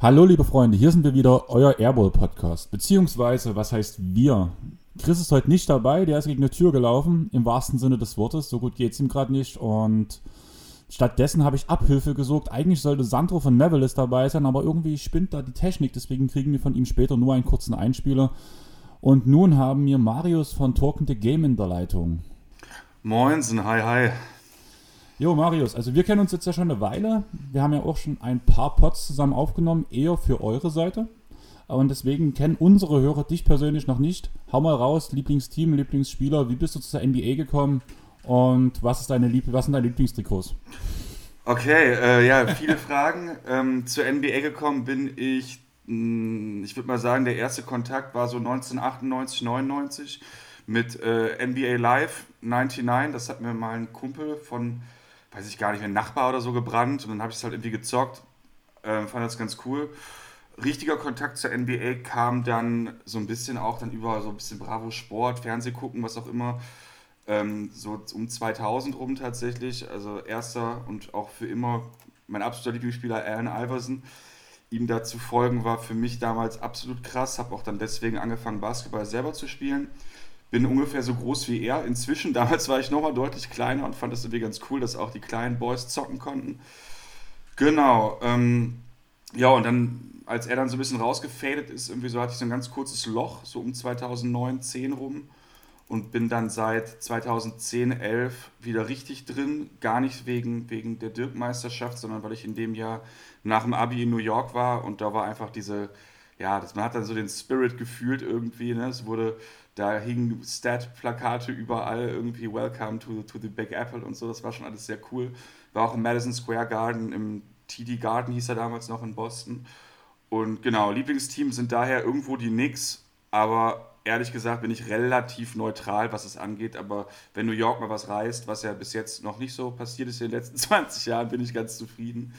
Hallo liebe Freunde, hier sind wir wieder, euer Airball Podcast. Beziehungsweise, was heißt wir? Chris ist heute nicht dabei, der ist gegen eine Tür gelaufen, im wahrsten Sinne des Wortes. So gut geht es ihm gerade nicht. Und stattdessen habe ich Abhilfe gesucht. Eigentlich sollte Sandro von Nevelis dabei sein, aber irgendwie spinnt da die Technik. Deswegen kriegen wir von ihm später nur einen kurzen Einspieler. Und nun haben wir Marius von Talking the Game in der Leitung. Moinsen, hi, hi. Jo, Marius, also wir kennen uns jetzt ja schon eine Weile. Wir haben ja auch schon ein paar Pods zusammen aufgenommen, eher für eure Seite. Und deswegen kennen unsere Hörer dich persönlich noch nicht. Hau mal raus, Lieblingsteam, Lieblingsspieler, wie bist du zur NBA gekommen und was, ist deine Lieb was sind deine Lieblingstrikots? Okay, äh, ja, viele Fragen. Ähm, zur NBA gekommen bin ich, mh, hm, ich würde mal sagen, der erste Kontakt war so 1998, 99 mit äh, NBA Live 99. Das hat mir mal ein Kumpel von weiß ich gar nicht, ein Nachbar oder so gebrannt und dann habe ich es halt irgendwie gezockt. Äh, fand das ganz cool. Richtiger Kontakt zur NBA kam dann so ein bisschen auch dann über so ein bisschen Bravo Sport, Fernseh gucken, was auch immer. Ähm, so um 2000 rum tatsächlich. Also erster und auch für immer mein absoluter Lieblingsspieler Allen Iverson. Ihm da zu folgen war für mich damals absolut krass. Habe auch dann deswegen angefangen, Basketball selber zu spielen bin ungefähr so groß wie er. Inzwischen, damals war ich nochmal deutlich kleiner und fand das irgendwie ganz cool, dass auch die kleinen Boys zocken konnten. Genau. Ähm, ja, und dann, als er dann so ein bisschen rausgefadet ist, irgendwie so hatte ich so ein ganz kurzes Loch, so um 2009, 10 rum. Und bin dann seit 2010, 11 wieder richtig drin. Gar nicht wegen, wegen der Dirk-Meisterschaft, sondern weil ich in dem Jahr nach dem Abi in New York war und da war einfach diese, ja, das, man hat dann so den Spirit gefühlt irgendwie. Ne? Es wurde da hingen Stat-Plakate überall, irgendwie Welcome to, to the Big Apple und so. Das war schon alles sehr cool. War auch im Madison Square Garden, im TD Garden hieß er damals noch in Boston. Und genau, Lieblingsteam sind daher irgendwo die Knicks, aber ehrlich gesagt bin ich relativ neutral, was es angeht. Aber wenn New York mal was reißt, was ja bis jetzt noch nicht so passiert ist in den letzten 20 Jahren, bin ich ganz zufrieden.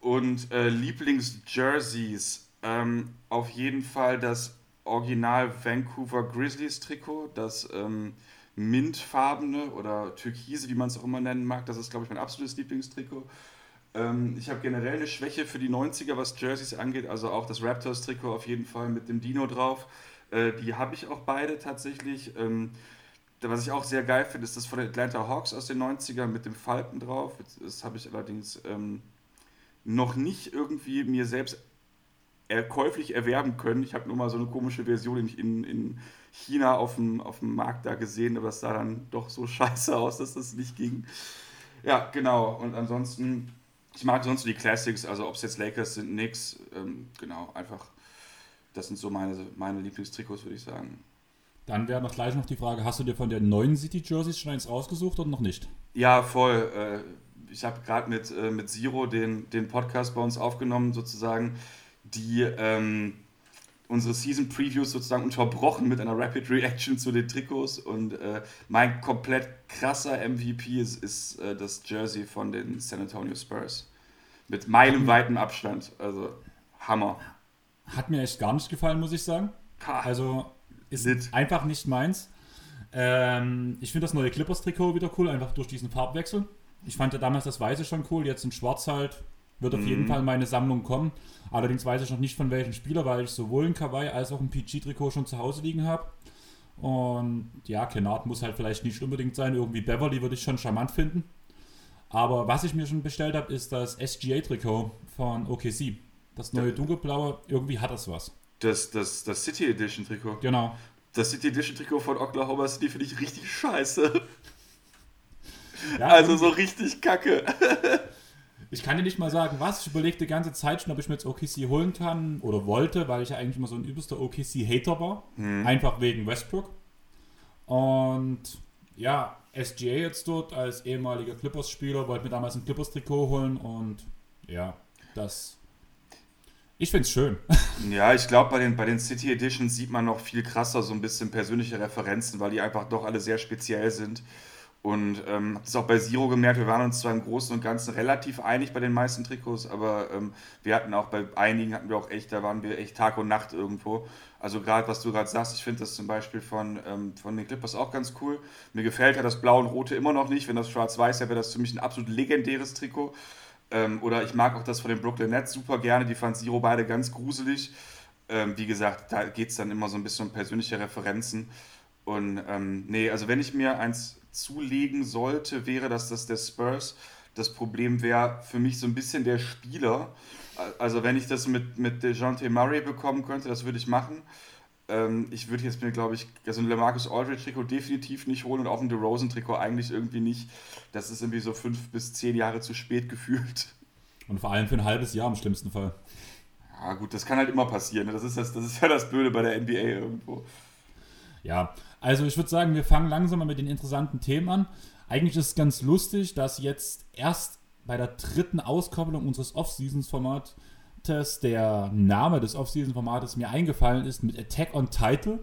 Und äh, Lieblingsjerseys, ähm, auf jeden Fall das Original Vancouver Grizzlies Trikot, das ähm, mintfarbene oder türkise, wie man es auch immer nennen mag. Das ist, glaube ich, mein absolutes Lieblingstrikot. Ähm, ich habe generell eine Schwäche für die 90er, was Jerseys angeht, also auch das Raptors-Trikot auf jeden Fall mit dem Dino drauf. Äh, die habe ich auch beide tatsächlich. Ähm, was ich auch sehr geil finde, ist das von den Atlanta Hawks aus den 90ern mit dem Falken drauf. Das habe ich allerdings ähm, noch nicht irgendwie mir selbst käuflich erwerben können. Ich habe nur mal so eine komische Version in, in China auf dem, auf dem Markt da gesehen, aber es sah dann doch so scheiße aus, dass das nicht ging. Ja, genau. Und ansonsten, ich mag sonst die Classics, also ob es jetzt Lakers sind, nix. Ähm, genau, einfach, das sind so meine, meine Lieblingstrikots, würde ich sagen. Dann wäre noch gleich noch die Frage, hast du dir von der neuen City Jerseys schon eins rausgesucht oder noch nicht? Ja, voll. Äh, ich habe gerade mit, äh, mit Zero den, den Podcast bei uns aufgenommen, sozusagen die ähm, unsere Season Previews sozusagen unterbrochen mit einer Rapid Reaction zu den Trikots und äh, mein komplett krasser MVP ist, ist äh, das Jersey von den San Antonio Spurs. Mit meinem weiten Abstand. Also Hammer. Hat mir echt gar nicht gefallen, muss ich sagen. Also ist Lit. einfach nicht meins. Ähm, ich finde das neue Clippers-Trikot wieder cool, einfach durch diesen Farbwechsel. Ich fand ja damals das Weiße schon cool, jetzt in Schwarz halt wird auf mhm. jeden Fall in meine Sammlung kommen. Allerdings weiß ich noch nicht von welchem Spieler, weil ich sowohl ein Kawaii als auch ein PG-Trikot schon zu Hause liegen habe. Und ja, Kennard muss halt vielleicht nicht unbedingt sein. Irgendwie Beverly würde ich schon charmant finden. Aber was ich mir schon bestellt habe, ist das SGA-Trikot von OKC. Das neue dunkelblaue, irgendwie hat das was. Das, das, das City Edition Trikot. Genau. Das City Edition Trikot von Oklahoma City finde ich richtig scheiße. Ja, also so richtig kacke. Ich kann dir nicht mal sagen, was. Ich überlege die ganze Zeit schon, ob ich mir jetzt OKC holen kann oder wollte, weil ich ja eigentlich immer so ein übelster OKC-Hater war. Hm. Einfach wegen Westbrook. Und ja, SGA jetzt dort als ehemaliger Clippers-Spieler wollte mir damals ein Clippers-Trikot holen und ja, das. Ich finde es schön. Ja, ich glaube, bei den, bei den City Editions sieht man noch viel krasser so ein bisschen persönliche Referenzen, weil die einfach doch alle sehr speziell sind. Und ähm, habe das auch bei Zero gemerkt, wir waren uns zwar im Großen und Ganzen relativ einig bei den meisten Trikots, aber ähm, wir hatten auch bei einigen hatten wir auch echt, da waren wir echt Tag und Nacht irgendwo. Also gerade was du gerade sagst, ich finde das zum Beispiel von, ähm, von den Clippers auch ganz cool. Mir gefällt ja das Blau und Rote immer noch nicht. Wenn das Schwarz-Weiß wäre, wäre das für mich ein absolut legendäres Trikot. Ähm, oder ich mag auch das von den Brooklyn Nets super gerne. Die fand Zero beide ganz gruselig. Ähm, wie gesagt, da geht es dann immer so ein bisschen um persönliche Referenzen. Und ähm, nee, also wenn ich mir eins zulegen sollte, wäre das das der Spurs. Das Problem wäre für mich so ein bisschen der Spieler. Also wenn ich das mit, mit DeJounte Murray bekommen könnte, das würde ich machen. Ähm, ich würde jetzt mir, glaube ich, also ein LaMarcus Aldridge-Trikot definitiv nicht holen und auch ein DeRozan-Trikot eigentlich irgendwie nicht. Das ist irgendwie so fünf bis zehn Jahre zu spät gefühlt. Und vor allem für ein halbes Jahr im schlimmsten Fall. Ja gut, das kann halt immer passieren. Ne? Das ist, das, das ist ja das Blöde bei der NBA irgendwo. Ja, also ich würde sagen, wir fangen langsam mal mit den interessanten Themen an. Eigentlich ist es ganz lustig, dass jetzt erst bei der dritten Auskopplung unseres Off-Seasons-Formates der Name des Off-Season-Formates mir eingefallen ist mit Attack on Title.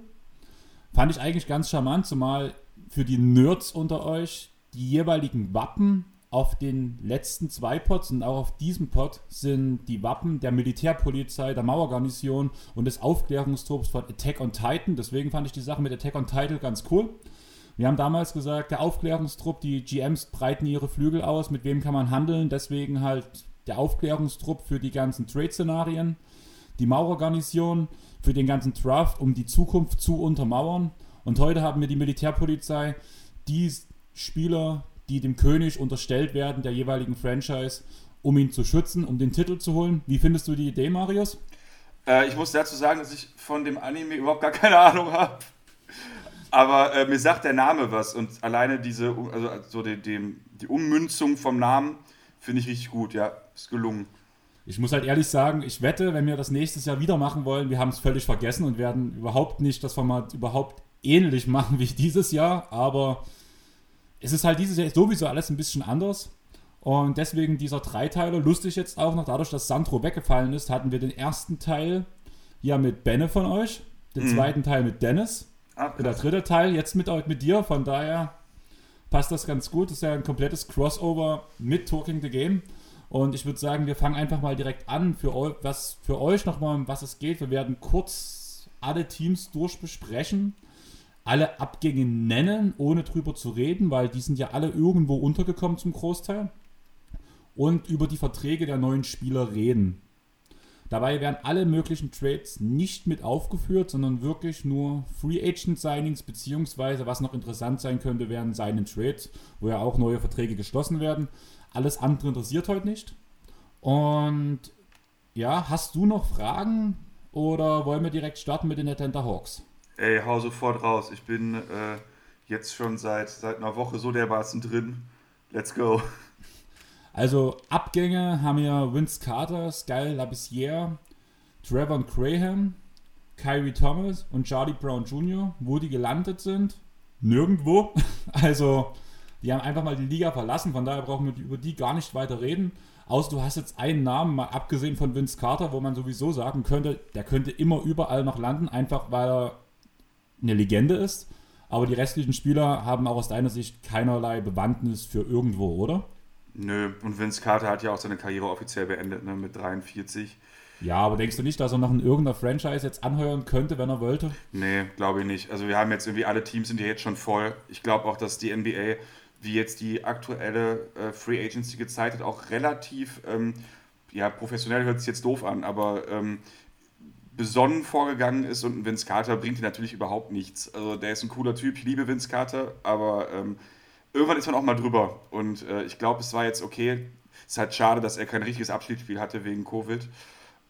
Fand ich eigentlich ganz charmant, zumal für die Nerds unter euch die jeweiligen Wappen auf den letzten zwei Pots und auch auf diesem Pot sind die Wappen der Militärpolizei, der Mauergarnison und des Aufklärungstrupps von Attack on Titan. Deswegen fand ich die Sache mit Attack on Title ganz cool. Wir haben damals gesagt, der Aufklärungstrupp, die GMs breiten ihre Flügel aus, mit wem kann man handeln. Deswegen halt der Aufklärungstrupp für die ganzen Trade-Szenarien, die Maurergarnison für den ganzen Draft, um die Zukunft zu untermauern. Und heute haben wir die Militärpolizei, die Spieler, die dem König unterstellt werden, der jeweiligen Franchise, um ihn zu schützen, um den Titel zu holen. Wie findest du die Idee, Marius? Äh, ich muss dazu sagen, dass ich von dem Anime überhaupt gar keine Ahnung habe. Aber äh, mir sagt der Name was und alleine diese, also, also die, die, die Ummünzung vom Namen finde ich richtig gut, ja, ist gelungen. Ich muss halt ehrlich sagen, ich wette, wenn wir das nächstes Jahr wieder machen wollen, wir haben es völlig vergessen und werden überhaupt nicht das Format überhaupt ähnlich machen wie dieses Jahr, aber es ist halt dieses Jahr sowieso alles ein bisschen anders. Und deswegen dieser Dreiteiler, lustig jetzt auch noch, dadurch, dass Sandro weggefallen ist, hatten wir den ersten Teil ja mit Benne von euch, den mhm. zweiten Teil mit Dennis ah, und der dritte Teil jetzt mit, mit dir. Von daher passt das ganz gut. Das ist ja ein komplettes Crossover mit Talking the Game. Und ich würde sagen, wir fangen einfach mal direkt an, für euch, was für euch nochmal, um was es geht. Wir werden kurz alle Teams durchbesprechen alle Abgänge nennen, ohne drüber zu reden, weil die sind ja alle irgendwo untergekommen zum Großteil. Und über die Verträge der neuen Spieler reden. Dabei werden alle möglichen Trades nicht mit aufgeführt, sondern wirklich nur Free Agent Signings, beziehungsweise was noch interessant sein könnte, wären seinen Trades, wo ja auch neue Verträge geschlossen werden. Alles andere interessiert heute nicht. Und ja, hast du noch Fragen oder wollen wir direkt starten mit den Atlanta Hawks? Ey, hau sofort raus. Ich bin äh, jetzt schon seit, seit einer Woche so dermaßen drin. Let's go. Also Abgänge haben wir Vince Carter, Sky Labissiere, Trevor Graham, Kyrie Thomas und Charlie Brown Jr., wo die gelandet sind. Nirgendwo. Also, die haben einfach mal die Liga verlassen, von daher brauchen wir über die gar nicht weiter reden. Außer du hast jetzt einen Namen, mal abgesehen von Vince Carter, wo man sowieso sagen könnte, der könnte immer überall noch landen, einfach weil er eine Legende ist. Aber die restlichen Spieler haben auch aus deiner Sicht keinerlei Bewandtnis für irgendwo, oder? Nö, und Vince Carter hat ja auch seine Karriere offiziell beendet, ne, mit 43. Ja, aber denkst du nicht, dass er noch in irgendeiner Franchise jetzt anheuern könnte, wenn er wollte? Nee, glaube ich nicht. Also wir haben jetzt irgendwie alle Teams sind ja jetzt schon voll. Ich glaube auch, dass die NBA, wie jetzt die aktuelle äh, Free Agency gezeigt hat, auch relativ, ähm, ja, professionell hört sich jetzt doof an, aber ähm, besonnen vorgegangen ist und Vince Carter bringt dir natürlich überhaupt nichts. Also der ist ein cooler Typ, ich liebe Vince Carter, aber ähm, irgendwann ist man auch mal drüber. Und äh, ich glaube, es war jetzt okay. Es ist halt schade, dass er kein richtiges Abschiedsspiel hatte wegen Covid.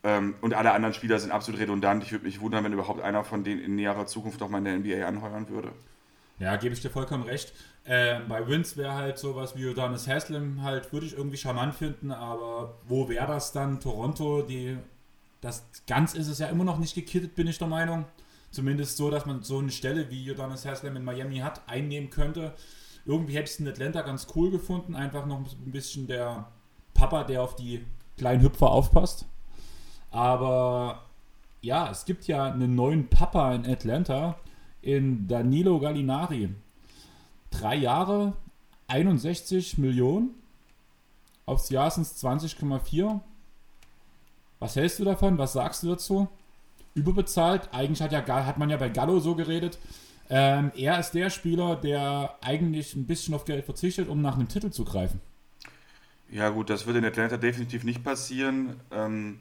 Ähm, und alle anderen Spieler sind absolut redundant. Ich würde mich wundern, wenn überhaupt einer von denen in näherer Zukunft noch mal in der NBA anheuern würde. Ja, gebe ich dir vollkommen recht. Äh, bei Vince wäre halt sowas wie Udonis Haslem halt, würde ich irgendwie charmant finden, aber wo wäre das dann? Toronto, die das ganz ist es ja immer noch nicht gekittet, bin ich der Meinung. Zumindest so, dass man so eine Stelle wie Johannes Haslam in Miami hat, einnehmen könnte. Irgendwie hätte ich es in Atlanta ganz cool gefunden. Einfach noch ein bisschen der Papa, der auf die kleinen Hüpfer aufpasst. Aber ja, es gibt ja einen neuen Papa in Atlanta, in Danilo Gallinari. Drei Jahre, 61 Millionen. Aufs Jahr sind es 20,4. Was hältst du davon? Was sagst du dazu? Überbezahlt. Eigentlich hat, ja, hat man ja bei Gallo so geredet. Ähm, er ist der Spieler, der eigentlich ein bisschen auf Geld verzichtet, um nach einem Titel zu greifen. Ja, gut, das wird in Atlanta definitiv nicht passieren. Ähm,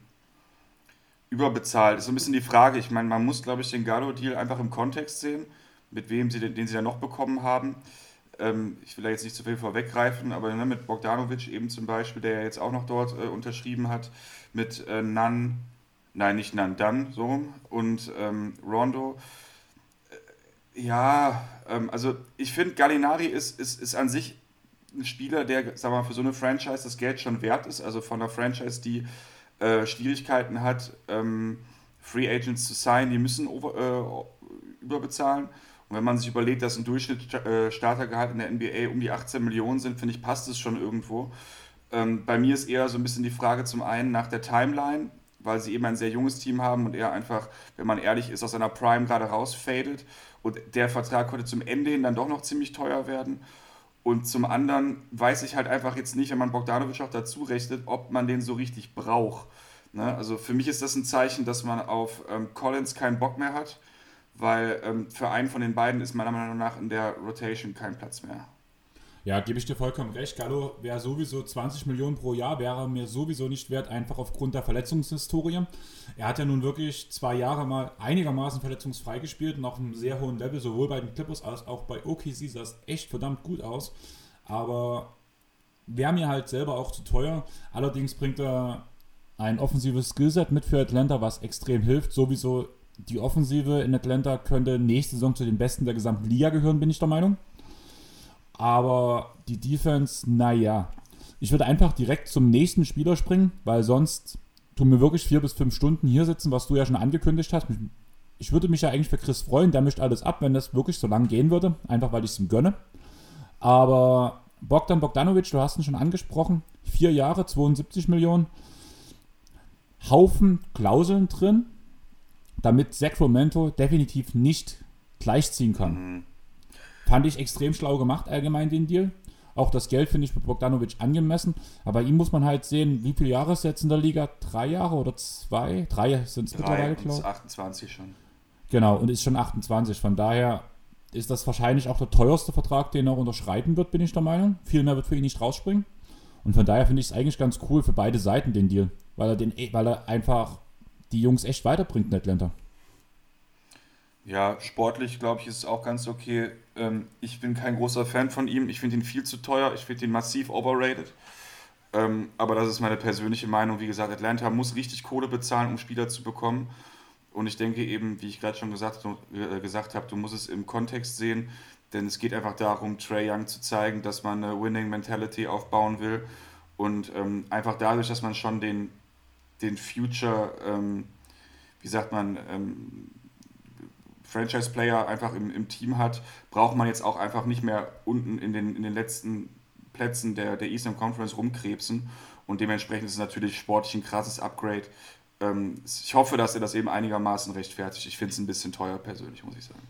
überbezahlt ist so ein bisschen die Frage. Ich meine, man muss, glaube ich, den Gallo-Deal einfach im Kontext sehen, mit wem sie den, den sie da noch bekommen haben. Ähm, ich will da jetzt nicht zu viel vorweggreifen, aber ne, mit Bogdanovic eben zum Beispiel, der ja jetzt auch noch dort äh, unterschrieben hat, mit äh, Nan, nein, nicht Nan, Dann, so rum, und ähm, Rondo. Ja, ähm, also ich finde, Gallinari ist, ist, ist an sich ein Spieler, der, wir mal, für so eine Franchise das Geld schon wert ist, also von einer Franchise, die äh, Schwierigkeiten hat, ähm, Free Agents zu sein, die müssen over, äh, überbezahlen. Und wenn man sich überlegt, dass ein Durchschnitt äh, in der NBA um die 18 Millionen sind, finde ich, passt es schon irgendwo. Ähm, bei mir ist eher so ein bisschen die Frage zum einen nach der Timeline, weil sie eben ein sehr junges Team haben und er einfach, wenn man ehrlich ist, aus seiner Prime gerade rausfadet. Und der Vertrag konnte zum Ende hin dann doch noch ziemlich teuer werden. Und zum anderen weiß ich halt einfach jetzt nicht, wenn man Bogdanovic auch dazu rechnet, ob man den so richtig braucht. Ne? Also für mich ist das ein Zeichen, dass man auf ähm, Collins keinen Bock mehr hat weil ähm, für einen von den beiden ist meiner Meinung nach in der Rotation kein Platz mehr. Ja, gebe ich dir vollkommen recht. Gallo wäre sowieso 20 Millionen pro Jahr, wäre mir sowieso nicht wert, einfach aufgrund der Verletzungshistorie. Er hat ja nun wirklich zwei Jahre mal einigermaßen verletzungsfrei gespielt und auf einem sehr hohen Level, sowohl bei den Clippers als auch bei OKC sah es echt verdammt gut aus. Aber wäre mir halt selber auch zu teuer. Allerdings bringt er ein offensives Skillset mit für Atlanta, was extrem hilft. Sowieso die Offensive in Atlanta könnte nächste Saison zu den besten der gesamten Liga gehören, bin ich der Meinung. Aber die Defense, naja. Ich würde einfach direkt zum nächsten Spieler springen, weil sonst tun wir wirklich vier bis fünf Stunden hier sitzen, was du ja schon angekündigt hast. Ich würde mich ja eigentlich für Chris freuen, der mischt alles ab, wenn das wirklich so lang gehen würde, einfach weil ich es ihm gönne. Aber Bogdan Bogdanovic, du hast ihn schon angesprochen, vier Jahre, 72 Millionen, Haufen Klauseln drin, damit Sacramento definitiv nicht gleichziehen kann. Mhm. Fand ich extrem schlau gemacht, allgemein den Deal. Auch das Geld finde ich für Bogdanovic angemessen. Aber ihm muss man halt sehen, wie viele Jahre ist jetzt in der Liga? Drei Jahre oder zwei? Drei sind es mittlerweile, glaube ich. 28 schon. Genau, und ist schon 28. Von daher ist das wahrscheinlich auch der teuerste Vertrag, den er unterschreiben wird, bin ich der Meinung. Viel mehr wird für ihn nicht rausspringen. Und von daher finde ich es eigentlich ganz cool für beide Seiten, den Deal. Weil er, den, weil er einfach die Jungs echt weiterbringt in Atlanta. Ja, sportlich glaube ich, ist es auch ganz okay. Ähm, ich bin kein großer Fan von ihm. Ich finde ihn viel zu teuer. Ich finde ihn massiv overrated. Ähm, aber das ist meine persönliche Meinung. Wie gesagt, Atlanta muss richtig Kohle bezahlen, um Spieler zu bekommen. Und ich denke eben, wie ich gerade schon gesagt, äh, gesagt habe, du musst es im Kontext sehen. Denn es geht einfach darum, Trey Young zu zeigen, dass man eine Winning Mentality aufbauen will. Und ähm, einfach dadurch, dass man schon den den Future, ähm, wie sagt man, ähm, Franchise-Player einfach im, im Team hat, braucht man jetzt auch einfach nicht mehr unten in den, in den letzten Plätzen der, der Eastern Conference rumkrebsen. Und dementsprechend ist es natürlich sportlich ein krasses Upgrade. Ähm, ich hoffe, dass er das eben einigermaßen rechtfertigt. Ich finde es ein bisschen teuer persönlich, muss ich sagen.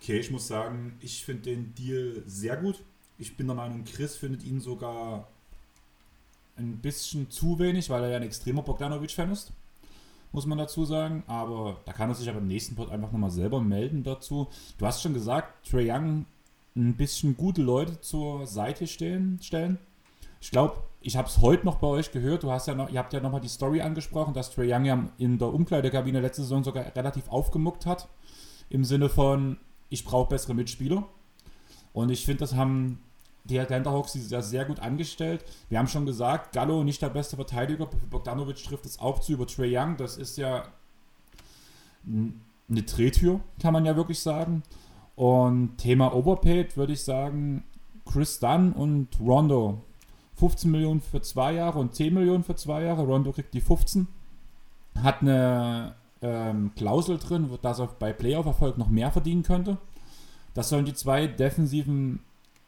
Okay, ich muss sagen, ich finde den Deal sehr gut. Ich bin der Meinung, Chris findet ihn sogar ein bisschen zu wenig, weil er ja ein extremer Bogdanovic-Fan ist, muss man dazu sagen. Aber da kann er sich aber im nächsten Pod einfach nochmal selber melden dazu. Du hast schon gesagt, Trey Young ein bisschen gute Leute zur Seite stellen. stellen. Ich glaube, ich habe es heute noch bei euch gehört. Du hast ja noch, ihr habt ja nochmal die Story angesprochen, dass Trey Young ja in der Umkleidekabine letzte Saison sogar relativ aufgemuckt hat. Im Sinne von, ich brauche bessere Mitspieler. Und ich finde, das haben die Atlanta Hawks ist ja sehr gut angestellt. Wir haben schon gesagt, Gallo nicht der beste Verteidiger. Bogdanovic trifft es auch zu über Trey Young. Das ist ja eine Drehtür, kann man ja wirklich sagen. Und Thema Overpaid würde ich sagen, Chris Dunn und Rondo. 15 Millionen für zwei Jahre und 10 Millionen für zwei Jahre. Rondo kriegt die 15. Hat eine ähm, Klausel drin, dass er bei Playoff-Erfolg noch mehr verdienen könnte. Das sollen die zwei defensiven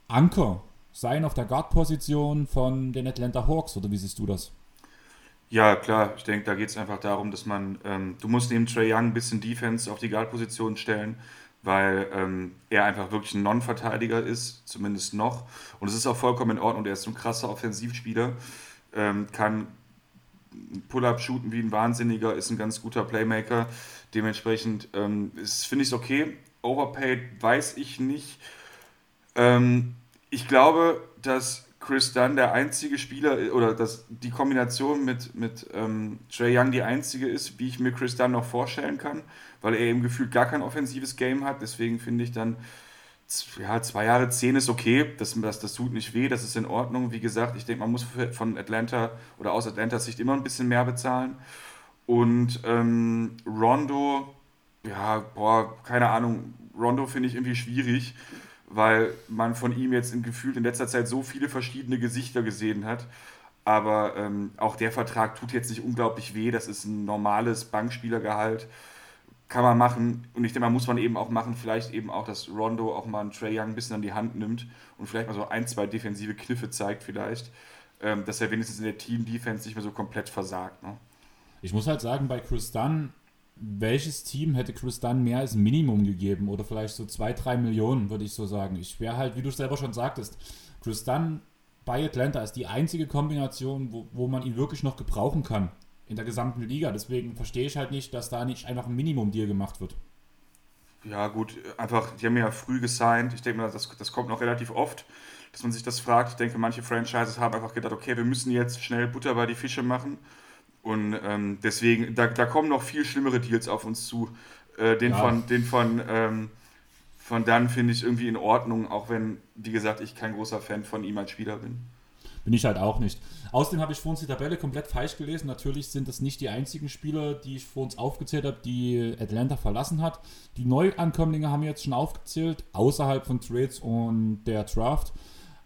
Anker sein auf der Guard-Position von den Atlanta Hawks oder wie siehst du das? Ja, klar. Ich denke, da geht es einfach darum, dass man, ähm, du musst neben Trey Young ein bisschen Defense auf die Guard-Position stellen, weil ähm, er einfach wirklich ein Non-Verteidiger ist, zumindest noch. Und es ist auch vollkommen in Ordnung. Er ist ein krasser Offensivspieler, ähm, kann Pull-up shooten wie ein Wahnsinniger, ist ein ganz guter Playmaker. Dementsprechend ähm, finde ich es okay. Overpaid weiß ich nicht. Ähm, ich glaube, dass Chris Dunn der einzige Spieler oder dass die Kombination mit, mit ähm, Trey Young die einzige ist, wie ich mir Chris Dunn noch vorstellen kann, weil er eben gefühlt gar kein offensives Game hat. Deswegen finde ich dann, ja, zwei Jahre zehn ist okay, das, das, das tut nicht weh, das ist in Ordnung. Wie gesagt, ich denke, man muss von Atlanta oder aus Atlantas Sicht immer ein bisschen mehr bezahlen. Und ähm, Rondo, ja, boah, keine Ahnung, Rondo finde ich irgendwie schwierig weil man von ihm jetzt im Gefühl in letzter Zeit so viele verschiedene Gesichter gesehen hat. Aber ähm, auch der Vertrag tut jetzt nicht unglaublich weh. Das ist ein normales Bankspielergehalt. Kann man machen. Und ich denke mal, muss man eben auch machen, vielleicht eben auch, dass Rondo auch mal einen Trey Young ein bisschen an die Hand nimmt und vielleicht mal so ein, zwei defensive Kniffe zeigt, vielleicht. Ähm, dass er wenigstens in der Team-Defense nicht mehr so komplett versagt. Ne? Ich muss halt sagen, bei Chris Dunn, welches Team hätte Chris Dunn mehr als Minimum gegeben? Oder vielleicht so zwei, drei Millionen, würde ich so sagen. Ich wäre halt, wie du selber schon sagtest, Chris Dunn bei Atlanta ist die einzige Kombination, wo, wo man ihn wirklich noch gebrauchen kann in der gesamten Liga. Deswegen verstehe ich halt nicht, dass da nicht einfach ein Minimum-Deal gemacht wird. Ja, gut, einfach, die haben ja früh gesigned. Ich denke mal, das, das kommt noch relativ oft, dass man sich das fragt. Ich denke, manche Franchises haben einfach gedacht, okay, wir müssen jetzt schnell Butter bei die Fische machen und ähm, deswegen, da, da kommen noch viel schlimmere Deals auf uns zu. Äh, den, ja. von, den von, ähm, von dann finde ich irgendwie in Ordnung, auch wenn, wie gesagt, ich kein großer Fan von ihm als Spieler bin. Bin ich halt auch nicht. Außerdem habe ich vor uns die Tabelle komplett falsch gelesen. Natürlich sind das nicht die einzigen Spieler, die ich vor uns aufgezählt habe, die Atlanta verlassen hat. Die Neuankömmlinge haben wir jetzt schon aufgezählt, außerhalb von Trades und der Draft.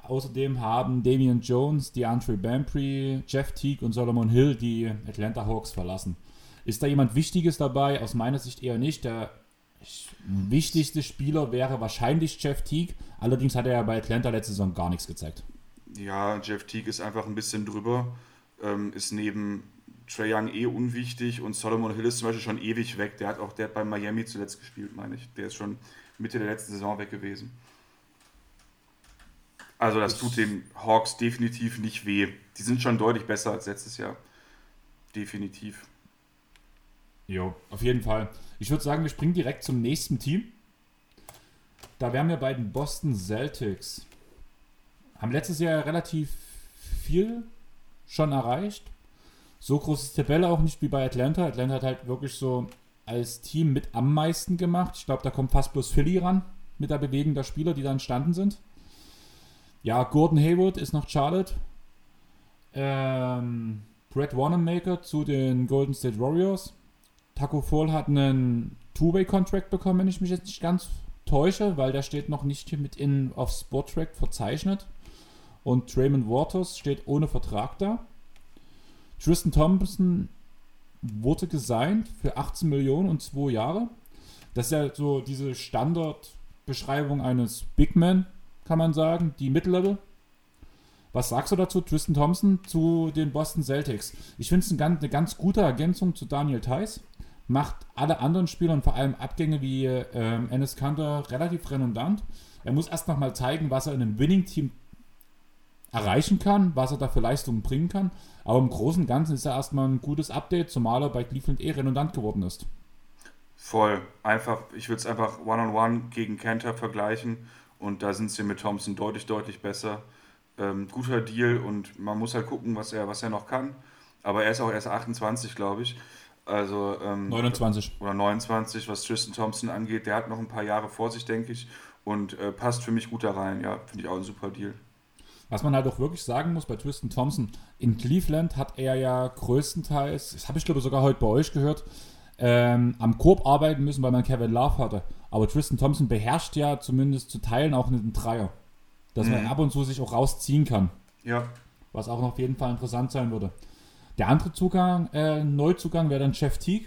Außerdem haben Damian Jones, DeAndre Bambry, Jeff Teague und Solomon Hill die Atlanta Hawks verlassen. Ist da jemand Wichtiges dabei? Aus meiner Sicht eher nicht. Der wichtigste Spieler wäre wahrscheinlich Jeff Teague. Allerdings hat er ja bei Atlanta letzte Saison gar nichts gezeigt. Ja, Jeff Teague ist einfach ein bisschen drüber. Ähm, ist neben Trae Young eh unwichtig und Solomon Hill ist zum Beispiel schon ewig weg. Der hat auch der hat bei Miami zuletzt gespielt, meine ich. Der ist schon Mitte der letzten Saison weg gewesen. Also das tut den Hawks definitiv nicht weh. Die sind schon deutlich besser als letztes Jahr. Definitiv. Jo, auf jeden Fall. Ich würde sagen, wir springen direkt zum nächsten Team. Da wären wir bei den Boston Celtics. Haben letztes Jahr relativ viel schon erreicht. So groß ist die Tabelle auch nicht wie bei Atlanta. Atlanta hat halt wirklich so als Team mit am meisten gemacht. Ich glaube, da kommt fast bloß Philly ran mit der Bewegung der Spieler, die da entstanden sind. Ja, Gordon Hayward ist nach Charlotte. Ähm, Brett Wanamaker zu den Golden State Warriors. Taco Fall hat einen Two-Way-Contract bekommen, wenn ich mich jetzt nicht ganz täusche, weil der steht noch nicht hier mit in auf Sportrack verzeichnet. Und Draymond Waters steht ohne Vertrag da. Tristan Thompson wurde gesigned für 18 Millionen und 2 Jahre. Das ist ja so diese Standardbeschreibung eines Big Man, kann man sagen, die Mid-Level. Was sagst du dazu, Tristan Thompson, zu den Boston Celtics? Ich finde es eine ganz, eine ganz gute Ergänzung zu Daniel Theiss. Macht alle anderen Spieler und vor allem Abgänge wie ähm, Ennis Kanter relativ redundant. Er muss erst noch mal zeigen, was er in einem Winning-Team erreichen kann, was er da für Leistungen bringen kann. Aber im Großen und Ganzen ist er erstmal ein gutes Update, zumal er bei Cleveland eh redundant geworden ist. Voll. Einfach, ich würde es einfach One-on-One -on -one gegen Kanter vergleichen und da sind sie mit Thompson deutlich, deutlich besser. Ähm, guter Deal und man muss halt gucken, was er, was er noch kann. Aber er ist auch erst 28, glaube ich. Also, ähm, 29. Oder 29, was Tristan Thompson angeht. Der hat noch ein paar Jahre vor sich, denke ich. Und äh, passt für mich gut da rein. Ja, finde ich auch ein super Deal. Was man halt auch wirklich sagen muss bei Tristan Thompson, in Cleveland hat er ja größtenteils, das habe ich glaube sogar heute bei euch gehört, ähm, am Korb arbeiten müssen, weil man Kevin Love hatte. Aber Tristan Thompson beherrscht ja zumindest zu Teilen auch einen Dreier. Dass mhm. man ab und zu sich auch rausziehen kann. Ja. Was auch noch auf jeden Fall interessant sein würde. Der andere Zugang, äh, Neuzugang wäre dann Jeff Teague.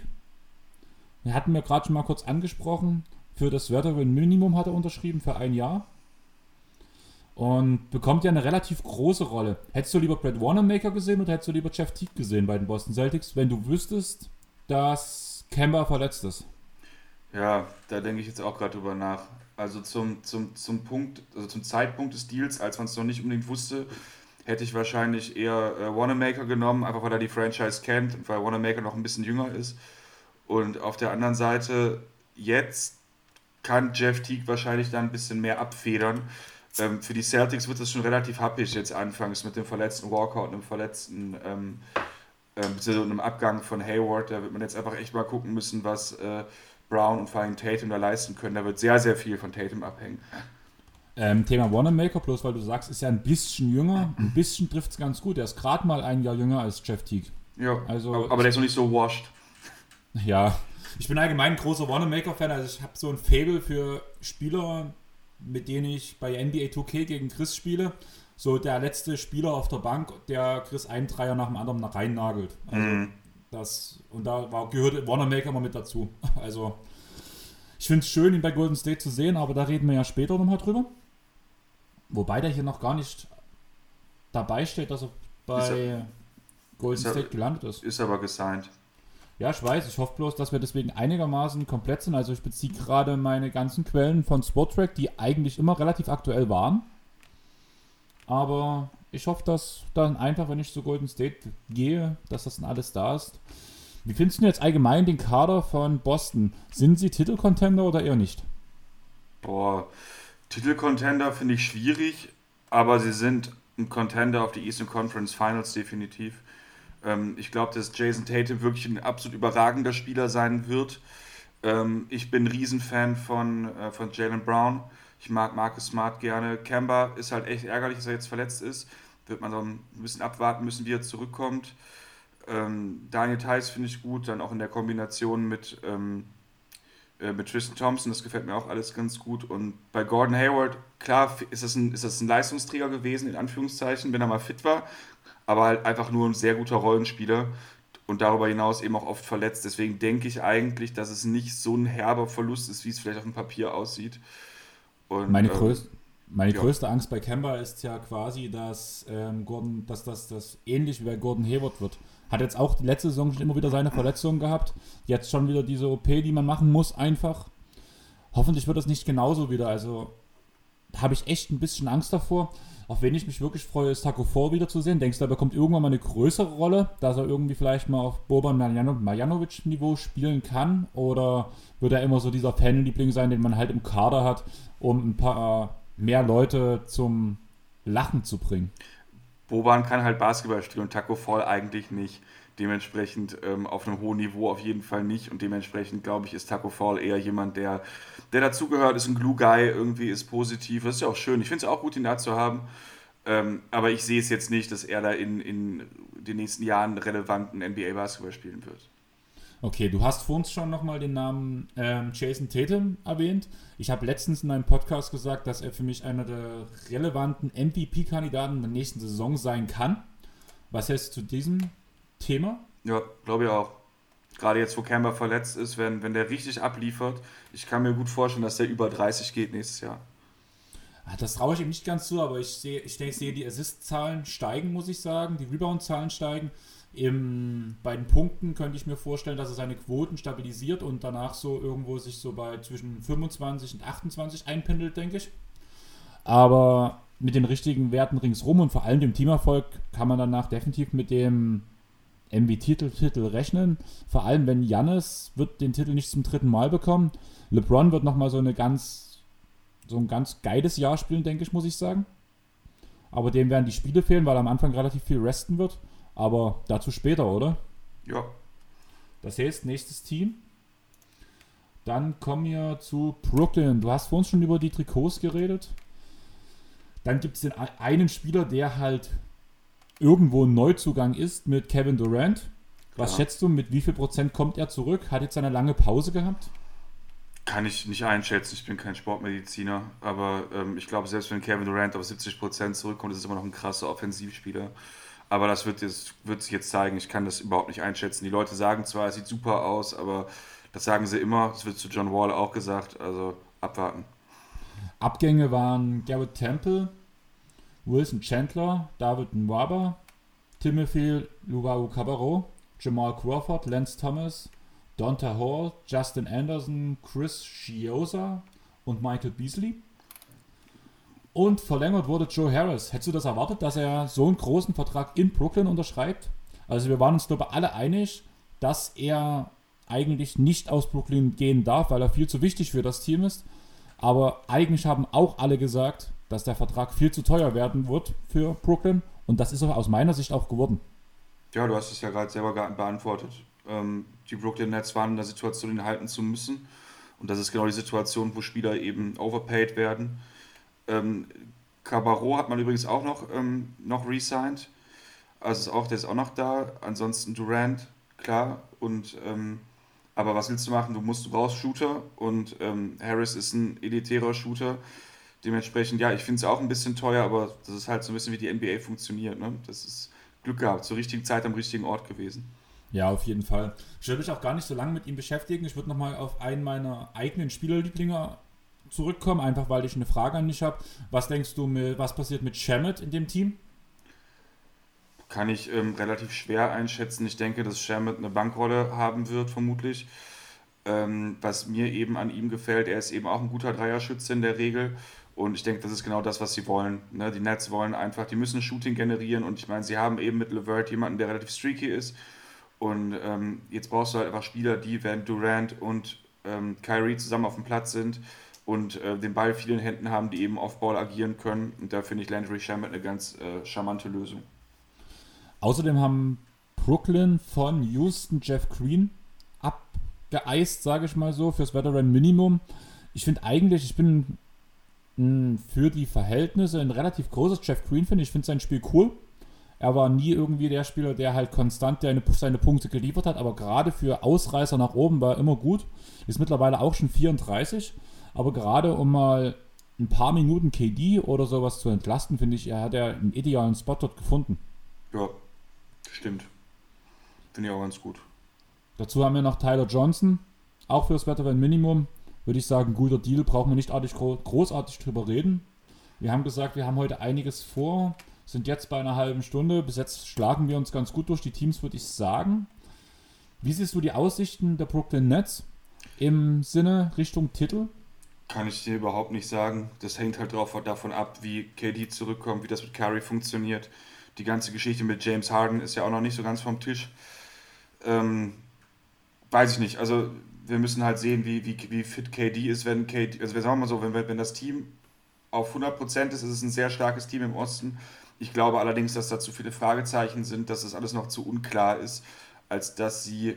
Wir hatten mir gerade schon mal kurz angesprochen. Für das Veteran Minimum hat er unterschrieben für ein Jahr. Und bekommt ja eine relativ große Rolle. Hättest du lieber Brad Wanamaker gesehen oder hättest du lieber Jeff Teague gesehen bei den Boston Celtics, wenn du wüsstest, dass Kemba verletzt ist? Ja, da denke ich jetzt auch gerade drüber nach. Also zum, zum, zum Punkt, also zum Zeitpunkt des Deals, als man es noch nicht unbedingt wusste, hätte ich wahrscheinlich eher äh, Wanamaker genommen, einfach weil er die Franchise kennt und weil Wanamaker noch ein bisschen jünger ist. Und auf der anderen Seite, jetzt kann Jeff Teague wahrscheinlich dann ein bisschen mehr abfedern. Ähm, für die Celtics wird es schon relativ happig jetzt anfangs mit dem verletzten Walker und einem verletzten, ähm, äh, einem Abgang von Hayward. Da wird man jetzt einfach echt mal gucken müssen, was äh, Brown und vor allem Tatum da leisten können. Da wird sehr, sehr viel von Tatum abhängen. Ähm, Thema Wanamaker, bloß weil du sagst, ist ja ein bisschen jünger. Ein bisschen trifft es ganz gut. Er ist gerade mal ein Jahr jünger als Jeff Teague. Ja, also, aber, aber der ist noch nicht so washed. Ja, ich bin allgemein ein großer Wanamaker-Fan. Also ich habe so ein Fable für Spieler, mit denen ich bei NBA 2K gegen Chris spiele. So der letzte Spieler auf der Bank, der Chris einen Dreier nach dem anderen rein nagelt. Also mhm. Das, und da war, gehört Wanamaker mal mit dazu. Also ich finde es schön, ihn bei Golden State zu sehen, aber da reden wir ja später nochmal drüber. Wobei der hier noch gar nicht dabei steht, dass er bei er, Golden State er, gelandet ist. Ist aber gesigned. Ja, ich weiß. Ich hoffe bloß, dass wir deswegen einigermaßen komplett sind. Also ich beziehe gerade meine ganzen Quellen von Sportrack, die eigentlich immer relativ aktuell waren. Aber ich hoffe, dass dann einfach, wenn ich zu Golden State gehe, dass das dann alles da ist. Wie findest du jetzt allgemein den Kader von Boston? Sind sie Titelcontender oder eher nicht? Boah, Titelcontender finde ich schwierig, aber sie sind ein Contender auf die Eastern Conference Finals definitiv. Ähm, ich glaube, dass Jason Tatum wirklich ein absolut überragender Spieler sein wird. Ähm, ich bin ein Riesenfan von, äh, von Jalen Brown. Ich mag Marcus Smart gerne. Kemba ist halt echt ärgerlich, dass er jetzt verletzt ist. Wird man so ein bisschen abwarten müssen, wie er zurückkommt. Ähm, Daniel Theiss finde ich gut, dann auch in der Kombination mit ähm, äh, mit Tristan Thompson, das gefällt mir auch alles ganz gut. Und bei Gordon Hayward, klar, ist das, ein, ist das ein Leistungsträger gewesen, in Anführungszeichen, wenn er mal fit war, aber halt einfach nur ein sehr guter Rollenspieler und darüber hinaus eben auch oft verletzt. Deswegen denke ich eigentlich, dass es nicht so ein herber Verlust ist, wie es vielleicht auf dem Papier aussieht. Und, meine, ähm, größ meine ja. größte Angst bei Kemba ist ja quasi, dass ähm, Gordon, dass das, das ähnlich wie bei Gordon Hayward wird. Hat jetzt auch die letzte Saison schon immer wieder seine Verletzungen gehabt. Jetzt schon wieder diese OP, die man machen muss, einfach. Hoffentlich wird das nicht genauso wieder. Also habe ich echt ein bisschen Angst davor. Auf wen ich mich wirklich freue, ist Taco Fall wiederzusehen. Denkst du, er bekommt irgendwann mal eine größere Rolle, dass er irgendwie vielleicht mal auf Boban Marjanovic-Niveau spielen kann? Oder wird er immer so dieser Fanliebling sein, den man halt im Kader hat, um ein paar mehr Leute zum Lachen zu bringen? Boban kann halt Basketball spielen und Taco Fall eigentlich nicht. Dementsprechend ähm, auf einem hohen Niveau auf jeden Fall nicht. Und dementsprechend, glaube ich, ist Taco Fall eher jemand, der, der dazugehört, ist ein Glue-Guy, irgendwie ist positiv. Das ist ja auch schön. Ich finde es auch gut, ihn da zu haben. Ähm, aber ich sehe es jetzt nicht, dass er da in, in den nächsten Jahren relevanten NBA-Basketball spielen wird. Okay, du hast vor uns schon nochmal den Namen ähm, Jason Tatum erwähnt. Ich habe letztens in einem Podcast gesagt, dass er für mich einer der relevanten MVP-Kandidaten der nächsten Saison sein kann. Was hältst du zu diesem Thema? Ja, glaube ich auch. Gerade jetzt, wo Camber verletzt ist, wenn, wenn der richtig abliefert, ich kann mir gut vorstellen, dass der über 30 geht nächstes Jahr. Ah, das traue ich ihm nicht ganz zu, aber ich sehe, ich denke, ich sehe die Assist-Zahlen steigen, muss ich sagen, die Rebound-Zahlen steigen. Im, bei den Punkten könnte ich mir vorstellen, dass er seine Quoten stabilisiert und danach so irgendwo sich so bei zwischen 25 und 28 einpendelt, denke ich. Aber mit den richtigen Werten ringsrum und vor allem dem Teamerfolg kann man danach definitiv mit dem MVP-Titel rechnen. Vor allem, wenn Jannis wird den Titel nicht zum dritten Mal bekommen. LeBron wird nochmal so eine ganz, so ein ganz geiles Jahr spielen, denke ich, muss ich sagen. Aber dem werden die Spiele fehlen, weil er am Anfang relativ viel resten wird. Aber dazu später, oder? Ja. Das heißt, nächstes Team. Dann kommen wir zu Brooklyn. Du hast vor uns schon über die Trikots geredet. Dann gibt es den einen Spieler, der halt irgendwo ein Neuzugang ist mit Kevin Durant. Was ja. schätzt du, mit wie viel Prozent kommt er zurück? Hat jetzt eine lange Pause gehabt? Kann ich nicht einschätzen, ich bin kein Sportmediziner, aber ähm, ich glaube, selbst wenn Kevin Durant auf 70 Prozent zurückkommt, ist es immer noch ein krasser Offensivspieler. Aber das wird, jetzt, wird sich jetzt zeigen. Ich kann das überhaupt nicht einschätzen. Die Leute sagen zwar, es sieht super aus, aber das sagen sie immer. Das wird zu John Wall auch gesagt. Also abwarten. Abgänge waren Garrett Temple, Wilson Chandler, David Nwaba, Timothy Luau Cabarro, Jamal Crawford, Lance Thomas, Donta Hall, Justin Anderson, Chris Chiosa und Michael Beasley. Und verlängert wurde Joe Harris. Hättest du das erwartet, dass er so einen großen Vertrag in Brooklyn unterschreibt? Also wir waren uns, glaube ich, alle einig, dass er eigentlich nicht aus Brooklyn gehen darf, weil er viel zu wichtig für das Team ist. Aber eigentlich haben auch alle gesagt, dass der Vertrag viel zu teuer werden wird für Brooklyn. Und das ist er aus meiner Sicht auch geworden. Ja, du hast es ja gerade selber beantwortet. Ähm, die Brooklyn Nets waren in der Situation, ihn halten zu müssen. Und das ist genau die Situation, wo Spieler eben overpaid werden. Ähm, Cabarro hat man übrigens auch noch, ähm, noch resigned. Also ist auch, der ist auch noch da. Ansonsten Durant, klar. Und ähm, aber was willst du machen? Du musst, du brauchst Shooter und ähm, Harris ist ein elitärer Shooter. Dementsprechend, ja, ich finde es auch ein bisschen teuer, aber das ist halt so ein bisschen wie die NBA funktioniert. Ne? Das ist Glück gehabt, zur richtigen Zeit am richtigen Ort gewesen. Ja, auf jeden Fall. Ich würde mich auch gar nicht so lange mit ihm beschäftigen. Ich würde nochmal auf einen meiner eigenen Spielerlieblinge zurückkommen, einfach weil ich eine Frage an dich habe. Was denkst du, mit, was passiert mit Shamit in dem Team? Kann ich ähm, relativ schwer einschätzen. Ich denke, dass Shamit eine Bankrolle haben wird, vermutlich. Ähm, was mir eben an ihm gefällt, er ist eben auch ein guter Dreierschütze in der Regel. Und ich denke, das ist genau das, was sie wollen. Ne? Die Nets wollen einfach, die müssen Shooting generieren. Und ich meine, sie haben eben mit LeVert jemanden, der relativ streaky ist. Und ähm, jetzt brauchst du halt einfach Spieler, die, wenn Durant und ähm, Kyrie zusammen auf dem Platz sind, und äh, den Ball viel in Händen haben, die eben auf Ball agieren können. Und da finde ich Landry Shamet eine ganz äh, charmante Lösung. Außerdem haben Brooklyn von Houston Jeff Green abgeeist, sage ich mal so, fürs Veteran Minimum. Ich finde eigentlich, ich bin mh, für die Verhältnisse ein relativ großes Jeff Green, finde ich. finde sein Spiel cool. Er war nie irgendwie der Spieler, der halt konstant seine, seine Punkte geliefert hat, aber gerade für Ausreißer nach oben war er immer gut. Ist mittlerweile auch schon 34 aber gerade um mal ein paar Minuten KD oder sowas zu entlasten, finde ich, er hat ja einen idealen Spot dort gefunden. Ja, stimmt. Finde ich auch ganz gut. Dazu haben wir noch Tyler Johnson, auch fürs Veteran Minimum. Würde ich sagen, guter Deal, brauchen wir nicht großartig drüber reden. Wir haben gesagt, wir haben heute einiges vor, sind jetzt bei einer halben Stunde. Bis jetzt schlagen wir uns ganz gut durch die Teams, würde ich sagen. Wie siehst du die Aussichten der Brooklyn Nets im Sinne Richtung Titel? Kann ich dir überhaupt nicht sagen. Das hängt halt drauf, davon ab, wie KD zurückkommt, wie das mit Curry funktioniert. Die ganze Geschichte mit James Harden ist ja auch noch nicht so ganz vom Tisch. Ähm, weiß ich nicht. Also wir müssen halt sehen, wie, wie, wie fit KD ist, wenn KD, also wir sagen mal so, wenn, wenn das Team auf 100% ist, ist es ein sehr starkes Team im Osten. Ich glaube allerdings, dass da zu viele Fragezeichen sind, dass das alles noch zu unklar ist, als dass sie,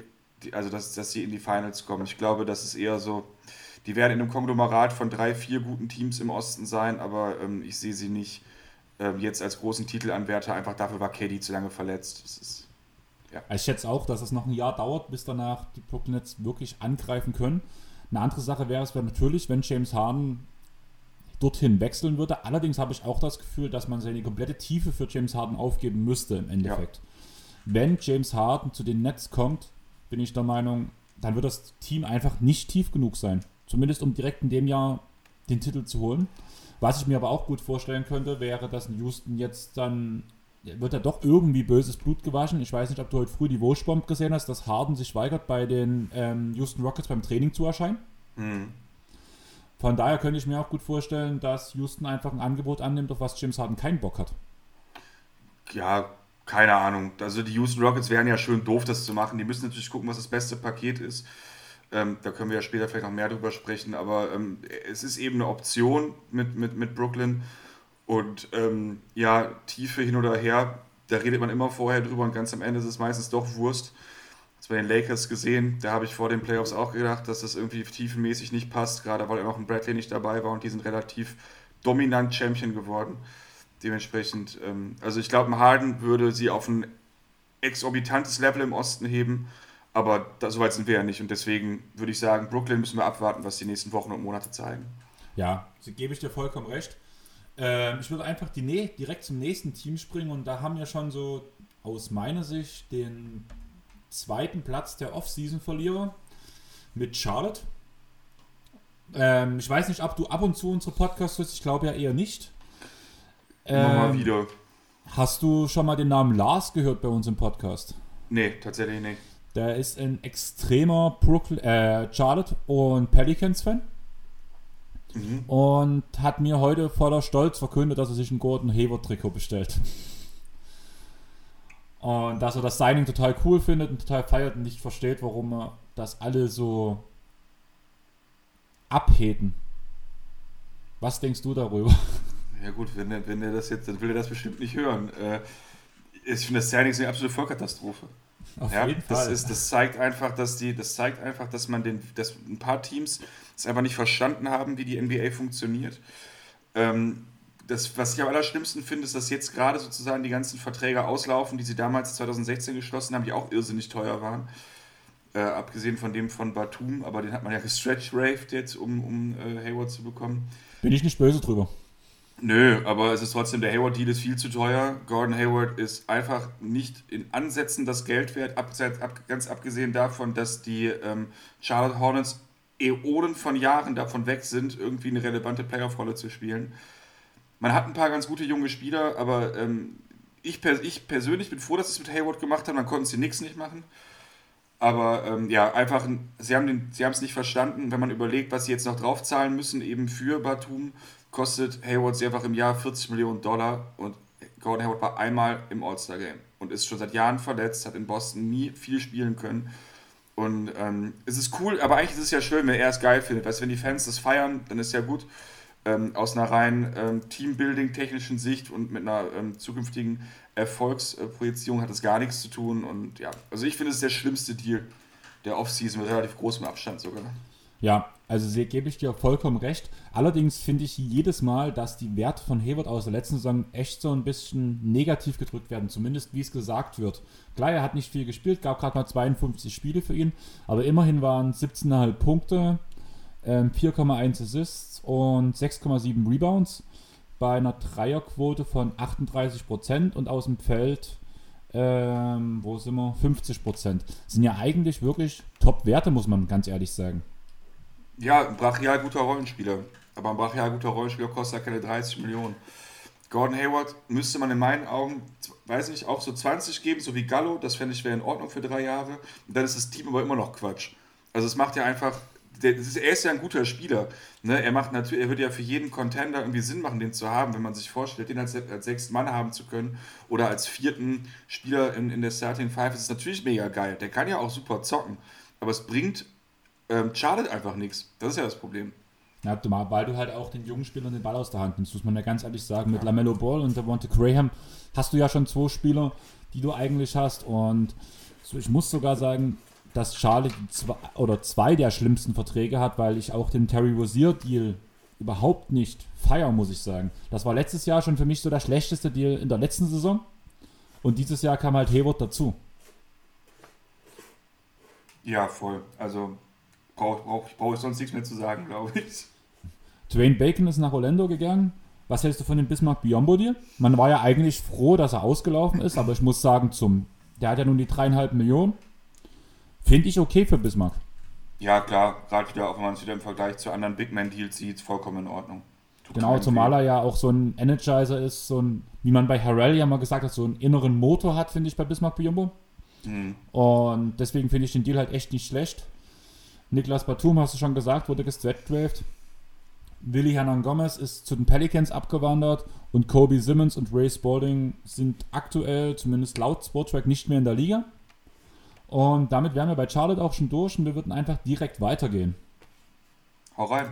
also dass, dass sie in die Finals kommen. Ich glaube, das ist eher so, die werden in einem Konglomerat von drei, vier guten Teams im Osten sein, aber ähm, ich sehe sie nicht ähm, jetzt als großen Titelanwärter. Einfach dafür war KD zu lange verletzt. Ist, ja. Ich schätze auch, dass es noch ein Jahr dauert, bis danach die Brooklyn Nets wirklich angreifen können. Eine andere Sache wäre es natürlich, wenn James Harden dorthin wechseln würde. Allerdings habe ich auch das Gefühl, dass man seine komplette Tiefe für James Harden aufgeben müsste im Endeffekt. Ja. Wenn James Harden zu den Nets kommt, bin ich der Meinung, dann wird das Team einfach nicht tief genug sein. Zumindest um direkt in dem Jahr den Titel zu holen. Was ich mir aber auch gut vorstellen könnte, wäre, dass in Houston jetzt dann wird ja doch irgendwie böses Blut gewaschen. Ich weiß nicht, ob du heute früh die Wurstbomb gesehen hast, dass Harden sich weigert, bei den ähm, Houston Rockets beim Training zu erscheinen. Mhm. Von daher könnte ich mir auch gut vorstellen, dass Houston einfach ein Angebot annimmt, auf was James Harden keinen Bock hat. Ja, keine Ahnung. Also die Houston Rockets wären ja schön doof, das zu machen. Die müssen natürlich gucken, was das beste Paket ist. Ähm, da können wir ja später vielleicht noch mehr drüber sprechen, aber ähm, es ist eben eine Option mit, mit, mit Brooklyn. Und ähm, ja, Tiefe hin oder her, da redet man immer vorher drüber und ganz am Ende ist es meistens doch Wurst. Das bei den Lakers gesehen, da habe ich vor den Playoffs auch gedacht, dass das irgendwie tiefenmäßig nicht passt, gerade weil auch ein Bradley nicht dabei war und die sind relativ dominant Champion geworden. Dementsprechend, ähm, also ich glaube, Harden würde sie auf ein exorbitantes Level im Osten heben. Aber da, so weit sind wir ja nicht. Und deswegen würde ich sagen, Brooklyn müssen wir abwarten, was die nächsten Wochen und Monate zeigen. Ja, gebe ich dir vollkommen recht. Ähm, ich würde einfach die, direkt zum nächsten Team springen und da haben wir schon so aus meiner Sicht den zweiten Platz der Off-Season-Verlierer mit Charlotte. Ähm, ich weiß nicht, ob du ab und zu unsere Podcasts hörst. Ich glaube ja eher nicht. Ähm, Immer mal wieder. Hast du schon mal den Namen Lars gehört bei uns im Podcast? Nee, tatsächlich nicht. Der ist ein extremer Brooklyn, äh, Charlotte und Pelicans-Fan. Mhm. Und hat mir heute voller Stolz verkündet, dass er sich ein Gordon Hayward-Trikot bestellt. Und dass er das Signing total cool findet und total feiert und nicht versteht, warum er das alle so abheten. Was denkst du darüber? Ja gut, wenn er, wenn er das jetzt, dann will er das bestimmt nicht hören. Äh, ich finde das Signing eine absolute Vollkatastrophe. Auf ja, das. Ist, das zeigt einfach, dass die, das zeigt einfach, dass man den, dass ein paar Teams es einfach nicht verstanden haben, wie die NBA funktioniert. Ähm, das, was ich am allerschlimmsten finde, ist, dass jetzt gerade sozusagen die ganzen Verträge auslaufen, die sie damals 2016 geschlossen haben, die auch irrsinnig teuer waren. Äh, abgesehen von dem von Batum, aber den hat man ja gestretch-raved jetzt, um, um äh, Hayward zu bekommen. Bin ich nicht böse drüber. Nö, aber es ist trotzdem, der Hayward-Deal ist viel zu teuer. Gordon Hayward ist einfach nicht in Ansätzen das Geld wert, ab, ab, ganz abgesehen davon, dass die ähm, Charlotte Hornets Äonen von Jahren davon weg sind, irgendwie eine relevante Playoff-Rolle zu spielen. Man hat ein paar ganz gute junge Spieler, aber ähm, ich, per, ich persönlich bin froh, dass sie es mit Hayward gemacht haben, dann konnten sie nichts nicht machen. Aber ähm, ja, einfach, sie haben es nicht verstanden, wenn man überlegt, was sie jetzt noch draufzahlen müssen, eben für Batum, kostet Hayward sie einfach im Jahr 40 Millionen Dollar und Gordon Hayward war einmal im All-Star-Game und ist schon seit Jahren verletzt, hat in Boston nie viel spielen können. Und ähm, es ist cool, aber eigentlich ist es ja schön, wenn er es geil findet. Weißt du, wenn die Fans das feiern, dann ist ja gut ähm, aus einer rein ähm, Teambuilding-technischen Sicht und mit einer ähm, zukünftigen Erfolgsprojizierung hat das gar nichts zu tun. Und ja, also ich finde es der schlimmste Deal der Offseason mit relativ großem Abstand sogar. Ja, also gebe ich dir vollkommen recht. Allerdings finde ich jedes Mal, dass die Werte von Hayward aus der letzten Saison echt so ein bisschen negativ gedrückt werden, zumindest wie es gesagt wird. Klar, er hat nicht viel gespielt, gab gerade mal 52 Spiele für ihn, aber immerhin waren 17,5 Punkte, 4,1 ähm, Assists und 6,7 Rebounds bei einer Dreierquote von 38% und aus dem Feld, ähm, wo sind wir, 50%. Sind ja eigentlich wirklich Top-Werte, muss man ganz ehrlich sagen. Ja, ein brachial guter Rollenspieler. Aber ein brachial guter Rollenspieler kostet ja keine 30 Millionen. Gordon Hayward müsste man in meinen Augen, weiß nicht, auch so 20 geben, so wie Gallo. Das fände ich wäre in Ordnung für drei Jahre. Und dann ist das Team aber immer noch Quatsch. Also es macht ja einfach der, ist, er ist ja ein guter Spieler. Ne? Er macht natürlich, er würde ja für jeden Contender irgendwie Sinn machen, den zu haben, wenn man sich vorstellt, den als, als sechsten Mann haben zu können oder als vierten Spieler in, in der Starting Five. Das ist natürlich mega geil. Der kann ja auch super zocken. Aber es bringt ähm, Charlotte einfach nichts. Das ist ja das Problem. Ja, weil du halt auch den jungen Spielern den Ball aus der Hand nimmst, muss man ja ganz ehrlich sagen. Mit Lamello Ball und Devonta Graham hast du ja schon zwei Spieler, die du eigentlich hast. Und so, ich muss sogar sagen, dass Charlotte zwei, oder zwei der schlimmsten Verträge hat, weil ich auch den Terry Rozier-Deal überhaupt nicht feiern, muss ich sagen. Das war letztes Jahr schon für mich so der schlechteste Deal in der letzten Saison. Und dieses Jahr kam halt Hayward dazu. Ja, voll. Also brauche brauch, brauch ich sonst nichts mehr zu sagen, glaube ich. Dwayne Bacon ist nach Orlando gegangen. Was hältst du von dem Bismarck Biombo Deal? Man war ja eigentlich froh, dass er ausgelaufen ist, aber ich muss sagen, zum, der hat ja nun die dreieinhalb Millionen. Finde ich okay für Bismarck. Ja, klar, gerade wieder, auch wenn man es wieder im Vergleich zu anderen Big Man-Deals sieht, vollkommen in Ordnung. Tut genau, zumal er ja auch so ein Energizer ist, so ein, wie man bei Harrell ja mal gesagt hat, so einen inneren Motor hat, finde ich bei Bismarck Biombo. Mhm. Und deswegen finde ich den Deal halt echt nicht schlecht. Niklas Batum, hast du schon gesagt, wurde gestretched. Willi Hernan Gomez ist zu den Pelicans abgewandert und Kobe Simmons und Ray Spalding sind aktuell, zumindest laut Sportrack, nicht mehr in der Liga. Und damit wären wir bei Charlotte auch schon durch und wir würden einfach direkt weitergehen. Hau rein.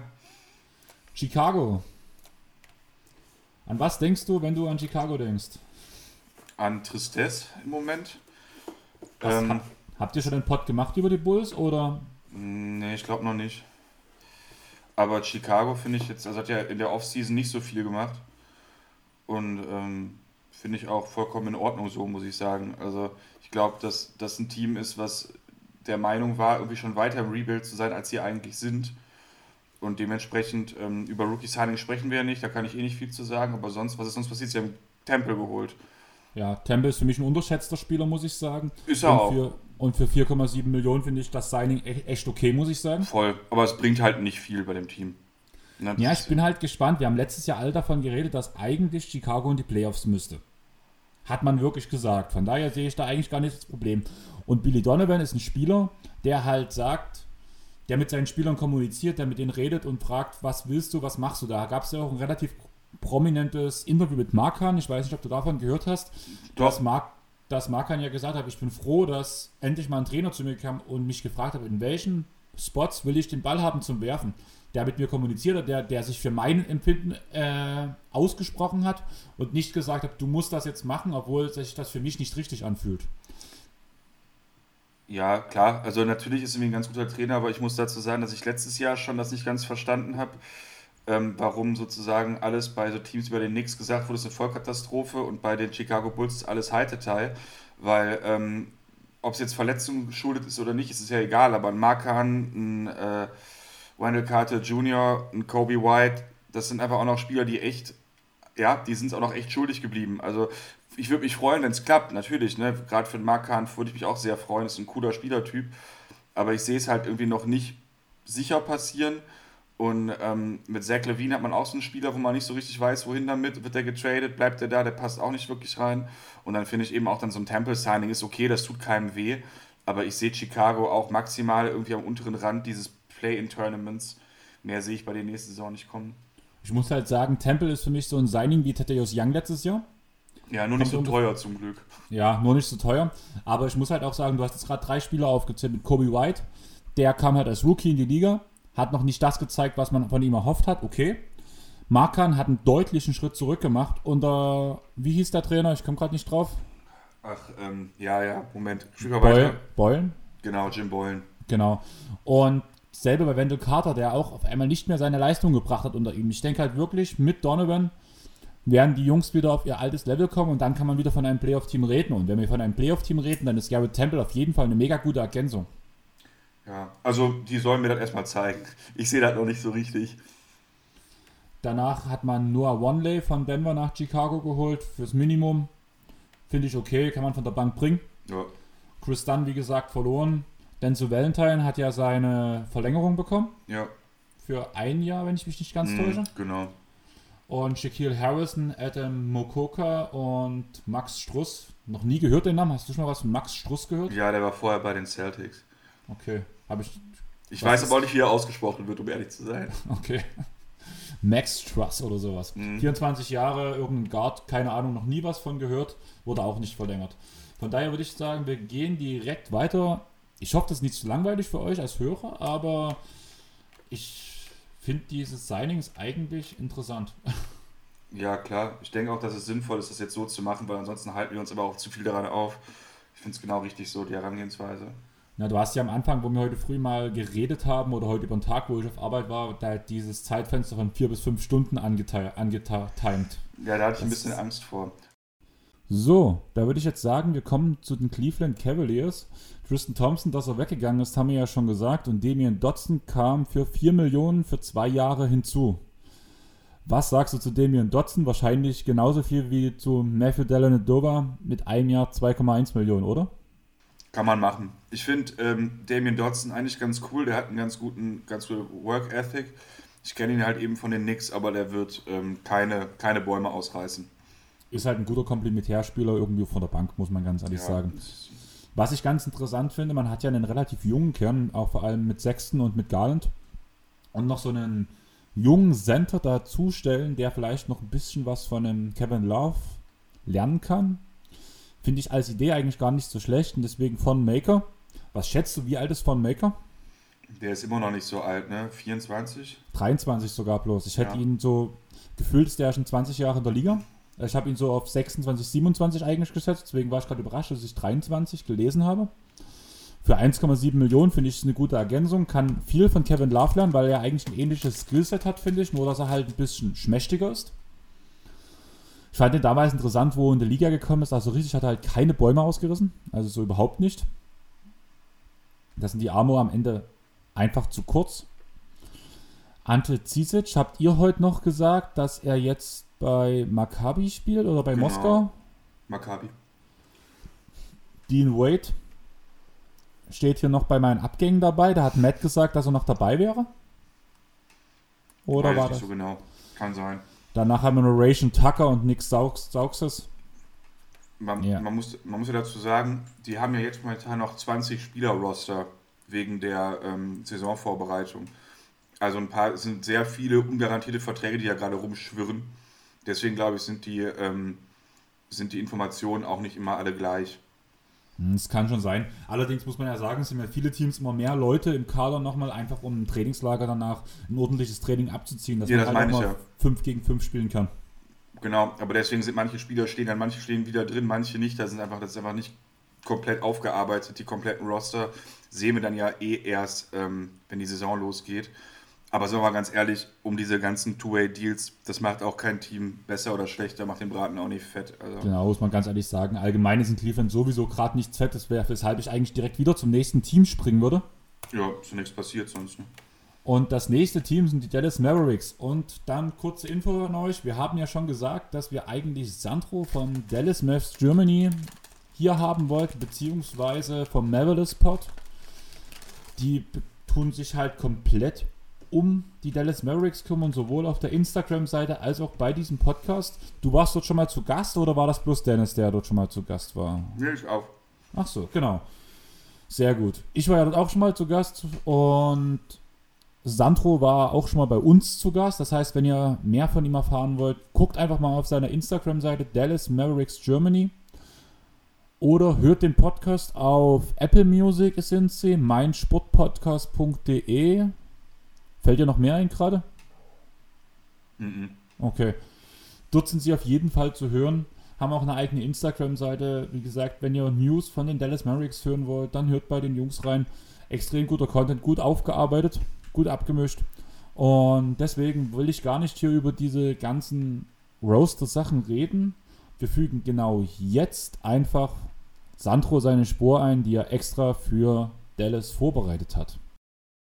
Chicago. An was denkst du, wenn du an Chicago denkst? An Tristesse im Moment. Ähm, habt, habt ihr schon einen Pod gemacht über die Bulls oder? Nee, ich glaube noch nicht. Aber Chicago finde ich jetzt, also hat ja in der Offseason nicht so viel gemacht. Und ähm, finde ich auch vollkommen in Ordnung so, muss ich sagen. Also ich glaube, dass das ein Team ist, was der Meinung war, irgendwie schon weiter im Rebuild zu sein, als sie eigentlich sind. Und dementsprechend ähm, über Rookie Signing sprechen wir ja nicht, da kann ich eh nicht viel zu sagen, aber sonst, was ist sonst passiert? Sie haben Temple geholt. Ja, Temple ist für mich ein unterschätzter Spieler, muss ich sagen. Ist er und auch. Für, und für 4,7 Millionen finde ich das Signing e-, echt okay, muss ich sagen. Voll, aber es bringt halt nicht viel bei dem Team. Na, ja, ich bin halt gespannt. Wir haben letztes Jahr all davon geredet, dass eigentlich Chicago in die Playoffs müsste. Hat man wirklich gesagt. Von daher sehe ich da eigentlich gar nicht das Problem. Und Billy Donovan ist ein Spieler, der halt sagt, der mit seinen Spielern kommuniziert, der mit denen redet und fragt, was willst du, was machst du da. Gab es ja auch ein relativ prominentes Interview mit Markan. Ich weiß nicht, ob du davon gehört hast. Doch. Dass, Mark, dass Markan ja gesagt hat, ich bin froh, dass endlich mal ein Trainer zu mir kam und mich gefragt hat, in welchen Spots will ich den Ball haben zum Werfen. Der mit mir kommuniziert hat, der, der sich für mein Empfinden äh, ausgesprochen hat und nicht gesagt hat, du musst das jetzt machen, obwohl sich das für mich nicht richtig anfühlt. Ja, klar. Also natürlich ist er ein ganz guter Trainer, aber ich muss dazu sagen, dass ich letztes Jahr schon das nicht ganz verstanden habe, ähm, warum sozusagen alles bei so Teams über den Knicks gesagt wurde, ist eine Vollkatastrophe und bei den Chicago Bulls ist alles Heiteteil, weil ähm, ob es jetzt Verletzungen geschuldet ist oder nicht, ist es ja egal, aber ein Markan, ein äh, Wendell Carter Jr., ein Kobe White, das sind einfach auch noch Spieler, die echt, ja, die sind es auch noch echt schuldig geblieben. Also ich würde mich freuen, wenn es klappt, natürlich. Ne? Gerade für den Mark Kahn würde ich mich auch sehr freuen. Ist ein cooler Spielertyp. Aber ich sehe es halt irgendwie noch nicht sicher passieren. Und ähm, mit Zach Levine hat man auch so einen Spieler, wo man nicht so richtig weiß, wohin damit. Wird der getradet? Bleibt der da? Der passt auch nicht wirklich rein. Und dann finde ich eben auch dann so ein Temple-Signing ist okay, das tut keinem weh. Aber ich sehe Chicago auch maximal irgendwie am unteren Rand dieses Play-in-Tournaments. Mehr sehe ich bei der nächsten Saison nicht kommen. Ich muss halt sagen, Temple ist für mich so ein Signing wie Tadeus Young letztes Jahr. Ja, nur nicht so teuer zum Glück. Ja, nur nicht so teuer. Aber ich muss halt auch sagen, du hast jetzt gerade drei Spieler aufgezählt mit Kobe White. Der kam halt als Rookie in die Liga, hat noch nicht das gezeigt, was man von ihm erhofft hat. Okay. Markan hat einen deutlichen Schritt zurück gemacht. Und äh, wie hieß der Trainer? Ich komme gerade nicht drauf. Ach, ähm, ja, ja, Moment. Boyle, Boylen? Genau, Jim Boylen. Genau. Und selber bei Wendell Carter, der auch auf einmal nicht mehr seine Leistung gebracht hat unter ihm. Ich denke halt wirklich, mit Donovan werden die Jungs wieder auf ihr altes Level kommen und dann kann man wieder von einem Playoff-Team reden. Und wenn wir von einem Playoff-Team reden, dann ist Garrett Temple auf jeden Fall eine mega gute Ergänzung. Ja, also die sollen mir das erstmal zeigen. Ich sehe das noch nicht so richtig. Danach hat man Noah Wanley von Denver nach Chicago geholt fürs Minimum. Finde ich okay, kann man von der Bank bringen. Ja. Chris Dunn, wie gesagt, verloren. Denzel Valentine hat ja seine Verlängerung bekommen. Ja. Für ein Jahr, wenn ich mich nicht ganz mhm, täusche. Genau. Und Shaquille Harrison, Adam Mokoka und Max Struss. Noch nie gehört den Namen. Hast du schon mal was von Max Struss gehört? Ja, der war vorher bei den Celtics. Okay. Habe ich. Ich weiß aber auch nicht, wie er ausgesprochen wird, um ehrlich zu sein. Okay. Max Truss oder sowas. Mhm. 24 Jahre, irgendein Guard, keine Ahnung, noch nie was von gehört, wurde auch nicht verlängert. Von daher würde ich sagen, wir gehen direkt weiter. Ich hoffe, das ist nicht zu langweilig für euch als Hörer, aber ich finde dieses Signings eigentlich interessant. Ja, klar. Ich denke auch, dass es sinnvoll ist, das jetzt so zu machen, weil ansonsten halten wir uns aber auch zu viel daran auf. Ich finde es genau richtig so, die Herangehensweise. Na, du hast ja am Anfang, wo wir heute früh mal geredet haben oder heute über den Tag, wo ich auf Arbeit war, da dieses Zeitfenster von vier bis fünf Stunden angetimt. Ja, da hatte ich ein bisschen Angst vor. So, da würde ich jetzt sagen, wir kommen zu den Cleveland Cavaliers. Tristan Thompson, dass er weggegangen ist, haben wir ja schon gesagt. Und Damien Dotson kam für 4 Millionen für zwei Jahre hinzu. Was sagst du zu Damien Dotson? Wahrscheinlich genauso viel wie zu Matthew Delanadova mit einem Jahr 2,1 Millionen, oder? Kann man machen. Ich finde ähm, Damien Dotson eigentlich ganz cool. Der hat einen ganz guten, ganz guten Work Ethic. Ich kenne ihn halt eben von den Knicks, aber der wird ähm, keine, keine Bäume ausreißen. Ist halt ein guter Komplementärspieler irgendwie von der Bank, muss man ganz ehrlich ja, sagen. Was ich ganz interessant finde, man hat ja einen relativ jungen Kern, auch vor allem mit Sexton und mit Garland. Und noch so einen jungen Center dazustellen, der vielleicht noch ein bisschen was von einem Kevin Love lernen kann. Finde ich als Idee eigentlich gar nicht so schlecht. Und deswegen von Maker. Was schätzt du, wie alt ist von Maker? Der ist immer noch nicht so alt, ne? 24? 23 sogar bloß. Ich hätte ja. ihn so gefühlt, ist der schon 20 Jahre in der Liga. Ich habe ihn so auf 26, 27 eigentlich gesetzt, deswegen war ich gerade überrascht, dass ich 23 gelesen habe. Für 1,7 Millionen finde ich es eine gute Ergänzung. Kann viel von Kevin Love lernen, weil er eigentlich ein ähnliches Skillset hat, finde ich, nur dass er halt ein bisschen schmächtiger ist. Ich fand den damals interessant, wo er in der Liga gekommen ist. Also richtig hat er halt keine Bäume ausgerissen. Also so überhaupt nicht. Das sind die Arme am Ende einfach zu kurz. Ante Cisic, habt ihr heute noch gesagt, dass er jetzt bei Maccabi spielt oder bei genau. Moskau? Maccabi. Dean Wade steht hier noch bei meinen Abgängen dabei. Da hat Matt gesagt, dass er noch dabei wäre. Oder Weiß war das? so genau. Kann sein. Danach haben wir noch Ration Tucker und Nick Sauxes. man, ja. man, muss, man muss ja dazu sagen, die haben ja jetzt momentan noch 20 Spieler-Roster wegen der ähm, Saisonvorbereitung. Also ein paar sind sehr viele ungarantierte Verträge, die ja gerade rumschwirren. Deswegen glaube ich, sind die, ähm, sind die Informationen auch nicht immer alle gleich. Das hm, kann schon sein. Allerdings muss man ja sagen, es sind ja viele Teams immer mehr Leute im Kader nochmal, einfach um ein Trainingslager danach ein ordentliches Training abzuziehen, dass ja, man das halt mal 5 gegen 5 spielen kann. Genau, aber deswegen sind manche Spieler stehen dann, manche stehen wieder drin, manche nicht. Das, sind einfach, das ist einfach nicht komplett aufgearbeitet. Die kompletten Roster sehen wir dann ja eh erst, ähm, wenn die Saison losgeht. Aber sagen wir mal ganz ehrlich, um diese ganzen Two-Way-Deals, das macht auch kein Team besser oder schlechter, macht den Braten auch nicht fett. Also. Genau, muss man ganz ehrlich sagen. Allgemein ist in Cleveland sowieso gerade nichts fett, das wäre, weshalb ich eigentlich direkt wieder zum nächsten Team springen würde. Ja, ist nichts passiert sonst. Ne? Und das nächste Team sind die Dallas Mavericks. Und dann kurze Info an euch. Wir haben ja schon gesagt, dass wir eigentlich Sandro von Dallas Mavs Germany hier haben wollten, beziehungsweise vom Marvelous Pod. Die tun sich halt komplett um die Dallas Mavericks kümmern, sowohl auf der Instagram-Seite als auch bei diesem Podcast. Du warst dort schon mal zu Gast oder war das bloß Dennis, der dort schon mal zu Gast war? Nee, ich auch. Ach so, genau. Sehr gut. Ich war ja dort auch schon mal zu Gast und Sandro war auch schon mal bei uns zu Gast. Das heißt, wenn ihr mehr von ihm erfahren wollt, guckt einfach mal auf seiner Instagram-Seite Dallas Mavericks Germany. Oder hört den Podcast auf Apple Music sind sie, meinsportpodcast.de Fällt dir noch mehr ein gerade? Mhm. Okay. Dort sind sie auf jeden Fall zu hören. Haben auch eine eigene Instagram-Seite. Wie gesagt, wenn ihr News von den Dallas Mavericks hören wollt, dann hört bei den Jungs rein. Extrem guter Content, gut aufgearbeitet, gut abgemischt. Und deswegen will ich gar nicht hier über diese ganzen Roaster-Sachen reden. Wir fügen genau jetzt einfach Sandro seine Spur ein, die er extra für Dallas vorbereitet hat.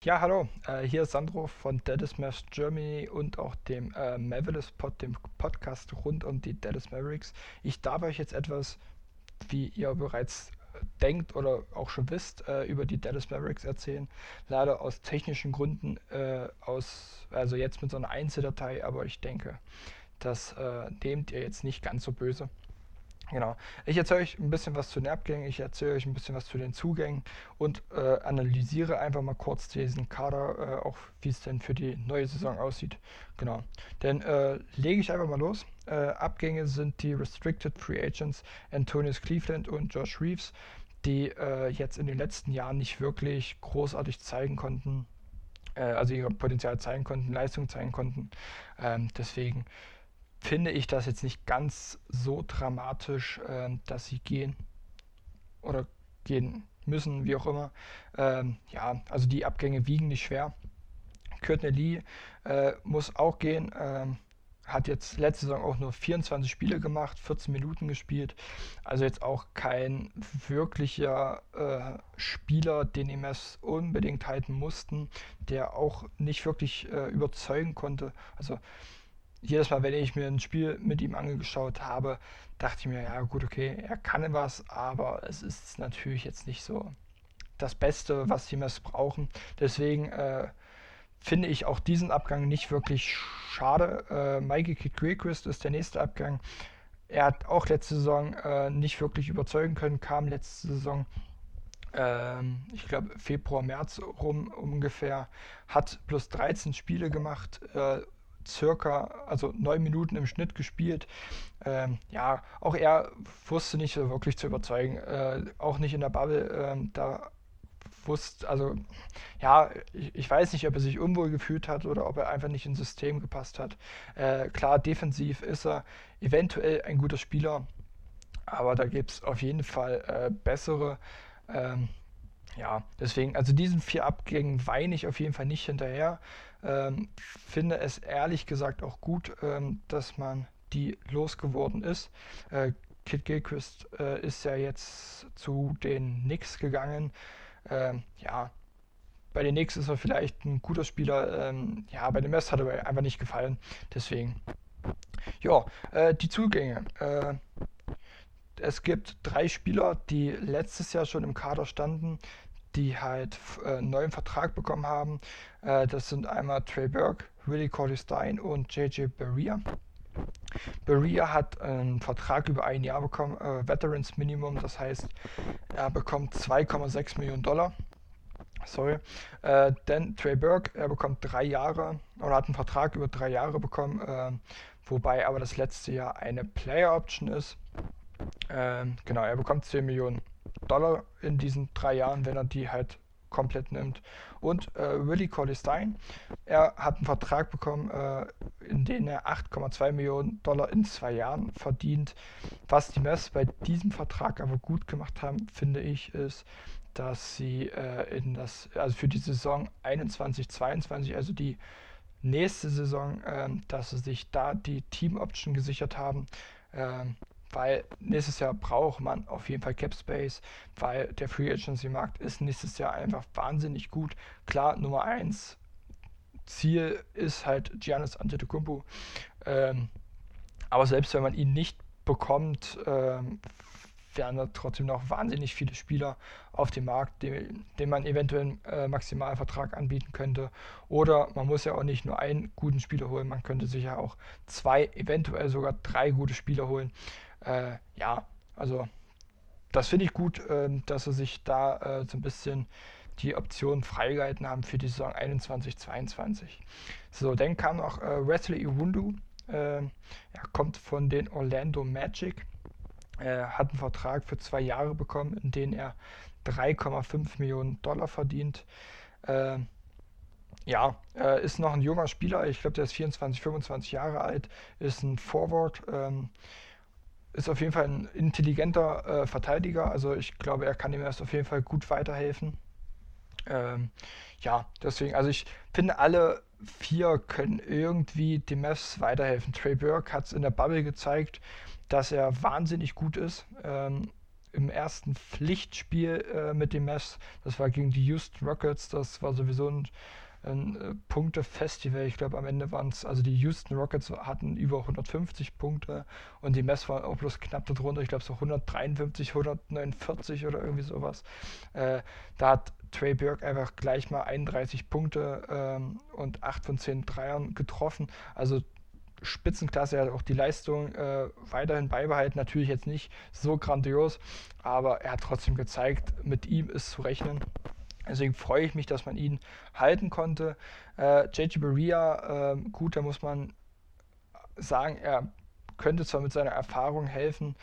Ja, hallo, äh, hier ist Sandro von Dallas Mavs Germany und auch dem äh, Mavericks Pod, dem Podcast rund um die Dallas Mavericks. Ich darf euch jetzt etwas, wie ihr bereits äh, denkt oder auch schon wisst, äh, über die Dallas Mavericks erzählen. Leider aus technischen Gründen, äh, aus, also jetzt mit so einer Einzeldatei, aber ich denke, das nehmt ihr jetzt nicht ganz so böse. Genau. Ich erzähle euch ein bisschen was zu den Abgängen, ich erzähle euch ein bisschen was zu den Zugängen und äh, analysiere einfach mal kurz diesen Kader, äh, auch wie es denn für die neue Saison aussieht. Genau. Dann äh, lege ich einfach mal los. Äh, Abgänge sind die Restricted Free Agents Antonius Cleveland und Josh Reeves, die äh, jetzt in den letzten Jahren nicht wirklich großartig zeigen konnten, äh, also ihr Potenzial zeigen konnten, Leistung zeigen konnten. Ähm, deswegen finde ich das jetzt nicht ganz so dramatisch, äh, dass sie gehen oder gehen müssen, wie auch immer. Ähm, ja, also die Abgänge wiegen nicht schwer. Courtney Lee äh, muss auch gehen. Ähm, hat jetzt letzte Saison auch nur 24 Spiele gemacht, 14 Minuten gespielt. Also jetzt auch kein wirklicher äh, Spieler, den es unbedingt halten mussten, der auch nicht wirklich äh, überzeugen konnte. Also jedes Mal, wenn ich mir ein Spiel mit ihm angeschaut habe, dachte ich mir, ja gut, okay, er kann was, aber es ist natürlich jetzt nicht so das Beste, was die Mess brauchen. Deswegen äh, finde ich auch diesen Abgang nicht wirklich schade. Äh, Mikey Gilchrist ist der nächste Abgang. Er hat auch letzte Saison äh, nicht wirklich überzeugen können, kam letzte Saison, ähm, ich glaube Februar, März rum ungefähr, hat plus 13 Spiele gemacht, äh, circa, also neun Minuten im Schnitt gespielt. Ähm, ja, auch er wusste nicht so wirklich zu überzeugen. Äh, auch nicht in der Bubble. Ähm, da wusste, also ja, ich, ich, weiß nicht, ob er sich unwohl gefühlt hat oder ob er einfach nicht ins System gepasst hat. Äh, klar, defensiv ist er eventuell ein guter Spieler, aber da gibt es auf jeden Fall äh, bessere. Ähm, ja, deswegen, also diesen vier Abgängen weine ich auf jeden Fall nicht hinterher. Ähm, finde es ehrlich gesagt auch gut, ähm, dass man die losgeworden ist. Äh, Kit Gilchrist äh, ist ja jetzt zu den Knicks gegangen. Ähm, ja, bei den Knicks ist er vielleicht ein guter Spieler. Ähm, ja, bei den Mess hat er einfach nicht gefallen. Deswegen. Ja, äh, die Zugänge. Äh, es gibt drei Spieler, die letztes Jahr schon im Kader standen, die halt äh, einen neuen Vertrag bekommen haben. Äh, das sind einmal Trey Burke, Willie Cordy Stein und JJ Barrier. Berea hat einen Vertrag über ein Jahr bekommen, äh, Veterans Minimum, das heißt, er bekommt 2,6 Millionen Dollar. Sorry. Äh, dann Trey Burke, er bekommt drei Jahre oder hat einen Vertrag über drei Jahre bekommen, äh, wobei aber das letzte Jahr eine Player Option ist. Ähm, genau, er bekommt 10 Millionen Dollar in diesen drei Jahren, wenn er die halt komplett nimmt. Und äh, Willie Stein, er hat einen Vertrag bekommen, äh, in dem er 8,2 Millionen Dollar in zwei Jahren verdient. Was die Mess bei diesem Vertrag aber gut gemacht haben, finde ich, ist, dass sie äh, in das, also für die Saison 21, 22, also die nächste Saison, ähm, dass sie sich da die Team Option gesichert haben. Weil nächstes Jahr braucht man auf jeden Fall Cap Space, weil der Free Agency Markt ist nächstes Jahr einfach wahnsinnig gut. Klar, Nummer 1 Ziel ist halt Giannis Antetokounmpo. Ähm, aber selbst wenn man ihn nicht bekommt, ähm, wären da trotzdem noch wahnsinnig viele Spieler auf dem Markt, denen man eventuell einen äh, Maximalvertrag anbieten könnte. Oder man muss ja auch nicht nur einen guten Spieler holen, man könnte sich ja auch zwei, eventuell sogar drei gute Spieler holen. Äh, ja, also das finde ich gut, äh, dass sie sich da äh, so ein bisschen die Option freigehalten haben für die Saison 21-22. So, dann kam noch äh, Wesley Iwundu. Äh, er kommt von den Orlando Magic. Er hat einen Vertrag für zwei Jahre bekommen, in dem er 3,5 Millionen Dollar verdient. Äh, ja, äh, ist noch ein junger Spieler. Ich glaube, der ist 24, 25 Jahre alt, ist ein Forward. Ähm, ist auf jeden Fall ein intelligenter äh, Verteidiger. Also ich glaube, er kann ihm erst auf jeden Fall gut weiterhelfen. Ähm, ja, deswegen, also ich finde, alle vier können irgendwie dem Mavs weiterhelfen. Trey Burke hat es in der Bubble gezeigt, dass er wahnsinnig gut ist. Ähm, Im ersten Pflichtspiel äh, mit dem Mavs, das war gegen die Houston Rockets, das war sowieso ein ein äh, Punkte-Festival. Ich glaube, am Ende waren es, also die Houston Rockets hatten über 150 Punkte und die Mess war auch bloß knapp darunter. Ich glaube, so 153, 149 oder irgendwie sowas. Äh, da hat Trey Burke einfach gleich mal 31 Punkte ähm, und 8 von 10 Dreiern getroffen. Also Spitzenklasse, er hat auch die Leistung äh, weiterhin beibehalten. Natürlich jetzt nicht so grandios, aber er hat trotzdem gezeigt, mit ihm ist zu rechnen. Deswegen freue ich mich, dass man ihn halten konnte. Äh, JJ Berea, äh, gut, da muss man sagen, er könnte zwar mit seiner Erfahrung helfen,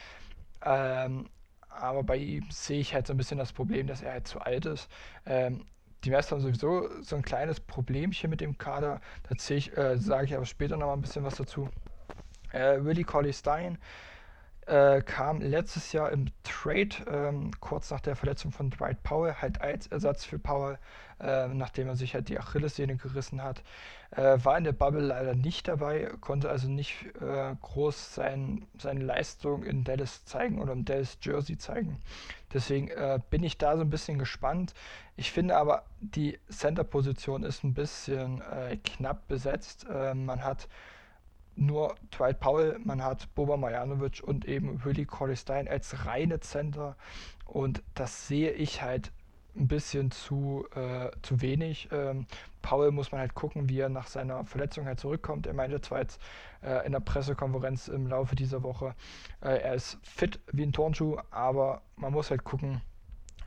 ähm, aber bei ihm sehe ich halt so ein bisschen das Problem, dass er halt zu alt ist. Ähm, die Mavs haben sowieso so ein kleines Problemchen mit dem Kader. Da äh, sage ich aber später noch mal ein bisschen was dazu. Äh, Willie Colley Stein äh, kam letztes Jahr im Trade, ähm, kurz nach der Verletzung von Dwight Powell, halt als Ersatz für Powell, äh, nachdem er sich halt die Achillessehne gerissen hat. Äh, war in der Bubble leider nicht dabei, konnte also nicht äh, groß sein, seine Leistung in Dallas zeigen oder im Dallas Jersey zeigen. Deswegen äh, bin ich da so ein bisschen gespannt. Ich finde aber, die Center-Position ist ein bisschen äh, knapp besetzt. man hat nur Dwight Powell, man hat Boba Marjanovic und eben Willie Corley Stein als reine Center und das sehe ich halt ein bisschen zu, äh, zu wenig. Ähm, Powell muss man halt gucken, wie er nach seiner Verletzung halt zurückkommt. Er meinte zwar jetzt äh, in der Pressekonferenz im Laufe dieser Woche, äh, er ist fit wie ein Turnschuh, aber man muss halt gucken,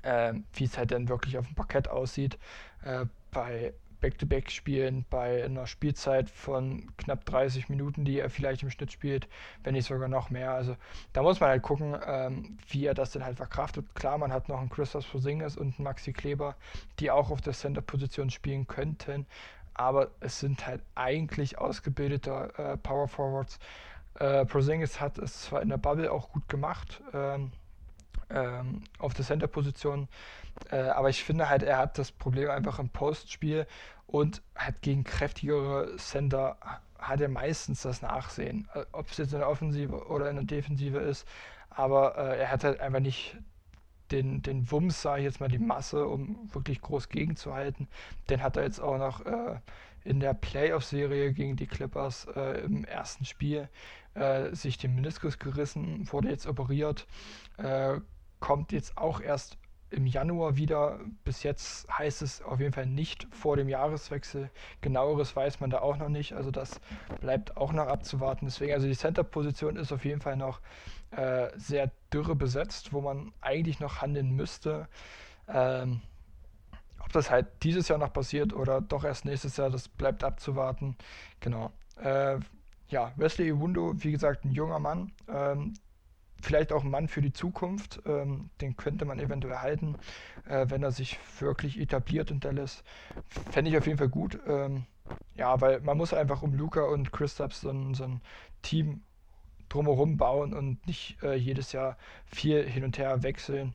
äh, wie es halt dann wirklich auf dem Parkett aussieht. Äh, bei Back-to-Back-Spielen bei einer Spielzeit von knapp 30 Minuten, die er vielleicht im Schnitt spielt, wenn nicht sogar noch mehr. Also da muss man halt gucken, ähm, wie er das denn halt verkraftet. Klar, man hat noch einen Christoph Porzingis und einen Maxi Kleber, die auch auf der Center-Position spielen könnten, aber es sind halt eigentlich ausgebildete äh, Power Forwards. Äh, Porzingis hat es zwar in der Bubble auch gut gemacht, ähm, ähm, auf der Center-Position. Äh, aber ich finde halt, er hat das Problem einfach im Postspiel und hat gegen kräftigere Center hat er meistens das Nachsehen. Äh, ob es jetzt in der Offensive oder in der Defensive ist. Aber äh, er hat halt einfach nicht den, den Wumms, sage ich jetzt mal, die Masse, um wirklich groß gegenzuhalten. Den hat er jetzt auch noch äh, in der Playoff-Serie gegen die Clippers äh, im ersten Spiel äh, sich den Meniskus gerissen, wurde jetzt operiert, kommt jetzt auch erst im Januar wieder. Bis jetzt heißt es auf jeden Fall nicht vor dem Jahreswechsel. Genaueres weiß man da auch noch nicht. Also das bleibt auch noch abzuwarten. Deswegen, also die Center-Position ist auf jeden Fall noch äh, sehr dürre besetzt, wo man eigentlich noch handeln müsste. Ähm, ob das halt dieses Jahr noch passiert oder doch erst nächstes Jahr, das bleibt abzuwarten. Genau. Äh, ja, Wesley Iwundo, wie gesagt, ein junger Mann, ähm, vielleicht auch ein Mann für die Zukunft. Ähm, den könnte man eventuell halten, äh, wenn er sich wirklich etabliert in Dallas. Fände ich auf jeden Fall gut. Ähm, ja, weil man muss einfach um Luca und Christaps so so ein Team drumherum bauen und nicht äh, jedes Jahr viel hin und her wechseln.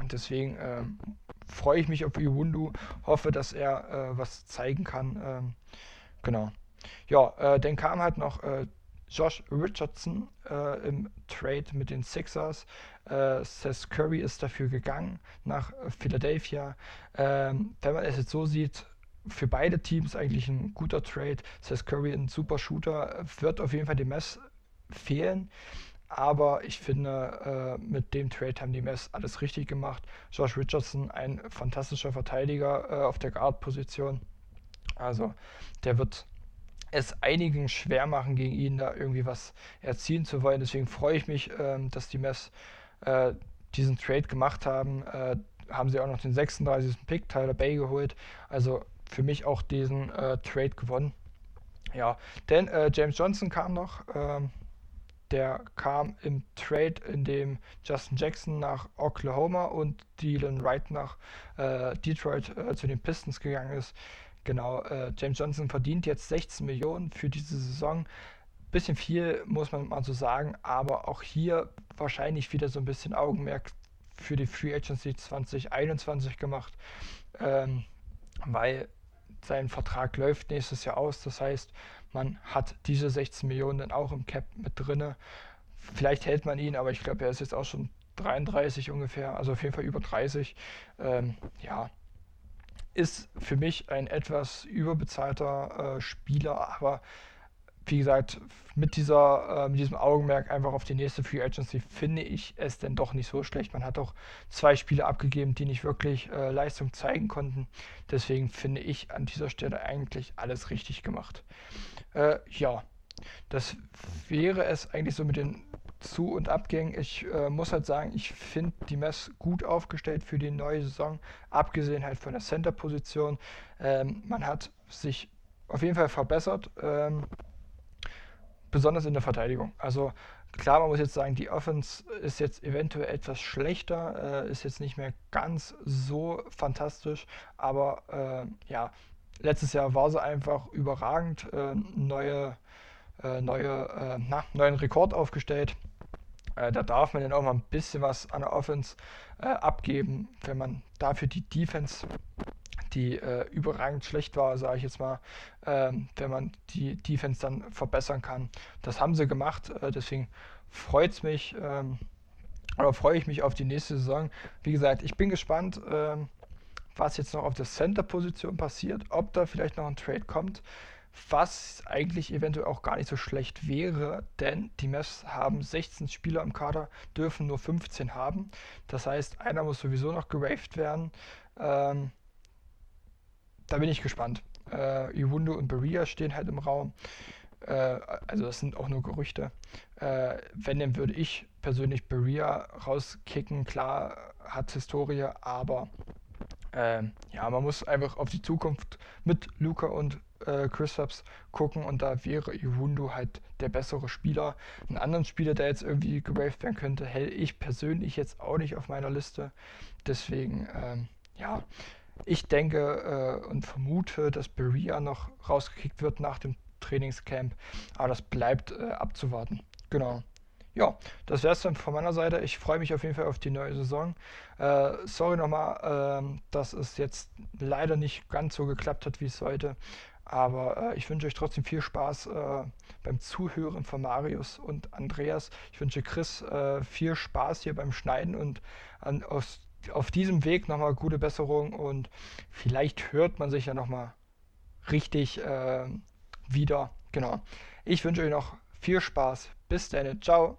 Und deswegen äh, freue ich mich auf Iwundu, hoffe, dass er äh, was zeigen kann. Ähm, genau. Ja, äh, dann kam halt noch äh, Josh Richardson äh, im Trade mit den Sixers. Äh, Seth Curry ist dafür gegangen nach Philadelphia. Ähm, wenn man es jetzt so sieht, für beide Teams eigentlich ein guter Trade. Seth Curry ein super Shooter, wird auf jeden Fall dem Mess fehlen. Aber ich finde, äh, mit dem Trade haben die Mess alles richtig gemacht. Josh Richardson, ein fantastischer Verteidiger äh, auf der Guard-Position. Also, der wird es einigen schwer machen, gegen ihn da irgendwie was erzielen zu wollen. Deswegen freue ich mich, ähm, dass die Mess äh, diesen Trade gemacht haben. Äh, haben sie auch noch den 36. Pick, Tyler Bay, geholt. Also für mich auch diesen äh, Trade gewonnen. Ja, denn äh, James Johnson kam noch. Ähm, der kam im Trade, in dem Justin Jackson nach Oklahoma und Dylan Wright nach äh, Detroit äh, zu den Pistons gegangen ist. Genau, äh, James Johnson verdient jetzt 16 Millionen für diese Saison. Bisschen viel, muss man mal so sagen, aber auch hier wahrscheinlich wieder so ein bisschen Augenmerk für die Free Agency 2021 gemacht, ähm, weil sein Vertrag läuft nächstes Jahr aus. Das heißt, man hat diese 16 Millionen dann auch im Cap mit drinne. Vielleicht hält man ihn, aber ich glaube, er ist jetzt auch schon 33 ungefähr, also auf jeden Fall über 30. Ähm, ja, ist für mich ein etwas überbezahlter äh, Spieler, aber wie gesagt, mit, dieser, äh, mit diesem Augenmerk einfach auf die nächste Free Agency finde ich es denn doch nicht so schlecht. Man hat auch zwei Spiele abgegeben, die nicht wirklich äh, Leistung zeigen konnten. Deswegen finde ich an dieser Stelle eigentlich alles richtig gemacht. Äh, ja, das wäre es eigentlich so mit den zu- und Abgängen. Ich äh, muss halt sagen, ich finde die Mess gut aufgestellt für die neue Saison, abgesehen halt von der Center-Position. Ähm, man hat sich auf jeden Fall verbessert, ähm, besonders in der Verteidigung. Also klar, man muss jetzt sagen, die Offense ist jetzt eventuell etwas schlechter, äh, ist jetzt nicht mehr ganz so fantastisch, aber äh, ja, letztes Jahr war sie einfach überragend, äh, neue, äh, neue, äh, na, neuen Rekord aufgestellt. Äh, da darf man dann auch mal ein bisschen was an der Offense äh, abgeben, wenn man dafür die Defense, die äh, überragend schlecht war, sage ich jetzt mal, ähm, wenn man die Defense dann verbessern kann. Das haben sie gemacht, äh, deswegen freut es mich. Ähm, oder freue ich mich auf die nächste Saison. Wie gesagt, ich bin gespannt, ähm, was jetzt noch auf der Center-Position passiert, ob da vielleicht noch ein Trade kommt was eigentlich eventuell auch gar nicht so schlecht wäre, denn die Mavs haben 16 Spieler im Kader, dürfen nur 15 haben. Das heißt, einer muss sowieso noch geraved werden. Ähm, da bin ich gespannt. Äh, Iwundo und Beria stehen halt im Raum. Äh, also das sind auch nur Gerüchte. Äh, wenn, dann würde ich persönlich Beria rauskicken. Klar, hat Historie, aber ähm, ja, man muss einfach auf die Zukunft mit Luca und äh, Christaps gucken und da wäre Iwundu halt der bessere Spieler. Einen anderen Spieler, der jetzt irgendwie gewaved werden könnte, hätte ich persönlich jetzt auch nicht auf meiner Liste. Deswegen, ähm, ja, ich denke äh, und vermute, dass Beria noch rausgekickt wird nach dem Trainingscamp, aber das bleibt äh, abzuwarten. Genau. Ja, das wäre es dann von meiner Seite. Ich freue mich auf jeden Fall auf die neue Saison. Äh, sorry nochmal, äh, dass es jetzt leider nicht ganz so geklappt hat, wie es sollte. Aber äh, ich wünsche euch trotzdem viel Spaß äh, beim Zuhören von Marius und Andreas. Ich wünsche Chris äh, viel Spaß hier beim Schneiden und an, aus, auf diesem Weg nochmal gute Besserung und vielleicht hört man sich ja nochmal richtig äh, wieder. Genau. Ich wünsche euch noch viel Spaß. Bis dann. Ciao.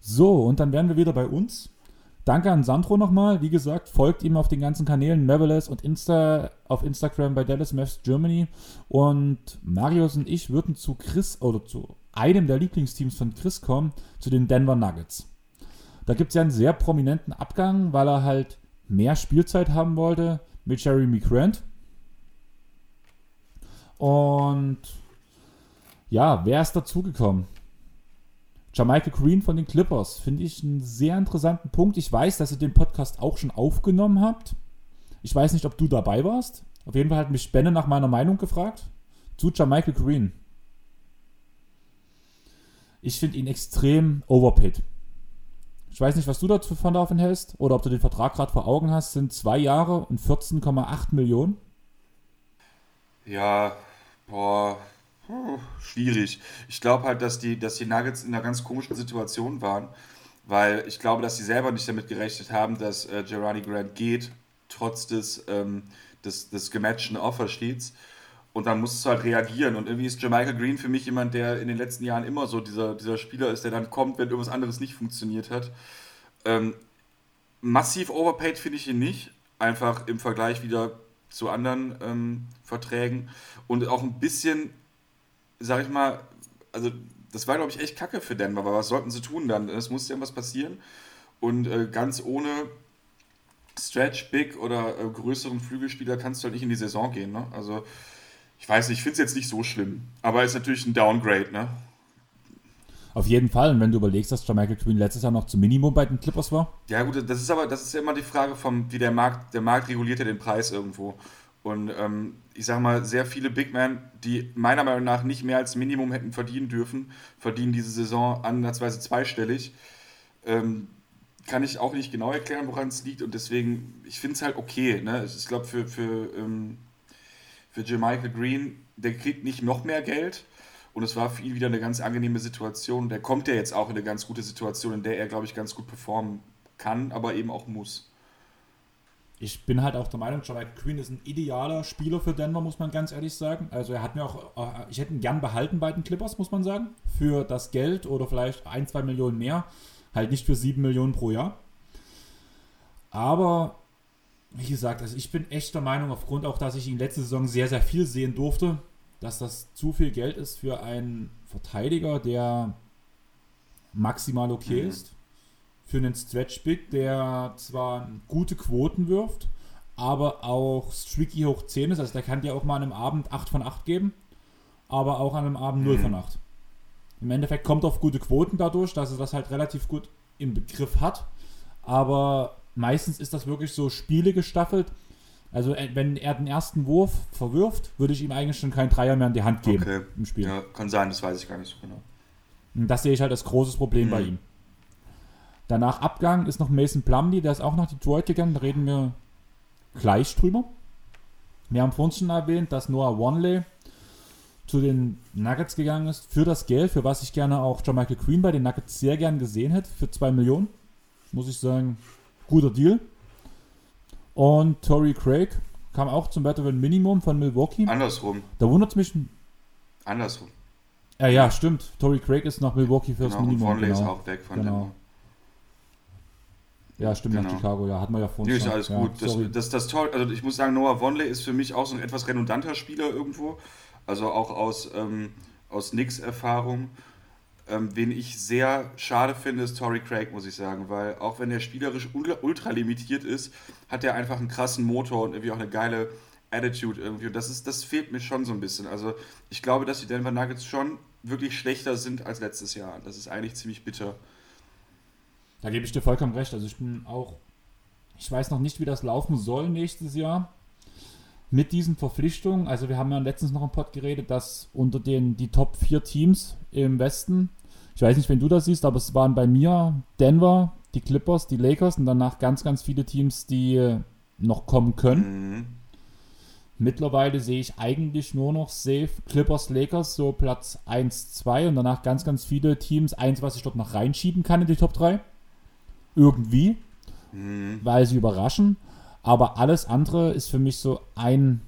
So, und dann wären wir wieder bei uns. Danke an Sandro nochmal. Wie gesagt, folgt ihm auf den ganzen Kanälen Neverless und Insta auf Instagram bei Dallas Mavs Germany. Und Marius und ich würden zu Chris oder zu einem der Lieblingsteams von Chris kommen, zu den Denver Nuggets. Da gibt es ja einen sehr prominenten Abgang, weil er halt mehr Spielzeit haben wollte mit Jeremy Grant. Und ja, wer ist dazugekommen? Jamaica Green von den Clippers finde ich einen sehr interessanten Punkt. Ich weiß, dass ihr den Podcast auch schon aufgenommen habt. Ich weiß nicht, ob du dabei warst. Auf jeden Fall hat mich Benne nach meiner Meinung gefragt zu Jamaica Green. Ich finde ihn extrem overpaid. Ich weiß nicht, was du dazu von davon hältst oder ob du den Vertrag gerade vor Augen hast. Sind zwei Jahre und 14,8 Millionen. Ja, boah, schwierig. Ich glaube halt, dass die, dass die Nuggets in einer ganz komischen Situation waren, weil ich glaube, dass sie selber nicht damit gerechnet haben, dass äh, Gerani Grant geht, trotz des, ähm, des, des gematchten Offersheets. Und dann musst du halt reagieren. Und irgendwie ist Jamaica Green für mich jemand, der in den letzten Jahren immer so dieser, dieser Spieler ist, der dann kommt, wenn irgendwas anderes nicht funktioniert hat. Ähm, massiv overpaid finde ich ihn nicht. Einfach im Vergleich wieder zu anderen ähm, Verträgen. Und auch ein bisschen sag ich mal, also das war, glaube ich, echt kacke für Denver, aber was sollten sie tun dann? Es musste irgendwas passieren. Und äh, ganz ohne Stretch, Big oder äh, größeren Flügelspieler kannst du halt nicht in die Saison gehen. Ne? Also, ich weiß nicht, ich finde es jetzt nicht so schlimm. Aber ist natürlich ein Downgrade, ne? Auf jeden Fall. Und wenn du überlegst, dass Jamaica Queen letztes Jahr noch zum Minimum bei den Clippers war. Ja, gut, das ist aber, das ist ja immer die Frage vom, wie der Markt, der Markt reguliert ja den Preis irgendwo. Und ähm, ich sage mal, sehr viele Big Men, die meiner Meinung nach nicht mehr als Minimum hätten verdienen dürfen, verdienen diese Saison ansatzweise zweistellig. Ähm, kann ich auch nicht genau erklären, woran es liegt. Und deswegen, ich finde es halt okay. Ne? Ich glaube, für, für, ähm, für Jermichael Green, der kriegt nicht noch mehr Geld. Und es war für ihn wieder eine ganz angenehme Situation. Der kommt ja jetzt auch in eine ganz gute Situation, in der er, glaube ich, ganz gut performen kann, aber eben auch muss ich bin halt auch der Meinung, Jamaica Queen ist ein idealer Spieler für Denver, muss man ganz ehrlich sagen. Also er hat mir auch, äh, ich hätte ihn gern behalten bei den Clippers, muss man sagen. Für das Geld oder vielleicht ein, zwei Millionen mehr. Halt nicht für sieben Millionen pro Jahr. Aber, wie gesagt, also ich bin echt der Meinung, aufgrund auch, dass ich ihn letzte Saison sehr, sehr viel sehen durfte, dass das zu viel Geld ist für einen Verteidiger, der maximal okay mhm. ist für einen Stretch Big, der zwar gute Quoten wirft, aber auch streaky hoch 10 ist. Also der kann dir auch mal an einem Abend 8 von 8 geben, aber auch an einem Abend 0 von 8. Im Endeffekt kommt auf gute Quoten dadurch, dass er das halt relativ gut im Begriff hat. Aber meistens ist das wirklich so Spiele gestaffelt. Also äh, wenn er den ersten Wurf verwirft, würde ich ihm eigentlich schon keinen Dreier mehr in die Hand geben okay. im Spiel. Ja, kann sein, das weiß ich gar nicht so genau. Und das sehe ich halt als großes Problem mhm. bei ihm. Danach Abgang ist noch Mason Plumlee, der ist auch nach Detroit gegangen, da reden wir gleich drüber. Wir haben vorhin schon erwähnt, dass Noah Wanley zu den Nuggets gegangen ist für das Geld, für was ich gerne auch John Michael Queen bei den Nuggets sehr gern gesehen hätte, für 2 Millionen. Muss ich sagen, guter Deal. Und Tory Craig kam auch zum Veteran Minimum von Milwaukee. Andersrum. Da wundert es mich. Andersrum. Ja, ja, stimmt. Tory Craig ist nach Milwaukee fürs genau, Minimum. Und Wanley genau. ist auch weg von genau. Ja, stimmt, genau. nach Chicago, ja, hat man ja vorhin Nee, ist alles gut. Ja, das, das, das toll. Also ich muss sagen, Noah Vonley ist für mich auch so ein etwas redundanter Spieler irgendwo. Also auch aus, ähm, aus Knicks-Erfahrung. Ähm, wen ich sehr schade finde, ist Tory Craig, muss ich sagen, weil auch wenn er spielerisch ultra limitiert ist, hat er einfach einen krassen Motor und irgendwie auch eine geile Attitude irgendwie. Und das, ist, das fehlt mir schon so ein bisschen. Also ich glaube, dass die Denver Nuggets schon wirklich schlechter sind als letztes Jahr. Das ist eigentlich ziemlich bitter. Da gebe ich dir vollkommen recht. Also ich bin auch, ich weiß noch nicht, wie das laufen soll nächstes Jahr mit diesen Verpflichtungen. Also wir haben ja letztens noch im Pod geredet, dass unter den die Top 4 Teams im Westen, ich weiß nicht, wenn du das siehst, aber es waren bei mir Denver, die Clippers, die Lakers und danach ganz, ganz viele Teams, die noch kommen können. Mhm. Mittlerweile sehe ich eigentlich nur noch safe Clippers, Lakers, so Platz 1, 2 und danach ganz, ganz viele Teams. Eins, was ich dort noch reinschieben kann in die Top 3 irgendwie, mhm. weil sie überraschen. Aber alles andere ist für mich so ein,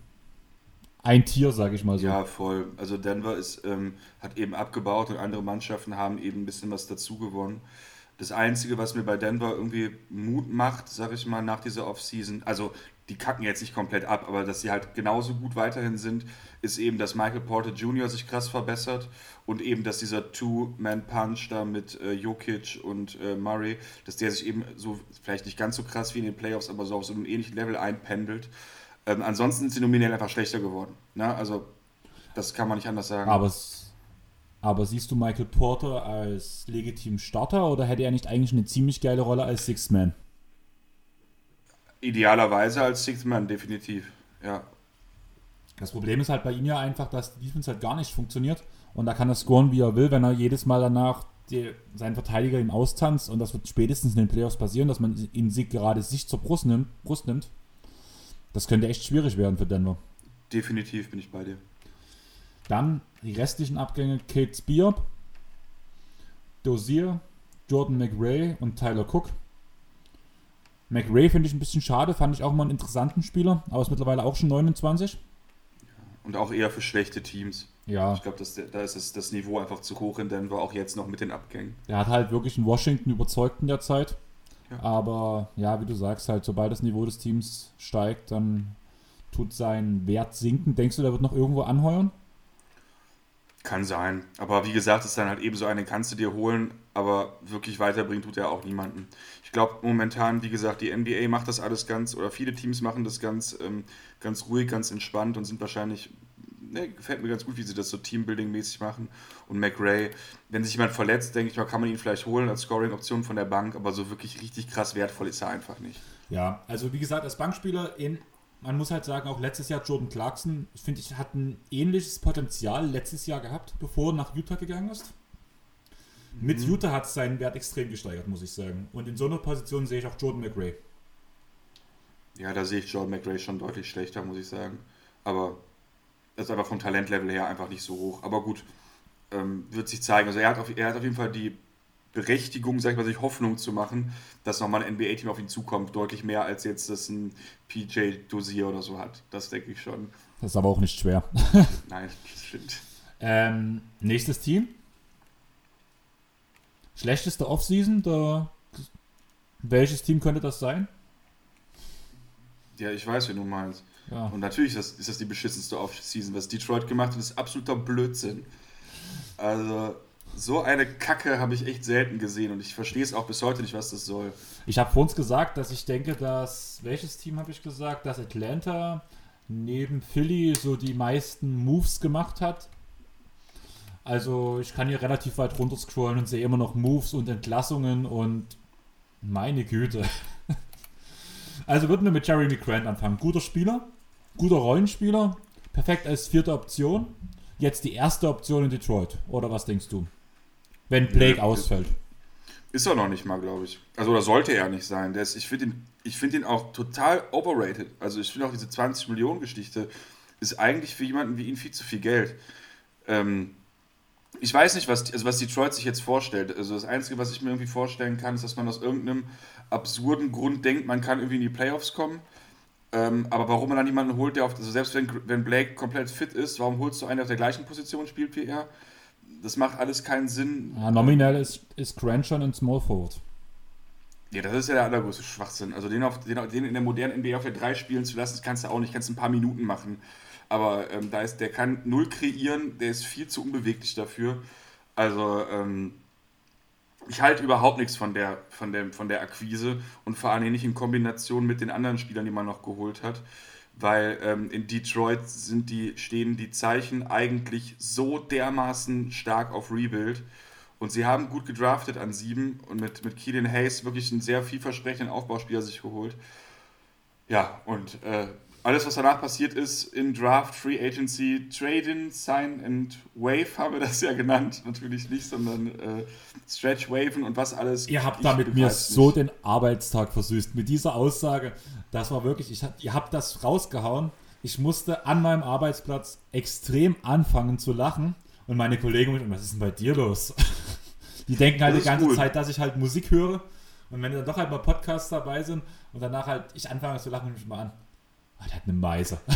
ein Tier, sage ich mal so. Ja, voll. Also Denver ist, ähm, hat eben abgebaut und andere Mannschaften haben eben ein bisschen was dazu gewonnen. Das Einzige, was mir bei Denver irgendwie Mut macht, sag ich mal, nach dieser Offseason, also die kacken jetzt nicht komplett ab, aber dass sie halt genauso gut weiterhin sind, ist eben, dass Michael Porter Jr. sich krass verbessert und eben, dass dieser Two-Man-Punch da mit äh, Jokic und äh, Murray, dass der sich eben so, vielleicht nicht ganz so krass wie in den Playoffs, aber so auf so einem ähnlichen Level einpendelt. Ähm, ansonsten sind sie nominell einfach schlechter geworden. Ne? Also, das kann man nicht anders sagen. Aber, aber siehst du Michael Porter als legitimen Starter oder hätte er nicht eigentlich eine ziemlich geile Rolle als Sixth Man? Idealerweise als Sixth Man, definitiv. Ja. Das Problem ist halt bei ihm ja einfach, dass die Defense halt gar nicht funktioniert. Und da kann er scoren, wie er will, wenn er jedes Mal danach die, seinen Verteidiger ihm austanzt. Und das wird spätestens in den Playoffs passieren, dass man ihn gerade sich zur Brust nimmt, Brust nimmt. Das könnte echt schwierig werden für Denver. Definitiv bin ich bei dir. Dann die restlichen Abgänge: Kate Spear, Dozier, Jordan McRae und Tyler Cook. McRae finde ich ein bisschen schade, fand ich auch mal einen interessanten Spieler, aber ist mittlerweile auch schon 29. Und auch eher für schlechte Teams. Ja. Ich glaube, da ist das, das, Niveau einfach zu hoch in Denver, auch jetzt noch mit den Abgängen. Er hat halt wirklich in Washington überzeugt in der Zeit. Ja. Aber ja, wie du sagst, halt, sobald das Niveau des Teams steigt, dann tut sein Wert sinken. Denkst du, der wird noch irgendwo anheuern? Kann sein. Aber wie gesagt, ist dann halt eben so einen, kannst du dir holen, aber wirklich weiterbringen tut er auch niemanden. Ich glaube momentan, wie gesagt, die NBA macht das alles ganz, oder viele Teams machen das ganz, ähm, ganz ruhig, ganz entspannt und sind wahrscheinlich, ne, gefällt mir ganz gut, wie sie das so Teambuilding-mäßig machen. Und McRae, wenn sich jemand verletzt, denke ich mal, kann man ihn vielleicht holen als Scoring-Option von der Bank, aber so wirklich richtig krass wertvoll ist er einfach nicht. Ja, also wie gesagt, als Bankspieler in man muss halt sagen, auch letztes Jahr Jordan Clarkson, finde ich, hat ein ähnliches Potenzial letztes Jahr gehabt, bevor er nach Utah gegangen ist. Mhm. Mit Utah hat es seinen Wert extrem gesteigert, muss ich sagen. Und in so einer Position sehe ich auch Jordan McRae. Ja, da sehe ich Jordan McRae schon deutlich schlechter, muss ich sagen. Aber das ist einfach vom Talentlevel her einfach nicht so hoch. Aber gut, ähm, wird sich zeigen. Also er hat, auf, er hat auf jeden Fall die Berechtigung, sag ich mal, sich Hoffnung zu machen, dass nochmal ein NBA-Team auf ihn zukommt. Deutlich mehr als jetzt das ein PJ Dosier oder so hat. Das denke ich schon. Das ist aber auch nicht schwer. Nein, das stimmt. Ähm, nächstes Team. Schlechteste Offseason. Da, welches Team könnte das sein? Ja, ich weiß, wie du meinst. Ja. Und natürlich ist das, ist das die beschissenste Offseason. Was Detroit gemacht hat, ist absoluter Blödsinn. Also, so eine Kacke habe ich echt selten gesehen und ich verstehe es auch bis heute nicht, was das soll. Ich habe vor uns gesagt, dass ich denke, dass, welches Team habe ich gesagt, dass Atlanta neben Philly so die meisten Moves gemacht hat. Also ich kann hier relativ weit runter scrollen und sehe immer noch Moves und Entlassungen und meine Güte. Also würden wir mit Jeremy Grant anfangen. Guter Spieler, guter Rollenspieler, perfekt als vierte Option. Jetzt die erste Option in Detroit. Oder was denkst du? Wenn Blake ja, ausfällt. Ist er noch nicht mal, glaube ich. Also, oder sollte er nicht sein. Der ist, ich finde ihn, find ihn auch total overrated. Also, ich finde auch diese 20 Millionen Geschichte ist eigentlich für jemanden wie ihn viel zu viel Geld. Ähm, ich weiß nicht, was, also was Detroit sich jetzt vorstellt. Also, das Einzige, was ich mir irgendwie vorstellen kann, ist, dass man aus irgendeinem absurden Grund denkt, man kann irgendwie in die Playoffs kommen. Ähm, aber warum man dann jemanden holt, der auf, also selbst wenn, wenn Blake komplett fit ist, warum holst du einen, der auf der gleichen Position spielt wie er? Das macht alles keinen Sinn. Ja, nominell ist, ist Grant schon ein Small Forward. Ja, das ist ja der allergrößte Schwachsinn. Also den, auf, den, den in der modernen NBA auf der 3 spielen zu lassen, das kannst du auch nicht, kannst ein paar Minuten machen. Aber ähm, da ist, der kann null kreieren, der ist viel zu unbeweglich dafür. Also ähm, ich halte überhaupt nichts von der, von, der, von der Akquise und vor allem nicht in Kombination mit den anderen Spielern, die man noch geholt hat weil ähm, in Detroit sind die, stehen die Zeichen eigentlich so dermaßen stark auf Rebuild. Und sie haben gut gedraftet an sieben und mit, mit Keelan Hayes wirklich einen sehr vielversprechenden Aufbauspieler sich geholt. Ja, und äh, alles, was danach passiert ist in Draft, Free Agency, Trade-in, Sign and Wave haben wir das ja genannt. Natürlich nicht, sondern äh, Stretch, Waven und was alles. Ihr habt damit mir so den Arbeitstag versüßt. Mit dieser Aussage, das war wirklich, ich, ihr habt das rausgehauen. Ich musste an meinem Arbeitsplatz extrem anfangen zu lachen. Und meine Kollegen was ist denn bei dir los? Die denken halt die ganze gut. Zeit, dass ich halt Musik höre. Und wenn dann doch halt mal Podcasts dabei sind und danach halt ich anfange zu lachen, mich mal an. Oh, der hat eine Meise.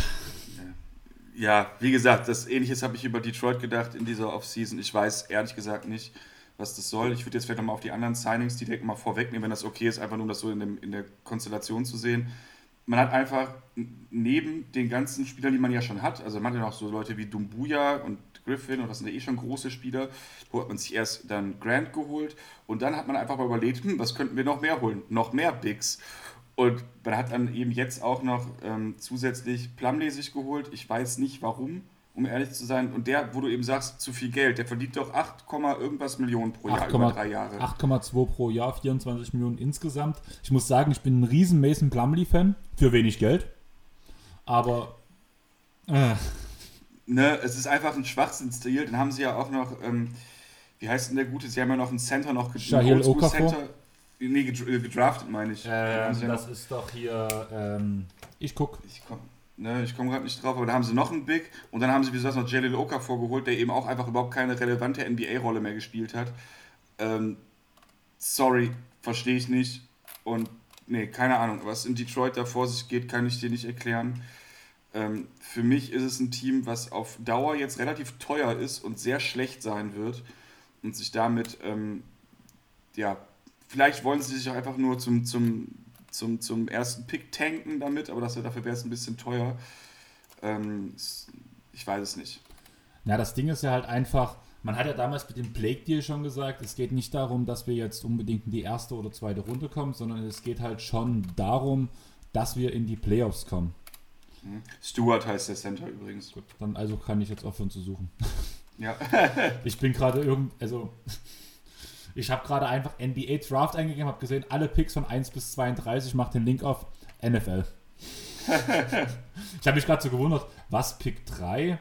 Ja, wie gesagt, das Ähnliches habe ich über Detroit gedacht in dieser Offseason. Ich weiß ehrlich gesagt nicht, was das soll. Ich würde jetzt vielleicht nochmal auf die anderen Signings direkt mal vorwegnehmen, wenn das okay ist, einfach nur um das so in, dem, in der Konstellation zu sehen. Man hat einfach neben den ganzen Spielern, die man ja schon hat, also man hat ja noch so Leute wie Dumbuya und Griffin und das sind ja eh schon große Spieler, wo hat man sich erst dann Grant geholt und dann hat man einfach mal überlegt, hm, was könnten wir noch mehr holen? Noch mehr Bigs. Und man hat dann eben jetzt auch noch ähm, zusätzlich Plumlee sich geholt. Ich weiß nicht warum um ehrlich zu sein. Und der, wo du eben sagst, zu viel Geld, der verdient doch 8, irgendwas Millionen pro Jahr 8, über drei Jahre. 8,2 pro Jahr, 24 Millionen insgesamt. Ich muss sagen, ich bin ein riesen Mason Plumley-Fan für wenig Geld. Aber. Äh. Ne, es ist einfach ein Schwachsinnsstil. Dann haben sie ja auch noch, ähm, wie heißt denn der Gute? Sie haben ja noch einen Center noch Shahil Okafor. Nee, gedraftet meine ich. Äh, das ja ist doch hier. Ähm, ich guck. Ich komm. Ne, ich komme gerade nicht drauf, aber da haben sie noch einen Big und dann haben sie, wie gesagt, noch Jalil Oka vorgeholt, der eben auch einfach überhaupt keine relevante NBA-Rolle mehr gespielt hat. Ähm, sorry, verstehe ich nicht. Und nee, keine Ahnung, was in Detroit da vor sich geht, kann ich dir nicht erklären. Ähm, für mich ist es ein Team, was auf Dauer jetzt relativ teuer ist und sehr schlecht sein wird und sich damit, ähm, ja, vielleicht wollen sie sich auch einfach nur zum, zum zum, zum ersten Pick tanken damit, aber das, dafür wäre es ein bisschen teuer. Ähm, ich weiß es nicht. Ja, das Ding ist ja halt einfach, man hat ja damals mit dem Plague Deal schon gesagt, es geht nicht darum, dass wir jetzt unbedingt in die erste oder zweite Runde kommen, sondern es geht halt schon darum, dass wir in die Playoffs kommen. Mhm. Stuart heißt der Center übrigens. Gut, dann also kann ich jetzt aufhören zu suchen. Ja. ich bin gerade irgend, also ich habe gerade einfach NBA Draft eingegeben, habe gesehen, alle Picks von 1 bis 32, mache den Link auf NFL. ich habe mich gerade so gewundert, was Pick 3?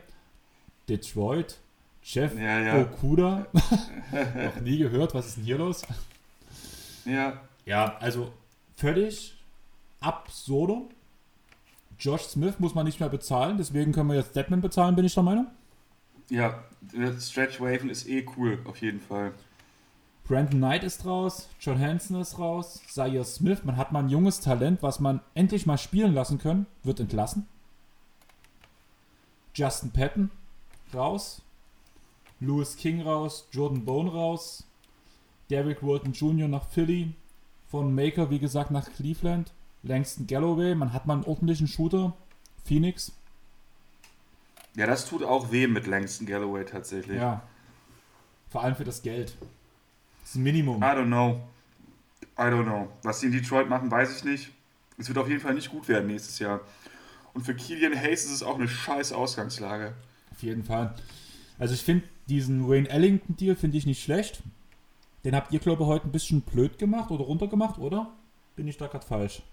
Detroit? Jeff ja, ja. Okuda? Noch nie gehört, was ist denn hier los? Ja. Ja, also völlig absurdum. Josh Smith muss man nicht mehr bezahlen, deswegen können wir jetzt Deadman bezahlen, bin ich der Meinung. Ja, Stretch Waven ist eh cool, auf jeden Fall. Brandon Knight ist raus, John Hansen ist raus, Zaire Smith, man hat mal ein junges Talent, was man endlich mal spielen lassen können, wird entlassen. Justin Patton raus, Lewis King raus, Jordan Bone raus, Derrick Walton Jr. nach Philly, von Maker, wie gesagt, nach Cleveland, Langston Galloway, man hat mal einen ordentlichen Shooter, Phoenix. Ja, das tut auch weh mit Langston Galloway tatsächlich. Ja. Vor allem für das Geld. Das Minimum. I don't know. I don't know. Was sie in Detroit machen, weiß ich nicht. Es wird auf jeden Fall nicht gut werden nächstes Jahr. Und für Killian Hayes ist es auch eine scheiß Ausgangslage. Auf jeden Fall. Also ich finde diesen Wayne Ellington-Deal finde ich nicht schlecht. Den habt ihr, glaube ich, heute ein bisschen blöd gemacht oder runtergemacht, oder? Bin ich da gerade falsch?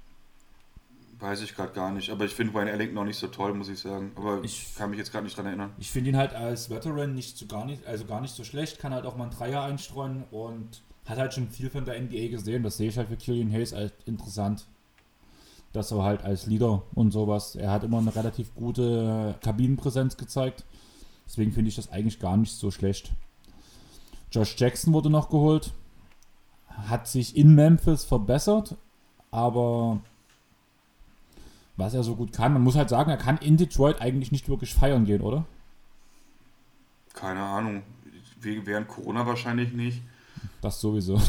Weiß ich gerade gar nicht, aber ich finde Wayne Ellington noch nicht so toll, muss ich sagen. Aber ich kann mich jetzt gerade nicht dran erinnern. Ich finde ihn halt als Veteran nicht so gar nicht, also gar nicht so schlecht, kann halt auch mal einen Dreier einstreuen und hat halt schon viel von der NBA gesehen. Das sehe ich halt für Killian Hayes als interessant. Dass er halt als Leader und sowas, er hat immer eine relativ gute Kabinenpräsenz gezeigt. Deswegen finde ich das eigentlich gar nicht so schlecht. Josh Jackson wurde noch geholt. Hat sich in Memphis verbessert, aber was er so gut kann. Man muss halt sagen, er kann in Detroit eigentlich nicht wirklich feiern gehen, oder? Keine Ahnung. Während Corona wahrscheinlich nicht. Das sowieso.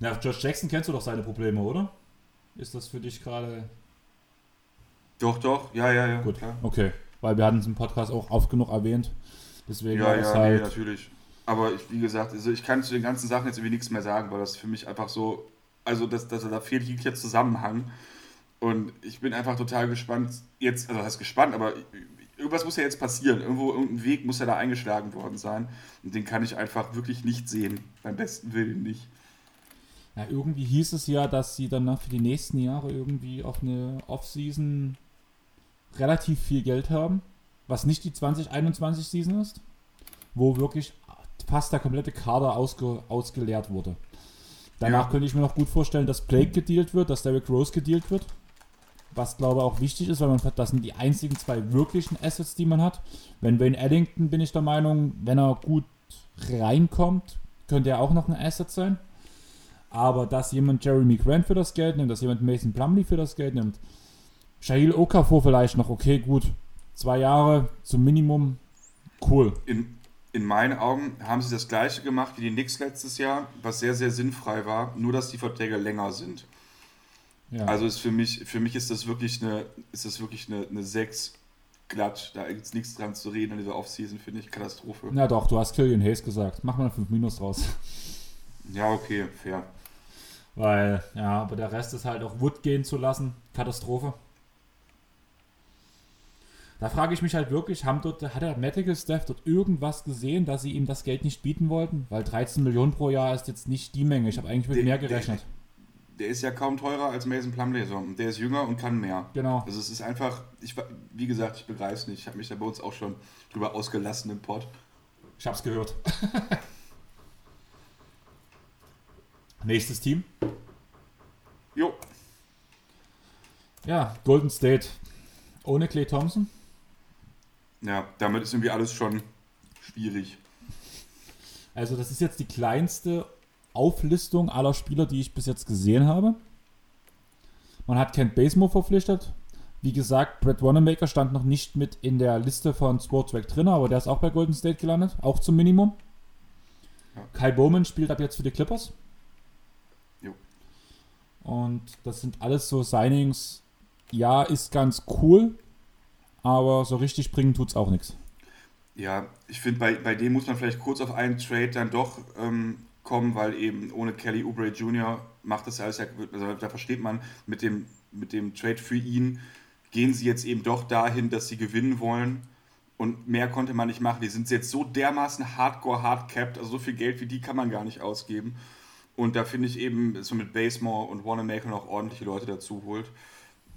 Ja, Josh Jackson kennst du doch seine Probleme, oder? Ist das für dich gerade. Doch, doch, ja, ja, ja. Gut, klar. okay. Weil wir hatten es im Podcast auch oft genug erwähnt. Deswegen ja, ja, halt nee, natürlich. Aber ich, wie gesagt, also ich kann zu den ganzen Sachen jetzt irgendwie nichts mehr sagen, weil das für mich einfach so, also das, das, da fehlt jeglicher Zusammenhang. Und ich bin einfach total gespannt, jetzt, also das ist gespannt, aber irgendwas muss ja jetzt passieren. Irgendwo, irgendein Weg muss ja da eingeschlagen worden sein. Und den kann ich einfach wirklich nicht sehen. Beim besten Willen nicht. Ja, irgendwie hieß es ja, dass sie danach für die nächsten Jahre irgendwie auf eine Off-Season relativ viel Geld haben. Was nicht die 2021-Season ist. Wo wirklich fast der komplette Kader ausge ausgeleert wurde. Danach ja. könnte ich mir noch gut vorstellen, dass Blake gedealt wird, dass Derrick Rose gedealt wird was glaube ich auch wichtig ist, weil man das sind die einzigen zwei wirklichen Assets, die man hat. Wenn Wayne Eddington bin ich der Meinung, wenn er gut reinkommt, könnte er auch noch ein Asset sein. Aber dass jemand Jeremy Grant für das Geld nimmt, dass jemand Mason Plumley für das Geld nimmt, Shahil Okafor vielleicht noch, okay, gut. Zwei Jahre zum Minimum, cool. In, in meinen Augen haben sie das gleiche gemacht wie die Knicks letztes Jahr, was sehr, sehr sinnfrei war, nur dass die Verträge länger sind. Ja. Also ist für mich, für mich ist das wirklich eine, ist das wirklich eine, eine 6 glatt. Da gibt es nichts dran zu reden in dieser Offseason, finde ich Katastrophe. Na doch, du hast Killian Hayes gesagt. Mach mal 5 Minus draus. Ja, okay, fair. Weil, ja, aber der Rest ist halt auch Wood gehen zu lassen. Katastrophe. Da frage ich mich halt wirklich, haben dort, hat der Medical Staff dort irgendwas gesehen, dass sie ihm das Geld nicht bieten wollten? Weil 13 Millionen pro Jahr ist jetzt nicht die Menge. Ich habe eigentlich mit der, mehr gerechnet. Der, der, ist ja kaum teurer als Mason Plumlee. So. Der ist jünger und kann mehr. Genau. Also es ist einfach, ich, wie gesagt, ich begreife es nicht. Ich habe mich da bei uns auch schon drüber ausgelassen im Pod. Ich habe es gehört. Nächstes Team. Jo. Ja, Golden State. Ohne Clay Thompson. Ja, damit ist irgendwie alles schon schwierig. Also das ist jetzt die kleinste Auflistung aller Spieler, die ich bis jetzt gesehen habe. Man hat Kent Basemore verpflichtet. Wie gesagt, Brett Wanamaker stand noch nicht mit in der Liste von Sportswack drin, aber der ist auch bei Golden State gelandet, auch zum Minimum. Ja. Kai Bowman spielt ab jetzt für die Clippers. Jo. Und das sind alles so Signings. Ja, ist ganz cool, aber so richtig bringen tut es auch nichts. Ja, ich finde, bei, bei dem muss man vielleicht kurz auf einen Trade dann doch ähm, kommen, weil eben ohne Kelly Oubre Jr. macht das alles ja, also da versteht man mit dem, mit dem Trade für ihn, gehen sie jetzt eben doch dahin, dass sie gewinnen wollen. Und mehr konnte man nicht machen. Die sind jetzt so dermaßen hardcore hardcapped, also so viel Geld wie die kann man gar nicht ausgeben. Und da finde ich eben, so mit Basemore und Wanamaker noch ordentliche Leute dazu holt.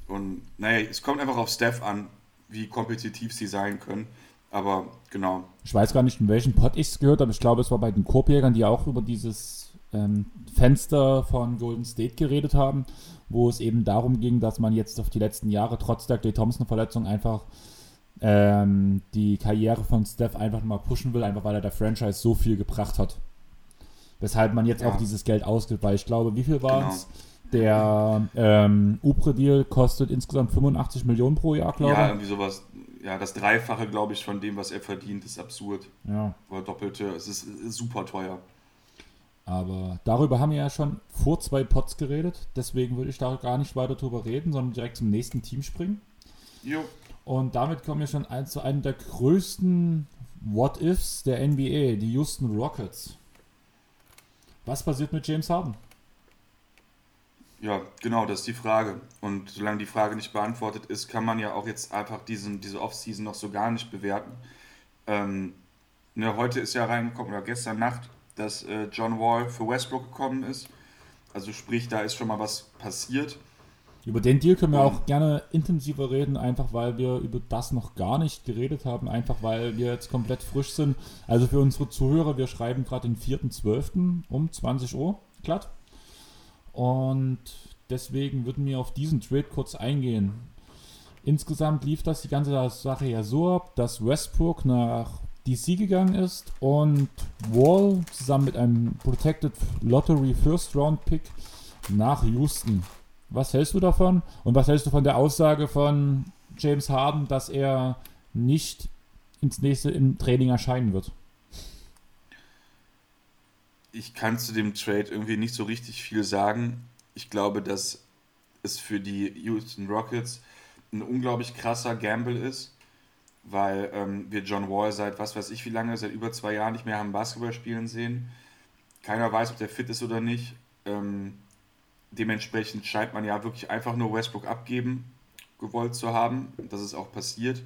Und naja, es kommt einfach auf Steph an, wie kompetitiv sie sein können. Aber genau. Ich weiß gar nicht, in welchem Pod ich es gehört habe. Ich glaube, es war bei den Korbjägern, die auch über dieses ähm, Fenster von Golden State geredet haben, wo es eben darum ging, dass man jetzt auf die letzten Jahre trotz der Clay Thompson-Verletzung einfach ähm, die Karriere von Steph einfach mal pushen will, einfach weil er der Franchise so viel gebracht hat. Weshalb man jetzt ja. auch dieses Geld ausgibt, weil ich glaube, wie viel war es? Genau. Der ähm, Upre-Deal kostet insgesamt 85 Millionen pro Jahr, glaube ich. Ja, irgendwie sowas. Ja, das Dreifache, glaube ich, von dem, was er verdient, ist absurd. Ja. Oder doppelte. Es ist, super teuer. Aber darüber haben wir ja schon vor zwei Pots geredet. Deswegen würde ich da gar nicht weiter drüber reden, sondern direkt zum nächsten Team springen. Jo. Und damit kommen wir schon ein, zu einem der größten What-Ifs der NBA, die Houston Rockets. Was passiert mit James Harden? Ja, genau, das ist die Frage. Und solange die Frage nicht beantwortet ist, kann man ja auch jetzt einfach diesen, diese Offseason noch so gar nicht bewerten. Ähm, ne, heute ist ja reingekommen, oder gestern Nacht, dass äh, John Wall für Westbrook gekommen ist. Also sprich, da ist schon mal was passiert. Über den Deal können wir auch gerne intensiver reden, einfach weil wir über das noch gar nicht geredet haben, einfach weil wir jetzt komplett frisch sind. Also für unsere Zuhörer, wir schreiben gerade den 4.12. um 20 Uhr glatt. Und deswegen würden wir auf diesen Trade kurz eingehen. Insgesamt lief das die ganze Sache ja so ab, dass Westbrook nach DC gegangen ist und Wall zusammen mit einem Protected Lottery First Round Pick nach Houston. Was hältst du davon? Und was hältst du von der Aussage von James Harden, dass er nicht ins nächste im Training erscheinen wird? Ich kann zu dem Trade irgendwie nicht so richtig viel sagen. Ich glaube, dass es für die Houston Rockets ein unglaublich krasser Gamble ist, weil ähm, wir John Wall seit was weiß ich wie lange, seit über zwei Jahren nicht mehr haben Basketball spielen sehen. Keiner weiß, ob der fit ist oder nicht. Ähm, dementsprechend scheint man ja wirklich einfach nur Westbrook abgeben gewollt zu haben. Das ist auch passiert.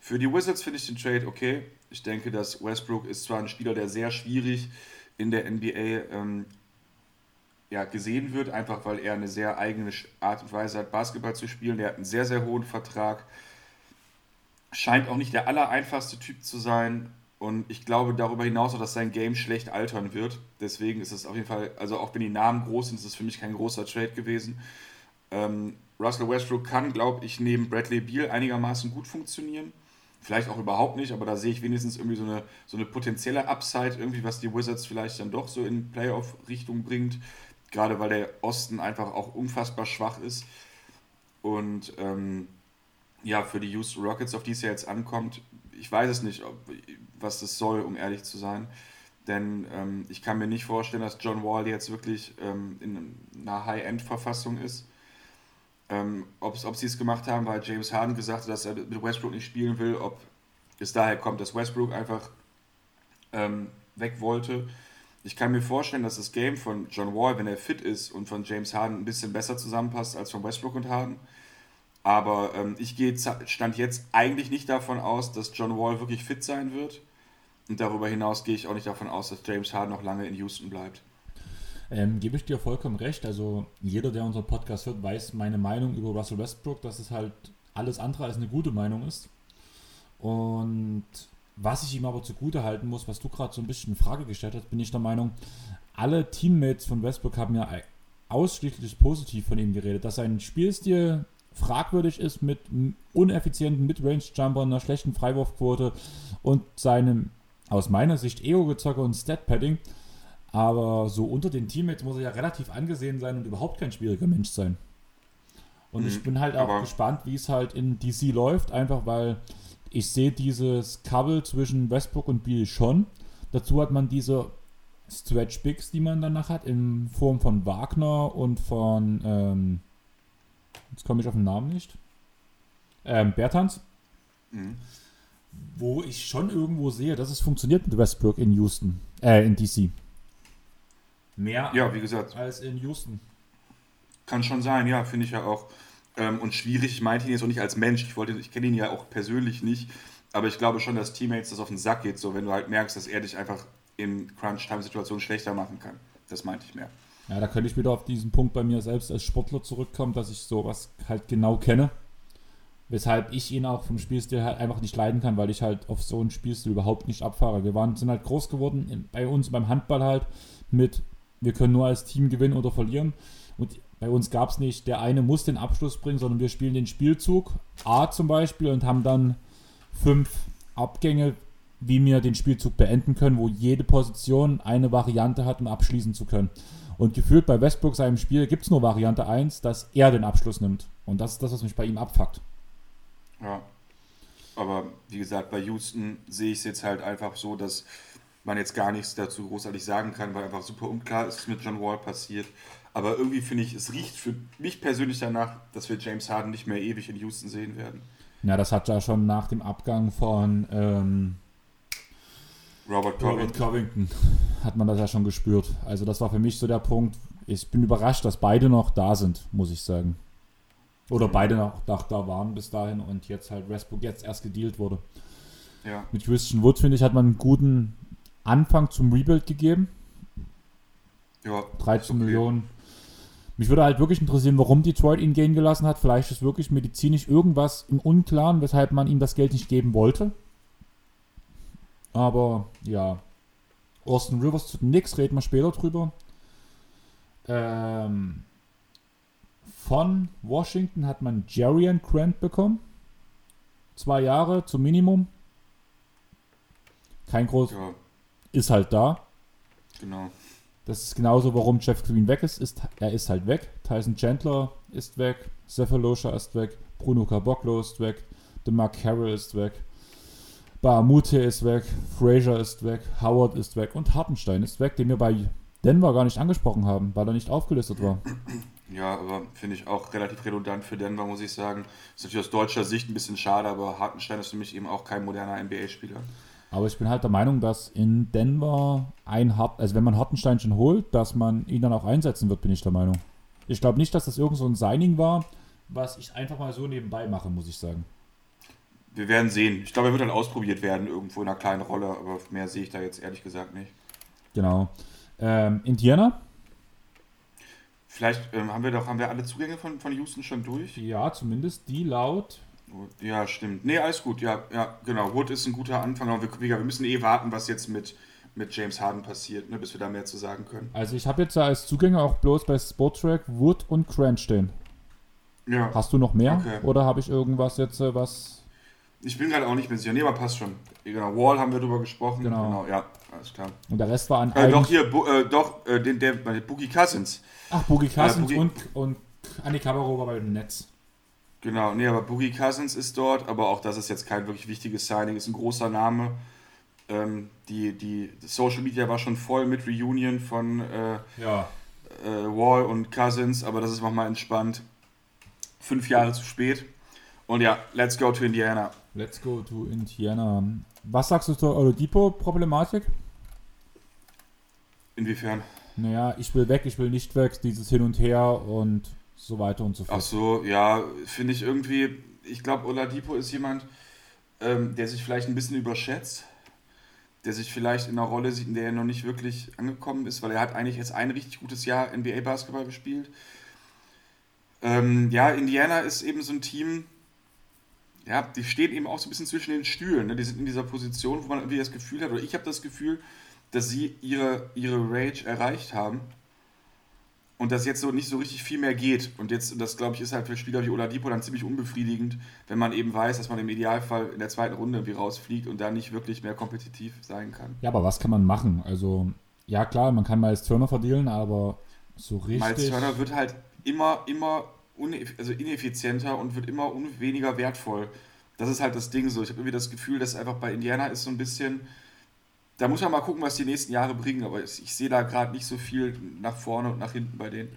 Für die Wizards finde ich den Trade okay. Ich denke, dass Westbrook ist zwar ein Spieler, der sehr schwierig ist in der NBA ähm, ja, gesehen wird, einfach weil er eine sehr eigene Art und Weise hat, Basketball zu spielen. Der hat einen sehr, sehr hohen Vertrag. Scheint auch nicht der allereinfachste Typ zu sein. Und ich glaube darüber hinaus auch, dass sein Game schlecht altern wird. Deswegen ist es auf jeden Fall, also auch wenn die Namen groß sind, ist es für mich kein großer Trade gewesen. Ähm, Russell Westbrook kann, glaube ich, neben Bradley Beal einigermaßen gut funktionieren. Vielleicht auch überhaupt nicht, aber da sehe ich wenigstens irgendwie so eine, so eine potenzielle Upside, irgendwie, was die Wizards vielleicht dann doch so in Playoff-Richtung bringt. Gerade weil der Osten einfach auch unfassbar schwach ist. Und ähm, ja, für die Houston Rockets, auf die es ja jetzt ankommt, ich weiß es nicht. Ob, was das soll, um ehrlich zu sein. Denn ähm, ich kann mir nicht vorstellen, dass John Wall jetzt wirklich ähm, in einer High-End-Verfassung ist. Ähm, ob sie es gemacht haben, weil James Harden gesagt hat, dass er mit Westbrook nicht spielen will, ob es daher kommt, dass Westbrook einfach ähm, weg wollte. Ich kann mir vorstellen, dass das Game von John Wall, wenn er fit ist und von James Harden ein bisschen besser zusammenpasst als von Westbrook und Harden. Aber ähm, ich gehe stand jetzt eigentlich nicht davon aus, dass John Wall wirklich fit sein wird. Und darüber hinaus gehe ich auch nicht davon aus, dass James Harden noch lange in Houston bleibt. Ähm, gebe ich dir vollkommen recht. Also jeder, der unseren Podcast hört, weiß meine Meinung über Russell Westbrook, dass es halt alles andere als eine gute Meinung ist. Und was ich ihm aber zugute halten muss, was du gerade so ein bisschen in Frage gestellt hast, bin ich der Meinung, alle Teammates von Westbrook haben ja ausschließlich positiv von ihm geredet, dass sein Spielstil fragwürdig ist mit uneffizienten Midrange-Jumpern, einer schlechten Freiwurfquote und seinem aus meiner Sicht Ego-Gezocke und Stat-Padding. Aber so unter den Teammates muss er ja relativ angesehen sein und überhaupt kein schwieriger Mensch sein. Und mhm, ich bin halt auch gespannt, wie es halt in DC läuft, einfach weil ich sehe dieses Kabel zwischen Westbrook und Beal schon. Dazu hat man diese Stretch Bigs, die man danach hat, in Form von Wagner und von, ähm, jetzt komme ich auf den Namen nicht, ähm, Bertans. Mhm. Wo ich schon irgendwo sehe, dass es funktioniert mit Westbrook in Houston, äh, in DC. Mehr ja, wie gesagt, als in Houston. Kann schon sein, ja, finde ich ja auch. Ähm, und schwierig, ich meinte ihn jetzt auch nicht als Mensch. Ich, ich kenne ihn ja auch persönlich nicht. Aber ich glaube schon, dass Teammates das auf den Sack geht, so wenn du halt merkst, dass er dich einfach in Crunch-Time-Situationen schlechter machen kann. Das meinte ich mehr. Ja, da könnte ich wieder auf diesen Punkt bei mir selbst als Sportler zurückkommen, dass ich sowas halt genau kenne. Weshalb ich ihn auch vom Spielstil halt einfach nicht leiden kann, weil ich halt auf so einen Spielstil überhaupt nicht abfahre. Wir waren, sind halt groß geworden bei uns beim Handball halt mit, wir können nur als Team gewinnen oder verlieren. Und bei uns gab es nicht, der eine muss den Abschluss bringen, sondern wir spielen den Spielzug A zum Beispiel und haben dann fünf Abgänge, wie wir den Spielzug beenden können, wo jede Position eine Variante hat, um abschließen zu können. Und gefühlt bei Westbrook seinem Spiel gibt es nur Variante 1, dass er den Abschluss nimmt. Und das ist das, was mich bei ihm abfuckt. Ja. Aber wie gesagt, bei Houston sehe ich es jetzt halt einfach so, dass man jetzt gar nichts dazu großartig sagen kann, weil einfach super unklar ist, was mit John Wall passiert. Aber irgendwie finde ich, es riecht für mich persönlich danach, dass wir James Harden nicht mehr ewig in Houston sehen werden. Ja, das hat ja schon nach dem Abgang von ähm, Robert, Covington. Robert Covington hat man das ja schon gespürt. Also das war für mich so der Punkt. Ich bin überrascht, dass beide noch da sind, muss ich sagen. Oder mhm. beide noch, noch da waren bis dahin und jetzt halt Westbrook jetzt erst gedealt wurde. Ja. Mit Christian Wood, finde ich, hat man einen guten Anfang zum Rebuild gegeben. Ja. 13 okay. Millionen mich würde halt wirklich interessieren, warum Detroit ihn gehen gelassen hat. Vielleicht ist wirklich medizinisch irgendwas im Unklaren, weshalb man ihm das Geld nicht geben wollte. Aber ja, Austin Rivers zu den Knicks, reden wir später drüber. Ähm, von Washington hat man Jarian Grant bekommen. Zwei Jahre zum Minimum. Kein groß. Ja. Ist halt da. Genau. Das ist genauso, warum Jeff Green weg ist. ist er ist halt weg. Tyson Chandler ist weg. Cephalosha ist weg. Bruno Caboclo ist weg. DeMarc Carroll ist weg. Bahamute ist weg. Frazier ist weg. Howard ist weg. Und Hartenstein ist weg, den wir bei Denver gar nicht angesprochen haben, weil er nicht aufgelistet war. Ja, aber finde ich auch relativ redundant für Denver, muss ich sagen. Ist natürlich aus deutscher Sicht ein bisschen schade, aber Hartenstein ist für mich eben auch kein moderner NBA-Spieler. Aber ich bin halt der Meinung, dass in Denver ein Hart, also wenn man Hartenstein schon holt, dass man ihn dann auch einsetzen wird, bin ich der Meinung. Ich glaube nicht, dass das irgend so ein Signing war, was ich einfach mal so nebenbei mache, muss ich sagen. Wir werden sehen. Ich glaube, er wird dann ausprobiert werden, irgendwo in einer kleinen Rolle, aber mehr sehe ich da jetzt ehrlich gesagt nicht. Genau. Ähm, Indiana? Vielleicht ähm, haben wir doch, haben wir alle Zugänge von, von Houston schon durch? Ja, zumindest die laut ja, stimmt. Nee, alles gut. Ja, ja, genau. Wood ist ein guter Anfang. Aber wir, wir müssen eh warten, was jetzt mit, mit James Harden passiert, ne, bis wir da mehr zu sagen können. Also ich habe jetzt als Zugänger auch bloß bei Sportrack Wood und Crunch stehen. Ja. Hast du noch mehr? Okay. Oder habe ich irgendwas jetzt, äh, was... Ich bin gerade auch nicht mehr sicher. Nee, aber passt schon. Genau, Wall haben wir drüber gesprochen. Genau. genau ja, alles klar. Und der Rest war an äh, Doch, hier, Bu äh, doch, äh, den, der, der Boogie Cousins. Ach, Boogie Cousins äh, Boogie und, und Annika Cabarro war bei dem Netz. Genau, nee, aber Boogie Cousins ist dort, aber auch das ist jetzt kein wirklich wichtiges Signing, ist ein großer Name. Ähm, die, die Social Media war schon voll mit Reunion von äh, ja. äh, Wall und Cousins, aber das ist nochmal entspannt. Fünf Jahre zu spät. Und ja, let's go to Indiana. Let's go to Indiana. Was sagst du zur Oladipo-Problematik? Inwiefern? Naja, ich will weg, ich will nicht weg, dieses Hin und Her und so weiter und so fort. Ach so, ja, finde ich irgendwie, ich glaube, Oladipo ist jemand, ähm, der sich vielleicht ein bisschen überschätzt, der sich vielleicht in einer Rolle sieht, in der er noch nicht wirklich angekommen ist, weil er hat eigentlich jetzt ein richtig gutes Jahr NBA-Basketball gespielt. Ähm, ja, Indiana ist eben so ein Team, ja, die stehen eben auch so ein bisschen zwischen den Stühlen. Ne? Die sind in dieser Position, wo man irgendwie das Gefühl hat, oder ich habe das Gefühl, dass sie ihre, ihre Rage erreicht haben und dass jetzt so nicht so richtig viel mehr geht. Und jetzt, das glaube ich, ist halt für Spieler wie Oladipo dann ziemlich unbefriedigend, wenn man eben weiß, dass man im Idealfall in der zweiten Runde irgendwie rausfliegt und da nicht wirklich mehr kompetitiv sein kann. Ja, aber was kann man machen? Also, ja klar, man kann Miles Turner verdienen, aber so richtig. Miles Turner wird halt immer, immer also ineffizienter und wird immer weniger wertvoll. Das ist halt das Ding so. Ich habe irgendwie das Gefühl, dass einfach bei Indiana ist so ein bisschen da muss man mal gucken, was die nächsten Jahre bringen, aber ich, sehe da gerade nicht so viel nach vorne und nach hinten bei denen.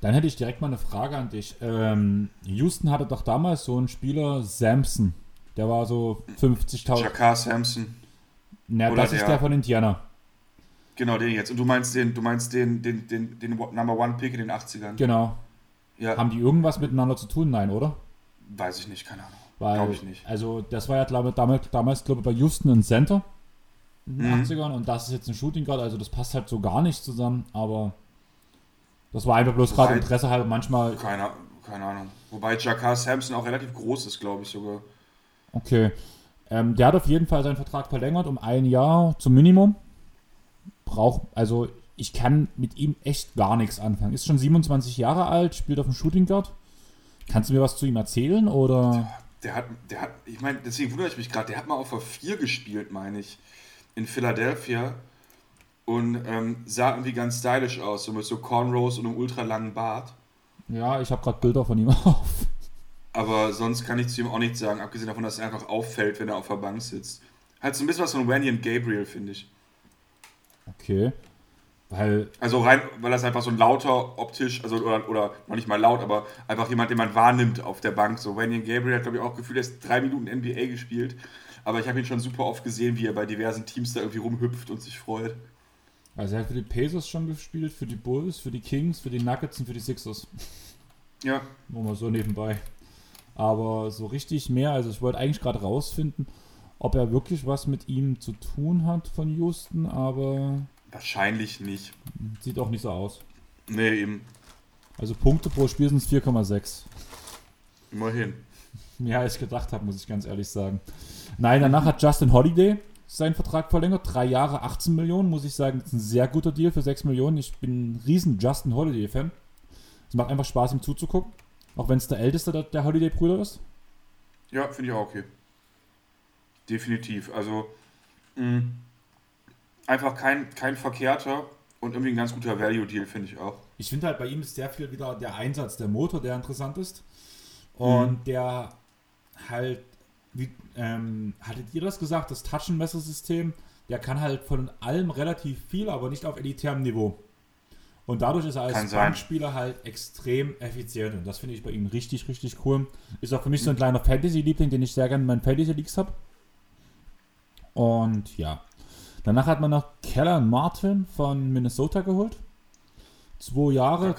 Dann hätte ich direkt mal eine Frage an dich. Ähm, Houston hatte doch damals so einen Spieler, Samson. Der war so 50.000. Jakar Samson. Na, das ist der von Indiana. Genau, den jetzt. Und du meinst den, du meinst den, den, den, den Number One Pick in den 80ern. Genau. Ja. Haben die irgendwas miteinander zu tun? Nein, oder? Weiß ich nicht, keine Ahnung. Glaube ich nicht. Also, das war ja glaube damals, damals glaube ich, bei Houston ein Center mhm. 80ern und das ist jetzt ein Shooting Guard, also das passt halt so gar nicht zusammen, aber das war einfach bloß gerade Interesse halt manchmal. Keine, keine Ahnung. Wobei Jakar Sampson auch relativ groß ist, glaube ich sogar. Okay. Ähm, der hat auf jeden Fall seinen Vertrag verlängert um ein Jahr zum Minimum. Braucht, also ich kann mit ihm echt gar nichts anfangen. Ist schon 27 Jahre alt, spielt auf dem Shooting Guard. Kannst du mir was zu ihm erzählen oder? Der, der hat, der hat, ich meine, deswegen wundere ich mich gerade, der hat mal auf der 4 gespielt, meine ich in Philadelphia und ähm, sah irgendwie ganz stylisch aus, so mit so Cornrows und einem ultra langen Bart. Ja, ich habe gerade Bilder von ihm auf. Aber sonst kann ich zu ihm auch nichts sagen, abgesehen davon, dass er einfach auffällt, wenn er auf der Bank sitzt. Halt so ein bisschen was von Wendy und Gabriel, finde ich. Okay. Weil. Also rein, weil das einfach so ein lauter optisch, also oder, oder noch nicht mal laut, aber einfach jemand, den man wahrnimmt auf der Bank. So Wendy und Gabriel hat, glaube ich, auch Gefühl, er ist drei Minuten NBA gespielt aber ich habe ihn schon super oft gesehen, wie er bei diversen Teams da irgendwie rumhüpft und sich freut. Also er hat für die Pacers schon gespielt, für die Bulls, für die Kings, für die Nuggets und für die Sixers. Ja. Nur mal so nebenbei. Aber so richtig mehr, also ich wollte eigentlich gerade rausfinden, ob er wirklich was mit ihm zu tun hat von Houston, aber. Wahrscheinlich nicht. Sieht auch nicht so aus. Nee, eben. Also Punkte pro Spiel sind es 4,6. Immerhin. Mehr als ich gedacht habe, muss ich ganz ehrlich sagen. Nein, danach hat Justin Holiday seinen Vertrag verlängert. Drei Jahre, 18 Millionen, muss ich sagen. Das ist ein sehr guter Deal für 6 Millionen. Ich bin ein riesen Justin Holiday-Fan. Es macht einfach Spaß, ihm zuzugucken. Auch wenn es der älteste der, der Holiday-Brüder ist. Ja, finde ich auch okay. Definitiv. Also, mh, einfach kein, kein verkehrter und irgendwie ein ganz guter Value-Deal, finde ich auch. Ich finde halt bei ihm ist sehr viel wieder der Einsatz, der Motor, der interessant ist. Und mhm. der halt wie, ähm, hattet ihr das gesagt, das Taschenmessersystem, der kann halt von allem relativ viel, aber nicht auf elitärem Niveau. Und dadurch ist er als Bankspieler halt extrem effizient. Und das finde ich bei ihm richtig, richtig cool. Ist auch für mich so ein kleiner Fantasy-Liebling, den ich sehr gerne in meinen Fantasy-Leagues habe. Und ja. Danach hat man noch Keller Martin von Minnesota geholt. Zwei Jahre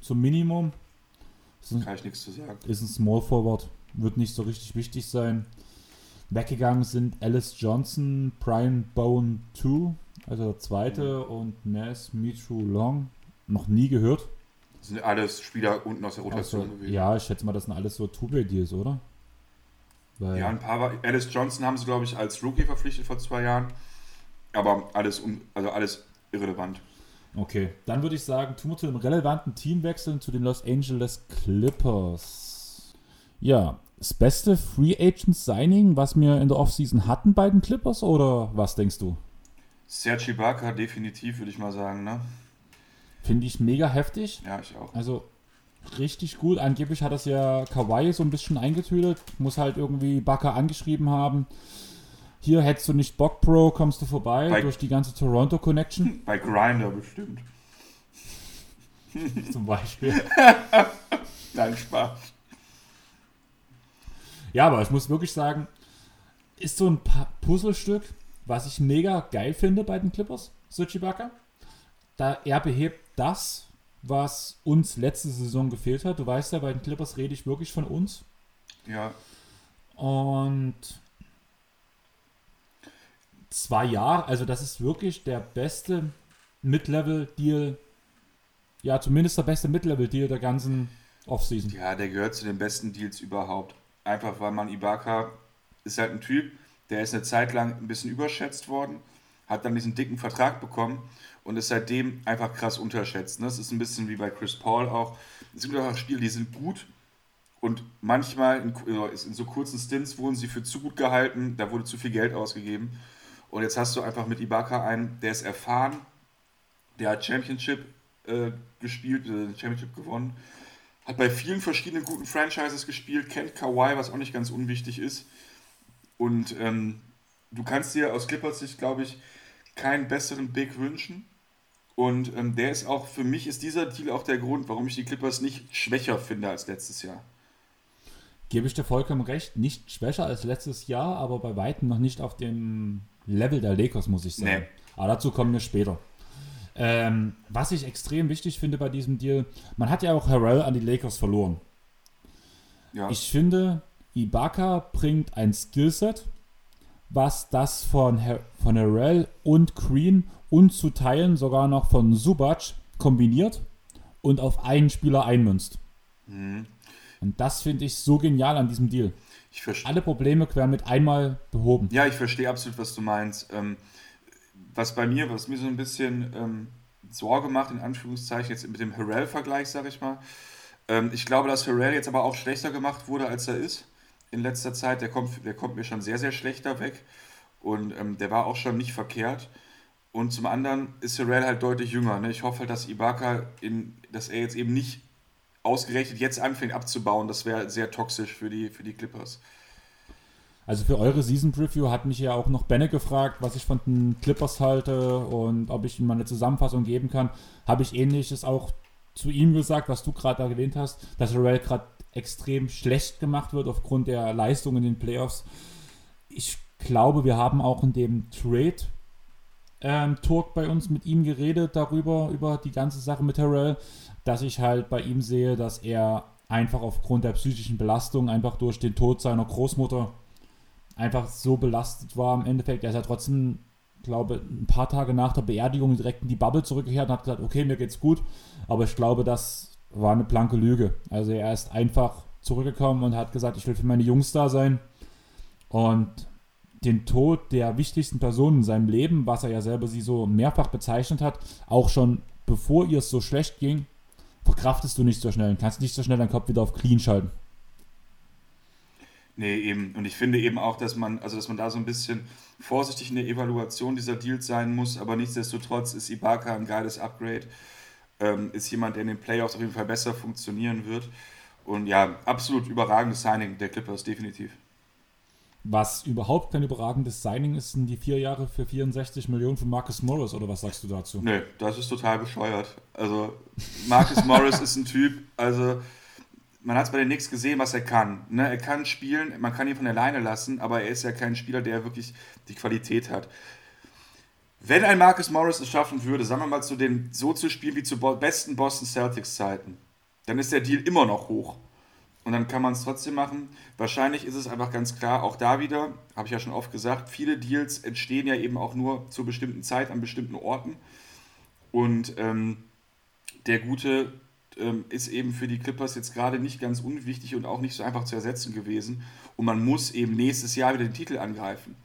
zum Minimum. kann ich nichts zu sagen. Ist ein Small Forward. Wird nicht so richtig wichtig sein. Weggegangen sind Alice Johnson, Brian Bone 2, also der zweite, mhm. und Mass Mitru Long. Noch nie gehört. Das sind alles Spieler unten aus der Rotation also, gewesen. Ja, ich schätze mal, das sind alles so Two-Way-Deals, oder? Weil ja, ein paar war, Alice Johnson haben sie, glaube ich, als Rookie verpflichtet vor zwei Jahren. Aber alles, also alles irrelevant. Okay, dann würde ich sagen, tun wir zu dem relevanten Team wechseln, zu den Los Angeles Clippers. Ja, das beste Free Agent Signing, was wir in der Offseason hatten bei den Clippers oder was denkst du? Sergi Ibaka definitiv, würde ich mal sagen, ne? Finde ich mega heftig. Ja, ich auch. Also richtig gut. Angeblich hat das ja Kawhi so ein bisschen eingetütet. Muss halt irgendwie Baka angeschrieben haben. hier hättest du nicht Bock, Bro, kommst du vorbei bei, durch die ganze Toronto Connection. Bei Grinder bestimmt. Zum Beispiel. Nein, Spaß. Ja, aber ich muss wirklich sagen, ist so ein Puzzlestück, was ich mega geil finde bei den Clippers, Suchibaka. Da er behebt das, was uns letzte Saison gefehlt hat. Du weißt ja, bei den Clippers rede ich wirklich von uns. Ja. Und zwei Jahre, also das ist wirklich der beste Mid-Level-Deal, ja, zumindest der beste Mid-Level-Deal der ganzen Offseason. Ja, der gehört zu den besten Deals überhaupt. Einfach weil man Ibaka ist halt ein Typ, der ist eine Zeit lang ein bisschen überschätzt worden, hat dann diesen dicken Vertrag bekommen und ist seitdem einfach krass unterschätzt. Das ne? ist ein bisschen wie bei Chris Paul auch. Es gibt auch Spiele, die sind gut und manchmal in, in so kurzen Stints wurden sie für zu gut gehalten, da wurde zu viel Geld ausgegeben. Und jetzt hast du einfach mit Ibaka einen, der ist erfahren, der hat Championship äh, gespielt, äh, Championship gewonnen, hat bei vielen verschiedenen guten Franchises gespielt, kennt Kawhi, was auch nicht ganz unwichtig ist. Und ähm, du kannst dir aus Clippers Sicht, glaube ich, keinen besseren Big wünschen. Und ähm, der ist auch, für mich ist dieser Deal auch der Grund, warum ich die Clippers nicht schwächer finde als letztes Jahr. Gebe ich dir vollkommen recht, nicht schwächer als letztes Jahr, aber bei weitem noch nicht auf dem Level der Lakers, muss ich sagen. Nee. Aber dazu kommen wir später. Ähm, was ich extrem wichtig finde bei diesem Deal, man hat ja auch Harrell an die Lakers verloren. Ja. Ich finde, Ibaka bringt ein Skillset, was das von, Her von Harrell und Green und zu Teilen sogar noch von Subac kombiniert und auf einen Spieler einmünzt. Mhm. Und das finde ich so genial an diesem Deal. Alle Probleme werden mit einmal behoben. Ja, ich verstehe absolut, was du meinst. Ähm, was bei mir, was mir so ein bisschen ähm, Sorge macht, in Anführungszeichen, jetzt mit dem Harrell-Vergleich, sage ich mal. Ähm, ich glaube, dass Harrell jetzt aber auch schlechter gemacht wurde, als er ist in letzter Zeit. Der kommt, der kommt mir schon sehr, sehr schlechter weg. Und ähm, der war auch schon nicht verkehrt. Und zum anderen ist Harrell halt deutlich jünger. Ne? Ich hoffe, dass Ibaka, in, dass er jetzt eben nicht ausgerechnet jetzt anfängt abzubauen. Das wäre sehr toxisch für die, für die Clippers. Also für eure Season Preview hat mich ja auch noch Benne gefragt, was ich von den Clippers halte und ob ich ihm mal eine Zusammenfassung geben kann. Habe ich ähnliches auch zu ihm gesagt, was du gerade erwähnt hast, dass Harrell gerade extrem schlecht gemacht wird aufgrund der Leistung in den Playoffs. Ich glaube, wir haben auch in dem Trade ähm, Talk bei uns mit ihm geredet darüber, über die ganze Sache mit Harrell, dass ich halt bei ihm sehe, dass er einfach aufgrund der psychischen Belastung, einfach durch den Tod seiner Großmutter, einfach so belastet war im Endeffekt. Er ist ja trotzdem, glaube ein paar Tage nach der Beerdigung direkt in die Bubble zurückgekehrt und hat gesagt, okay, mir geht's gut. Aber ich glaube, das war eine blanke Lüge. Also er ist einfach zurückgekommen und hat gesagt, ich will für meine Jungs da sein. Und den Tod der wichtigsten Person in seinem Leben, was er ja selber sie so mehrfach bezeichnet hat, auch schon bevor ihr es so schlecht ging, verkraftest du nicht so schnell und kannst nicht so schnell deinen Kopf wieder auf clean schalten. Nee, eben. Und ich finde eben auch, dass man, also dass man da so ein bisschen vorsichtig in der Evaluation dieser Deals sein muss, aber nichtsdestotrotz ist Ibaka ein geiles Upgrade. Ähm, ist jemand, der in den Playoffs auf jeden Fall besser funktionieren wird. Und ja, absolut überragendes Signing der Clippers, definitiv. Was überhaupt kein überragendes Signing ist, sind die vier Jahre für 64 Millionen von Marcus Morris, oder was sagst du dazu? Nee, das ist total bescheuert. Also, Marcus Morris ist ein Typ, also man hat es bei den Knicks gesehen, was er kann. Ne? Er kann spielen, man kann ihn von alleine lassen, aber er ist ja kein Spieler, der wirklich die Qualität hat. Wenn ein Marcus Morris es schaffen würde, sagen wir mal, zu den, so zu spielen wie zu besten Boston Celtics Zeiten, dann ist der Deal immer noch hoch und dann kann man es trotzdem machen. Wahrscheinlich ist es einfach ganz klar, auch da wieder, habe ich ja schon oft gesagt, viele Deals entstehen ja eben auch nur zur bestimmten Zeit an bestimmten Orten. Und ähm, der Gute ähm, ist eben für die Clippers jetzt gerade nicht ganz unwichtig und auch nicht so einfach zu ersetzen gewesen. Und man muss eben nächstes Jahr wieder den Titel angreifen.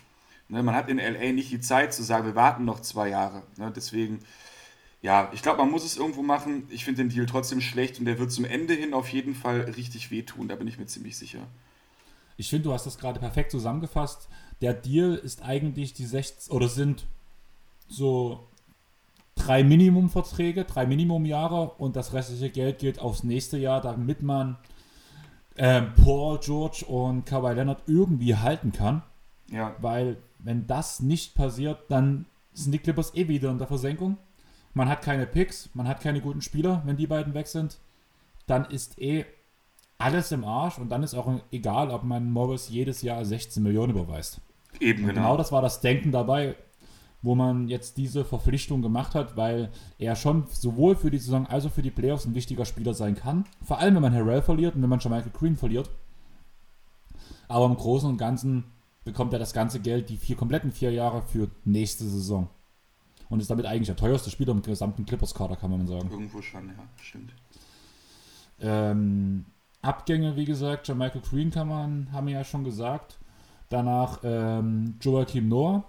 Ne, man hat in LA nicht die Zeit zu sagen, wir warten noch zwei Jahre. Ne, deswegen ja, ich glaube, man muss es irgendwo machen. Ich finde den Deal trotzdem schlecht und der wird zum Ende hin auf jeden Fall richtig wehtun, da bin ich mir ziemlich sicher. Ich finde, du hast das gerade perfekt zusammengefasst. Der Deal ist eigentlich die 16 oder sind so drei Minimumverträge, drei Minimumjahre und das restliche Geld geht aufs nächste Jahr, damit man äh, Paul George und Kawhi Leonard irgendwie halten kann. Ja. Weil, wenn das nicht passiert, dann sind die Clippers eh wieder in der Versenkung. Man hat keine Picks, man hat keine guten Spieler, wenn die beiden weg sind. Dann ist eh alles im Arsch und dann ist auch egal, ob man Morris jedes Jahr 16 Millionen überweist. Eben, genau. genau das war das Denken dabei, wo man jetzt diese Verpflichtung gemacht hat, weil er schon sowohl für die Saison als auch für die Playoffs ein wichtiger Spieler sein kann. Vor allem, wenn man Harrell verliert und wenn man schon Michael Green verliert. Aber im Großen und Ganzen bekommt er das ganze Geld, die vier kompletten vier Jahre für nächste Saison. Und ist damit eigentlich der teuerste Spieler im gesamten Clippers-Kader, kann man sagen. Irgendwo schon, ja, stimmt. Ähm, Abgänge, wie gesagt, Michael Green kann man, haben wir ja schon gesagt. Danach ähm, Joachim Noah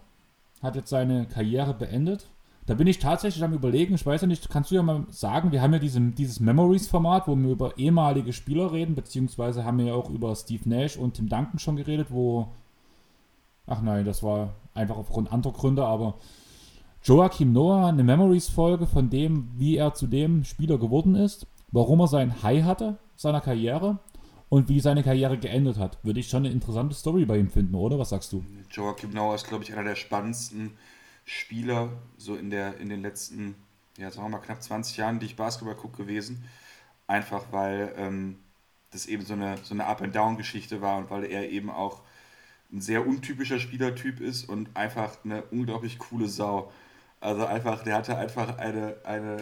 hat jetzt seine Karriere beendet. Da bin ich tatsächlich am überlegen, ich weiß ja nicht, kannst du ja mal sagen, wir haben ja diese, dieses Memories-Format, wo wir über ehemalige Spieler reden, beziehungsweise haben wir ja auch über Steve Nash und Tim Duncan schon geredet, wo, ach nein, das war einfach aufgrund anderer Gründe, aber Joachim Noah, eine Memories-Folge von dem, wie er zu dem Spieler geworden ist, warum er sein High hatte, seiner Karriere und wie seine Karriere geendet hat. Würde ich schon eine interessante Story bei ihm finden, oder? Was sagst du? Joachim Nauer ist, glaube ich, einer der spannendsten Spieler so in, der, in den letzten, ja, sagen wir mal, knapp 20 Jahren, die ich Basketball gucke, gewesen. Einfach weil ähm, das eben so eine, so eine Up-and-Down-Geschichte war und weil er eben auch ein sehr untypischer Spielertyp ist und einfach eine unglaublich coole Sau. Also einfach, der hatte einfach eine, eine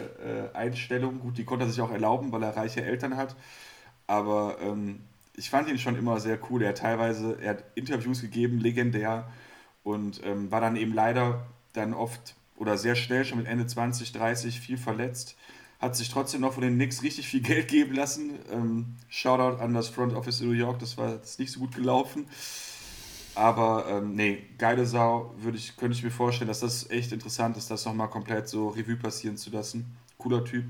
äh, Einstellung, gut, die konnte er sich auch erlauben, weil er reiche Eltern hat aber ähm, ich fand ihn schon immer sehr cool. Er hat teilweise, er hat Interviews gegeben, legendär, und ähm, war dann eben leider dann oft oder sehr schnell schon mit Ende 20, 30 viel verletzt. Hat sich trotzdem noch von den Knicks richtig viel Geld geben lassen. Ähm, Shoutout an das Front Office in New York, das war das nicht so gut gelaufen. Aber ähm, nee, geile Sau, würde ich, könnte ich mir vorstellen, dass das echt interessant ist, das nochmal komplett so Revue passieren zu lassen. Cooler Typ.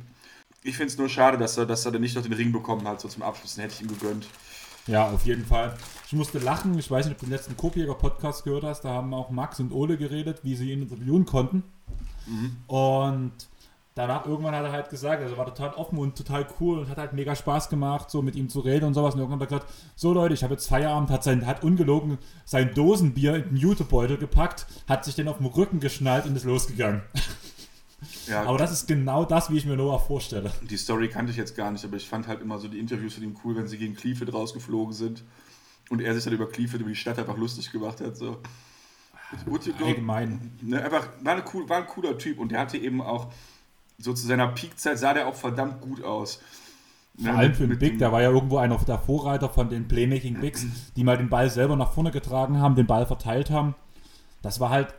Ich finde es nur schade, dass er, dass er dann nicht noch den Ring bekommen hat, so zum Abschluss. Den hätte ich ihm gegönnt. Ja, auf jeden Fall. Ich musste lachen. Ich weiß nicht, ob du den letzten Kopiger Podcast gehört hast. Da haben auch Max und Ole geredet, wie sie ihn interviewen konnten. Mhm. Und danach irgendwann hat er halt gesagt, also war total offen und total cool und hat halt mega Spaß gemacht, so mit ihm zu reden und sowas. Und irgendwann hat er gesagt, so Leute, ich habe jetzt Feierabend, hat, sein, hat ungelogen sein Dosenbier in den Jutebeutel gepackt, hat sich den auf den Rücken geschnallt und ist losgegangen. Ja, aber das ist genau das, wie ich mir Noah vorstelle. Die Story kannte ich jetzt gar nicht, aber ich fand halt immer so die Interviews von ihm cool, wenn sie gegen Cleveland rausgeflogen sind und er sich dann über Cleveland, über die Stadt einfach lustig gemacht hat. So. Allgemein. Ne, einfach, war, eine cool, war ein cooler Typ und der hatte eben auch, so zu seiner Peakzeit sah der auch verdammt gut aus. Ne, Vor allem für den Big, der war ja irgendwo einer der Vorreiter von den Playmaking Bigs, die mal den Ball selber nach vorne getragen haben, den Ball verteilt haben. Das war halt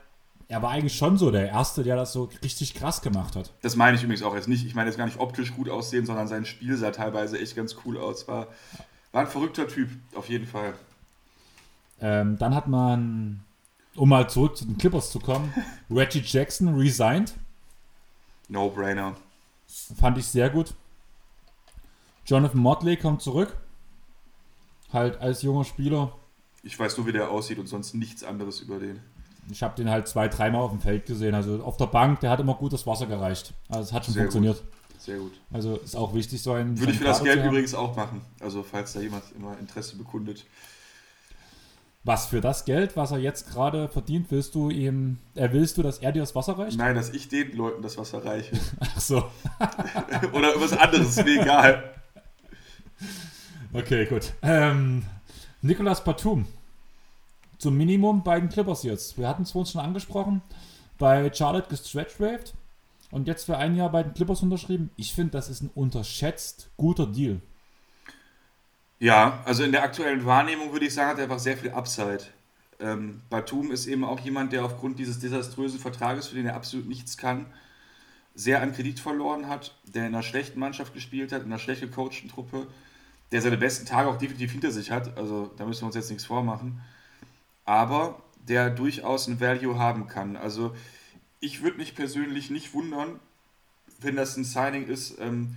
er war eigentlich schon so der Erste, der das so richtig krass gemacht hat. Das meine ich übrigens auch jetzt nicht. Ich meine jetzt gar nicht optisch gut aussehen, sondern sein Spiel sah teilweise echt ganz cool aus. War, war ein verrückter Typ, auf jeden Fall. Ähm, dann hat man, um mal zurück zu den Clippers zu kommen, Reggie Jackson resigned. No-brainer. Fand ich sehr gut. Jonathan Motley kommt zurück. Halt als junger Spieler. Ich weiß nur, wie der aussieht und sonst nichts anderes über den. Ich habe den halt zwei, dreimal auf dem Feld gesehen. Also auf der Bank, der hat immer gut das Wasser gereicht. Also es hat schon Sehr funktioniert. Gut. Sehr gut. Also ist auch wichtig, so ein. Würde ich für das Geld übrigens auch machen. Also falls da jemand immer Interesse bekundet. Was für das Geld, was er jetzt gerade verdient, willst du ihm, äh, willst du, dass er dir das Wasser reicht? Nein, dass ich den Leuten das Wasser reiche. Ach so. Oder was anderes, ist mir egal. Okay, gut. Ähm, Nicolas Batum zum Minimum bei den Clippers jetzt. Wir hatten es vorhin schon angesprochen, bei Charlotte gestretchwaved und jetzt für ein Jahr bei den Clippers unterschrieben. Ich finde, das ist ein unterschätzt guter Deal. Ja, also in der aktuellen Wahrnehmung würde ich sagen, hat er einfach sehr viel Upside. Ähm, Batum ist eben auch jemand, der aufgrund dieses desaströsen Vertrages, für den er absolut nichts kann, sehr an Kredit verloren hat, der in einer schlechten Mannschaft gespielt hat, in einer schlecht gecoachten Truppe, der seine besten Tage auch definitiv hinter sich hat. Also da müssen wir uns jetzt nichts vormachen aber der durchaus ein Value haben kann. Also ich würde mich persönlich nicht wundern, wenn das ein Signing ist, ähm,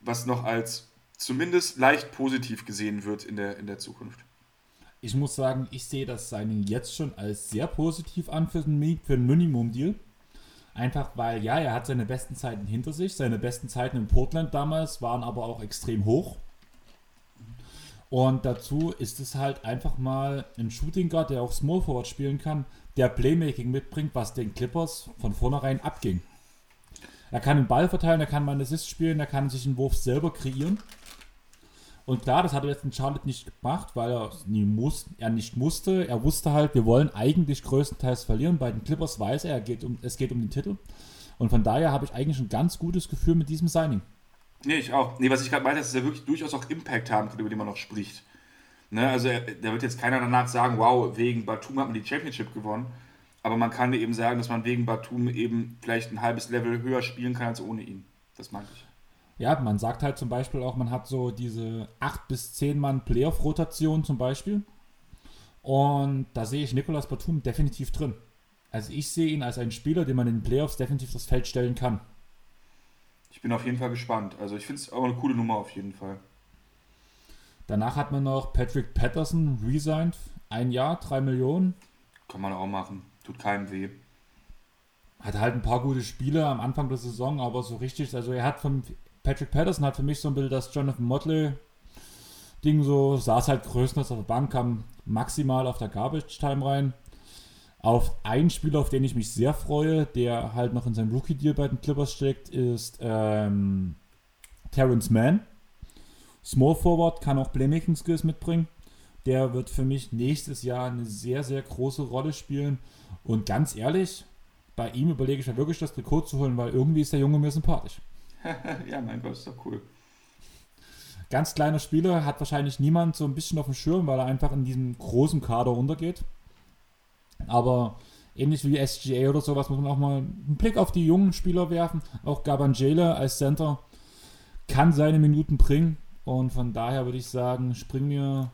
was noch als zumindest leicht positiv gesehen wird in der, in der Zukunft. Ich muss sagen, ich sehe das Signing jetzt schon als sehr positiv an für den, für den Minimum-Deal. Einfach weil, ja, er hat seine besten Zeiten hinter sich. Seine besten Zeiten in Portland damals waren aber auch extrem hoch. Und dazu ist es halt einfach mal ein Shooting Guard, der auch Small Forward spielen kann, der Playmaking mitbringt, was den Clippers von vornherein abging. Er kann den Ball verteilen, er kann mal einen Assist spielen, er kann sich einen Wurf selber kreieren. Und klar, das hat er jetzt in Charlotte nicht gemacht, weil er, nie muss, er nicht musste. Er wusste halt, wir wollen eigentlich größtenteils verlieren. Bei den Clippers weiß er, er geht um, es geht um den Titel. Und von daher habe ich eigentlich ein ganz gutes Gefühl mit diesem Signing. Nee, ich auch. Nee, was ich gerade meine, ist, dass er wirklich durchaus auch Impact haben kann, über den man noch spricht. Ne, also da wird jetzt keiner danach sagen, wow, wegen Batum hat man die Championship gewonnen. Aber man kann eben sagen, dass man wegen Batum eben vielleicht ein halbes Level höher spielen kann als ohne ihn. Das mag ich. Ja, man sagt halt zum Beispiel auch, man hat so diese 8 bis 10 Mann Playoff-Rotation zum Beispiel. Und da sehe ich Nicolas Batum definitiv drin. Also ich sehe ihn als einen Spieler, den man in den Playoffs definitiv das Feld stellen kann. Ich bin auf jeden Fall gespannt. Also ich finde es auch eine coole Nummer auf jeden Fall. Danach hat man noch Patrick Patterson resigned. Ein Jahr, drei Millionen. Kann man auch machen. Tut keinem weh. Hat halt ein paar gute Spiele am Anfang der Saison, aber so richtig, also er hat von Patrick Patterson hat für mich so ein Bild das Jonathan Motley Ding so, saß halt größtenteils auf der Bank, kam maximal auf der Garbage Time rein. Auf einen Spieler, auf den ich mich sehr freue, der halt noch in seinem Rookie-Deal bei den Clippers steckt, ist ähm, Terrence Mann. Small Forward kann auch Playmaking Skills mitbringen. Der wird für mich nächstes Jahr eine sehr, sehr große Rolle spielen. Und ganz ehrlich, bei ihm überlege ich ja wirklich das Trikot zu holen, weil irgendwie ist der Junge mir sympathisch. ja, mein Gott, ist doch cool. Ganz kleiner Spieler, hat wahrscheinlich niemand so ein bisschen auf dem Schirm, weil er einfach in diesem großen Kader untergeht. Aber ähnlich wie SGA oder sowas muss man auch mal einen Blick auf die jungen Spieler werfen. Auch Gabanjele als Center kann seine Minuten bringen. Und von daher würde ich sagen, springen wir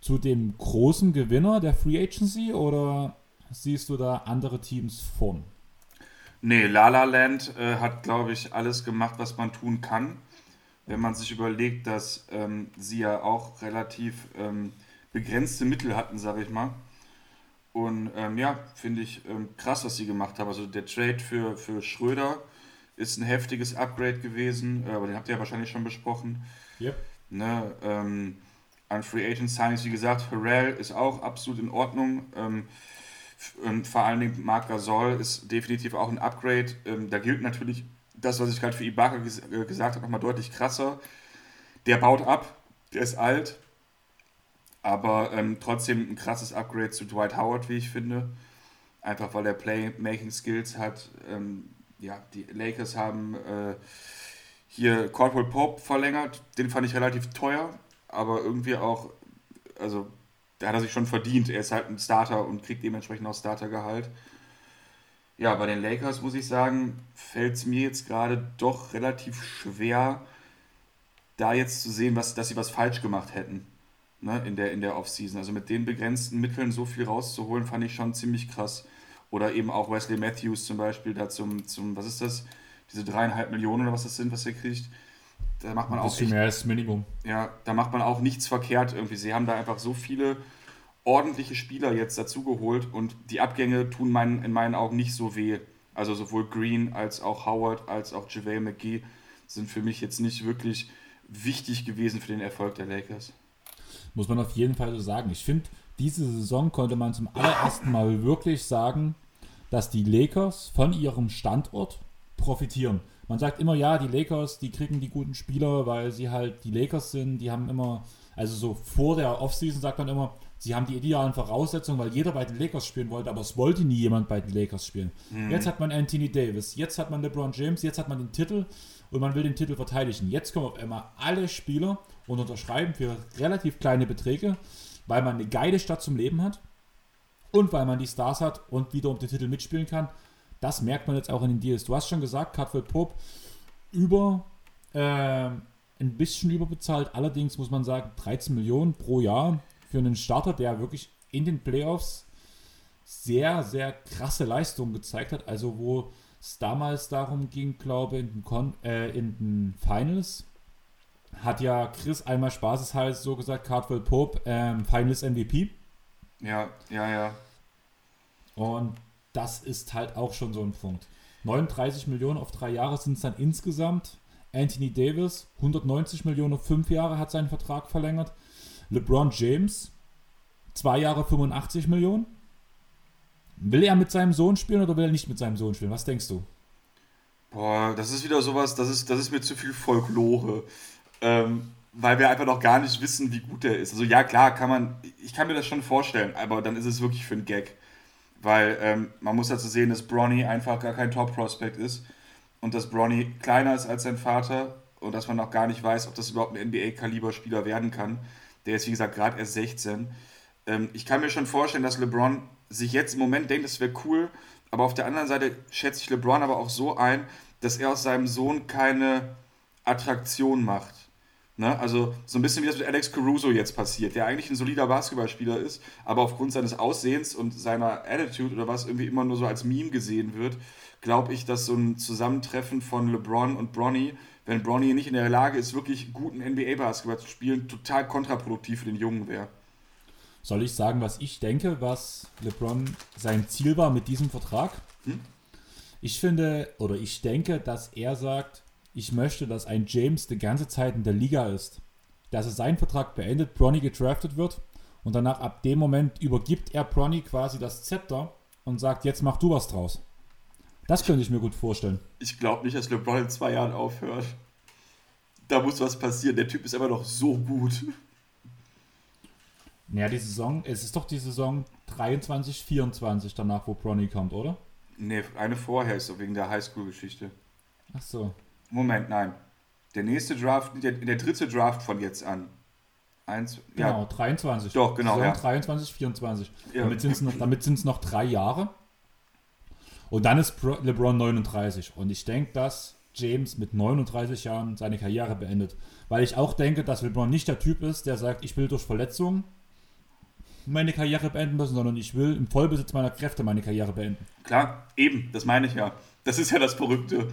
zu dem großen Gewinner der Free Agency oder siehst du da andere Teams vorn? Nee, La La Land äh, hat, glaube ich, alles gemacht, was man tun kann. Wenn man sich überlegt, dass ähm, sie ja auch relativ ähm, begrenzte Mittel hatten, sage ich mal. Und ähm, ja, finde ich ähm, krass, was sie gemacht haben. Also der Trade für, für Schröder ist ein heftiges Upgrade gewesen, äh, aber den habt ihr ja wahrscheinlich schon besprochen. Yep. Ne, ähm, an Free Agent Signings, wie gesagt, Harrell ist auch absolut in Ordnung. Ähm, und vor allen Dingen Marc Gasol ist definitiv auch ein Upgrade. Ähm, da gilt natürlich das, was ich gerade für Ibaka ges äh, gesagt habe, nochmal deutlich krasser. Der baut ab, der ist alt, aber ähm, trotzdem ein krasses Upgrade zu Dwight Howard, wie ich finde. Einfach weil der Playmaking-Skills hat. Ähm, ja, die Lakers haben äh, hier Cordwell Pope verlängert. Den fand ich relativ teuer, aber irgendwie auch, also da hat er sich schon verdient. Er ist halt ein Starter und kriegt dementsprechend auch Startergehalt. Ja, bei den Lakers muss ich sagen, fällt es mir jetzt gerade doch relativ schwer, da jetzt zu sehen, was, dass sie was falsch gemacht hätten ne, in der, in der Offseason. Also mit den begrenzten Mitteln so viel rauszuholen, fand ich schon ziemlich krass. Oder eben auch Wesley Matthews zum Beispiel, da zum, zum was ist das? Diese dreieinhalb Millionen oder was das sind, was er kriegt. Da macht man auch. Bisschen mehr als Minimum. Ja, da macht man auch nichts verkehrt irgendwie. Sie haben da einfach so viele ordentliche Spieler jetzt dazugeholt und die Abgänge tun meinen, in meinen Augen nicht so weh. Also sowohl Green als auch Howard als auch JaVale McGee sind für mich jetzt nicht wirklich wichtig gewesen für den Erfolg der Lakers. Muss man auf jeden Fall so sagen. Ich finde, diese Saison konnte man zum allerersten Mal wirklich sagen, dass die Lakers von ihrem Standort profitieren. Man sagt immer, ja, die Lakers, die kriegen die guten Spieler, weil sie halt die Lakers sind. Die haben immer, also so vor der Offseason sagt man immer, sie haben die idealen Voraussetzungen, weil jeder bei den Lakers spielen wollte, aber es wollte nie jemand bei den Lakers spielen. Mhm. Jetzt hat man Anthony Davis, jetzt hat man LeBron James, jetzt hat man den Titel und man will den Titel verteidigen. Jetzt kommen auf einmal alle Spieler und unterschreiben für relativ kleine Beträge, weil man eine geile Stadt zum Leben hat und weil man die Stars hat und wieder um den Titel mitspielen kann. Das merkt man jetzt auch in den Deals. Du hast schon gesagt, Cutwell Pope über äh, ein bisschen überbezahlt. Allerdings muss man sagen, 13 Millionen pro Jahr für einen Starter, der wirklich in den Playoffs sehr, sehr krasse Leistungen gezeigt hat. Also wo es damals darum ging, glaube ich, äh, in den Finals hat ja Chris einmal spaßeshalber so gesagt, Cardwell Pope, ähm, Finals MVP. Ja, ja, ja. Und das ist halt auch schon so ein Punkt. 39 Millionen auf drei Jahre sind es dann insgesamt. Anthony Davis, 190 Millionen auf fünf Jahre hat seinen Vertrag verlängert. LeBron James, zwei Jahre 85 Millionen. Will er mit seinem Sohn spielen oder will er nicht mit seinem Sohn spielen? Was denkst du? Boah, das ist wieder sowas, das ist, das ist mir zu viel Folklore. Ähm, weil wir einfach noch gar nicht wissen, wie gut er ist. Also ja, klar, kann man, ich kann mir das schon vorstellen, aber dann ist es wirklich für einen Gag. Weil ähm, man muss dazu sehen, dass Bronny einfach gar kein Top-Prospect ist und dass Bronny kleiner ist als sein Vater und dass man noch gar nicht weiß, ob das überhaupt ein NBA-Kaliber-Spieler werden kann. Der ist, wie gesagt, gerade erst 16. Ähm, ich kann mir schon vorstellen, dass LeBron sich jetzt im Moment denkt, das wäre cool, aber auf der anderen Seite schätze ich LeBron aber auch so ein, dass er aus seinem Sohn keine Attraktion macht. Ne? Also so ein bisschen wie das mit Alex Caruso jetzt passiert, der eigentlich ein solider Basketballspieler ist, aber aufgrund seines Aussehens und seiner Attitude oder was irgendwie immer nur so als Meme gesehen wird, glaube ich, dass so ein Zusammentreffen von LeBron und Bronny, wenn Bronny nicht in der Lage ist, wirklich guten NBA-Basketball zu spielen, total kontraproduktiv für den Jungen wäre. Soll ich sagen, was ich denke, was LeBron sein Ziel war mit diesem Vertrag? Hm? Ich finde oder ich denke, dass er sagt, ich möchte, dass ein James die ganze Zeit in der Liga ist. Dass er seinen Vertrag beendet, Bronny gedraftet wird und danach ab dem Moment übergibt er Bronny quasi das Zepter und sagt, jetzt mach du was draus. Das könnte ich mir gut vorstellen. Ich glaube nicht, dass LeBron in zwei Jahren aufhört. Da muss was passieren. Der Typ ist immer noch so gut. Naja, die Saison, es ist doch die Saison 23, 24 danach, wo Bronny kommt, oder? Nee, eine vorher ist so wegen der Highschool-Geschichte. Ach so. Moment, nein. Der nächste Draft, der, der dritte Draft von jetzt an. Eins, genau, ja. 23. Doch, genau. Ja. 23, 24. Ja. Damit sind es noch, noch drei Jahre. Und dann ist LeBron 39. Und ich denke, dass James mit 39 Jahren seine Karriere beendet. Weil ich auch denke, dass LeBron nicht der Typ ist, der sagt, ich will durch Verletzungen meine Karriere beenden müssen, sondern ich will im Vollbesitz meiner Kräfte meine Karriere beenden. Klar, eben, das meine ich ja. Das ist ja das Verrückte.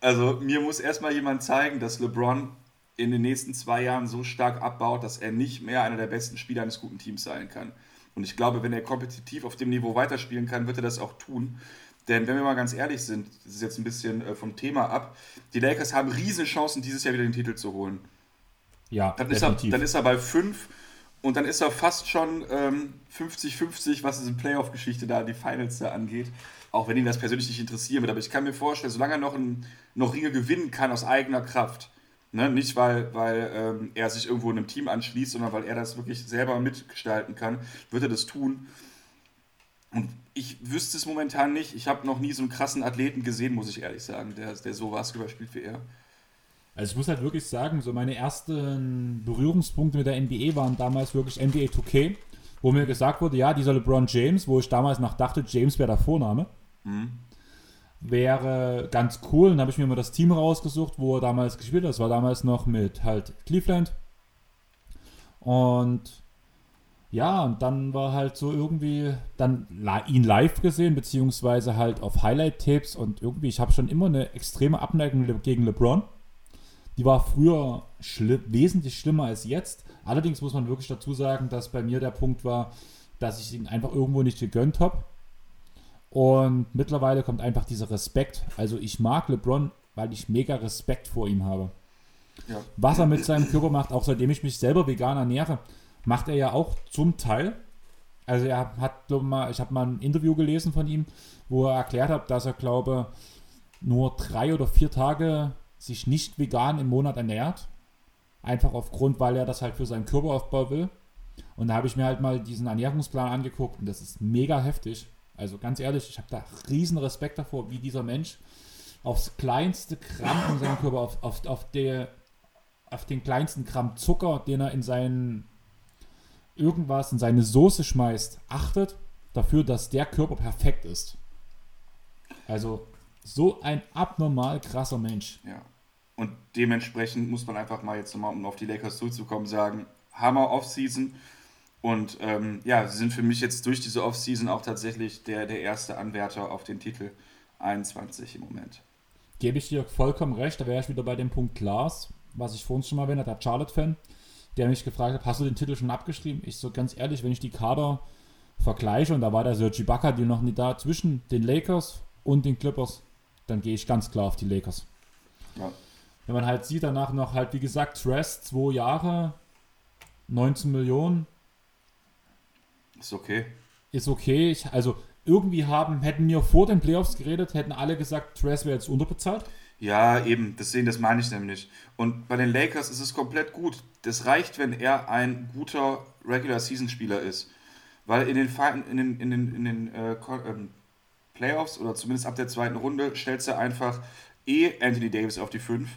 Also mir muss erstmal jemand zeigen, dass LeBron in den nächsten zwei Jahren so stark abbaut, dass er nicht mehr einer der besten Spieler eines guten Teams sein kann. Und ich glaube, wenn er kompetitiv auf dem Niveau weiterspielen kann, wird er das auch tun. Denn wenn wir mal ganz ehrlich sind, das ist jetzt ein bisschen äh, vom Thema ab, die Lakers haben riesen Chancen, dieses Jahr wieder den Titel zu holen. Ja, dann ist, er, dann ist er bei fünf und dann ist er fast schon 50-50, ähm, was diese Playoff-Geschichte da, die Finals da angeht. Auch wenn ihn das persönlich nicht interessieren wird. Aber ich kann mir vorstellen, solange er noch, ein, noch Ringe gewinnen kann aus eigener Kraft, ne? nicht weil, weil ähm, er sich irgendwo einem Team anschließt, sondern weil er das wirklich selber mitgestalten kann, wird er das tun. Und ich wüsste es momentan nicht. Ich habe noch nie so einen krassen Athleten gesehen, muss ich ehrlich sagen, der, der so Basketball spielt wie er. Also ich muss halt wirklich sagen, so meine ersten Berührungspunkte mit der NBA waren damals wirklich NBA 2K, wo mir gesagt wurde, ja, dieser LeBron James, wo ich damals noch dachte, James wäre der Vorname, mhm. wäre ganz cool. Dann habe ich mir mal das Team rausgesucht, wo er damals gespielt hat. Das war damals noch mit halt Cleveland. Und ja, und dann war halt so irgendwie dann ihn live gesehen, beziehungsweise halt auf Highlight-Tapes und irgendwie, ich habe schon immer eine extreme Abneigung gegen LeBron. Die war früher schli wesentlich schlimmer als jetzt. Allerdings muss man wirklich dazu sagen, dass bei mir der Punkt war, dass ich ihn einfach irgendwo nicht gegönnt habe. Und mittlerweile kommt einfach dieser Respekt. Also ich mag LeBron, weil ich mega Respekt vor ihm habe. Ja. Was er mit seinem Körper macht, auch seitdem ich mich selber vegan ernähre, macht er ja auch zum Teil. Also er hat, glaube mal, ich habe mal ein Interview gelesen von ihm, wo er erklärt hat, dass er, glaube nur drei oder vier Tage sich nicht vegan im Monat ernährt. Einfach aufgrund, weil er das halt für seinen Körperaufbau will. Und da habe ich mir halt mal diesen Ernährungsplan angeguckt und das ist mega heftig. Also ganz ehrlich, ich habe da riesen Respekt davor, wie dieser Mensch aufs kleinste Gramm in seinem Körper, auf, auf, auf, der, auf den kleinsten Gramm Zucker, den er in seinen irgendwas, in seine Soße schmeißt, achtet dafür, dass der Körper perfekt ist. Also so ein abnormal krasser Mensch. Ja. Und dementsprechend muss man einfach mal jetzt nochmal, um auf die Lakers zurückzukommen, sagen, Hammer Offseason. Und ähm, ja, sie sind für mich jetzt durch diese Offseason auch tatsächlich der, der erste Anwärter auf den Titel 21 im Moment. Gebe ich dir vollkommen recht, da wäre ich wieder bei dem Punkt Lars, was ich vorhin schon mal erwähnt habe, der Charlotte-Fan, der mich gefragt hat, hast du den Titel schon abgeschrieben? Ich so ganz ehrlich, wenn ich die Kader vergleiche, und da war der Sergi Bakker, die noch nicht da, zwischen den Lakers und den Clippers, dann gehe ich ganz klar auf die Lakers. Ja. Wenn man halt sieht, danach noch halt, wie gesagt, Tress, zwei Jahre, 19 Millionen. Ist okay. Ist okay. Ich, also irgendwie haben, hätten wir vor den Playoffs geredet, hätten alle gesagt, Trash wäre jetzt unterbezahlt. Ja, eben, das sehen, das meine ich nämlich. Und bei den Lakers ist es komplett gut. Das reicht, wenn er ein guter Regular Season Spieler ist. Weil in den, in den, in den, in den äh, ähm, Playoffs oder zumindest ab der zweiten Runde stellst du einfach eh Anthony Davis auf die 5,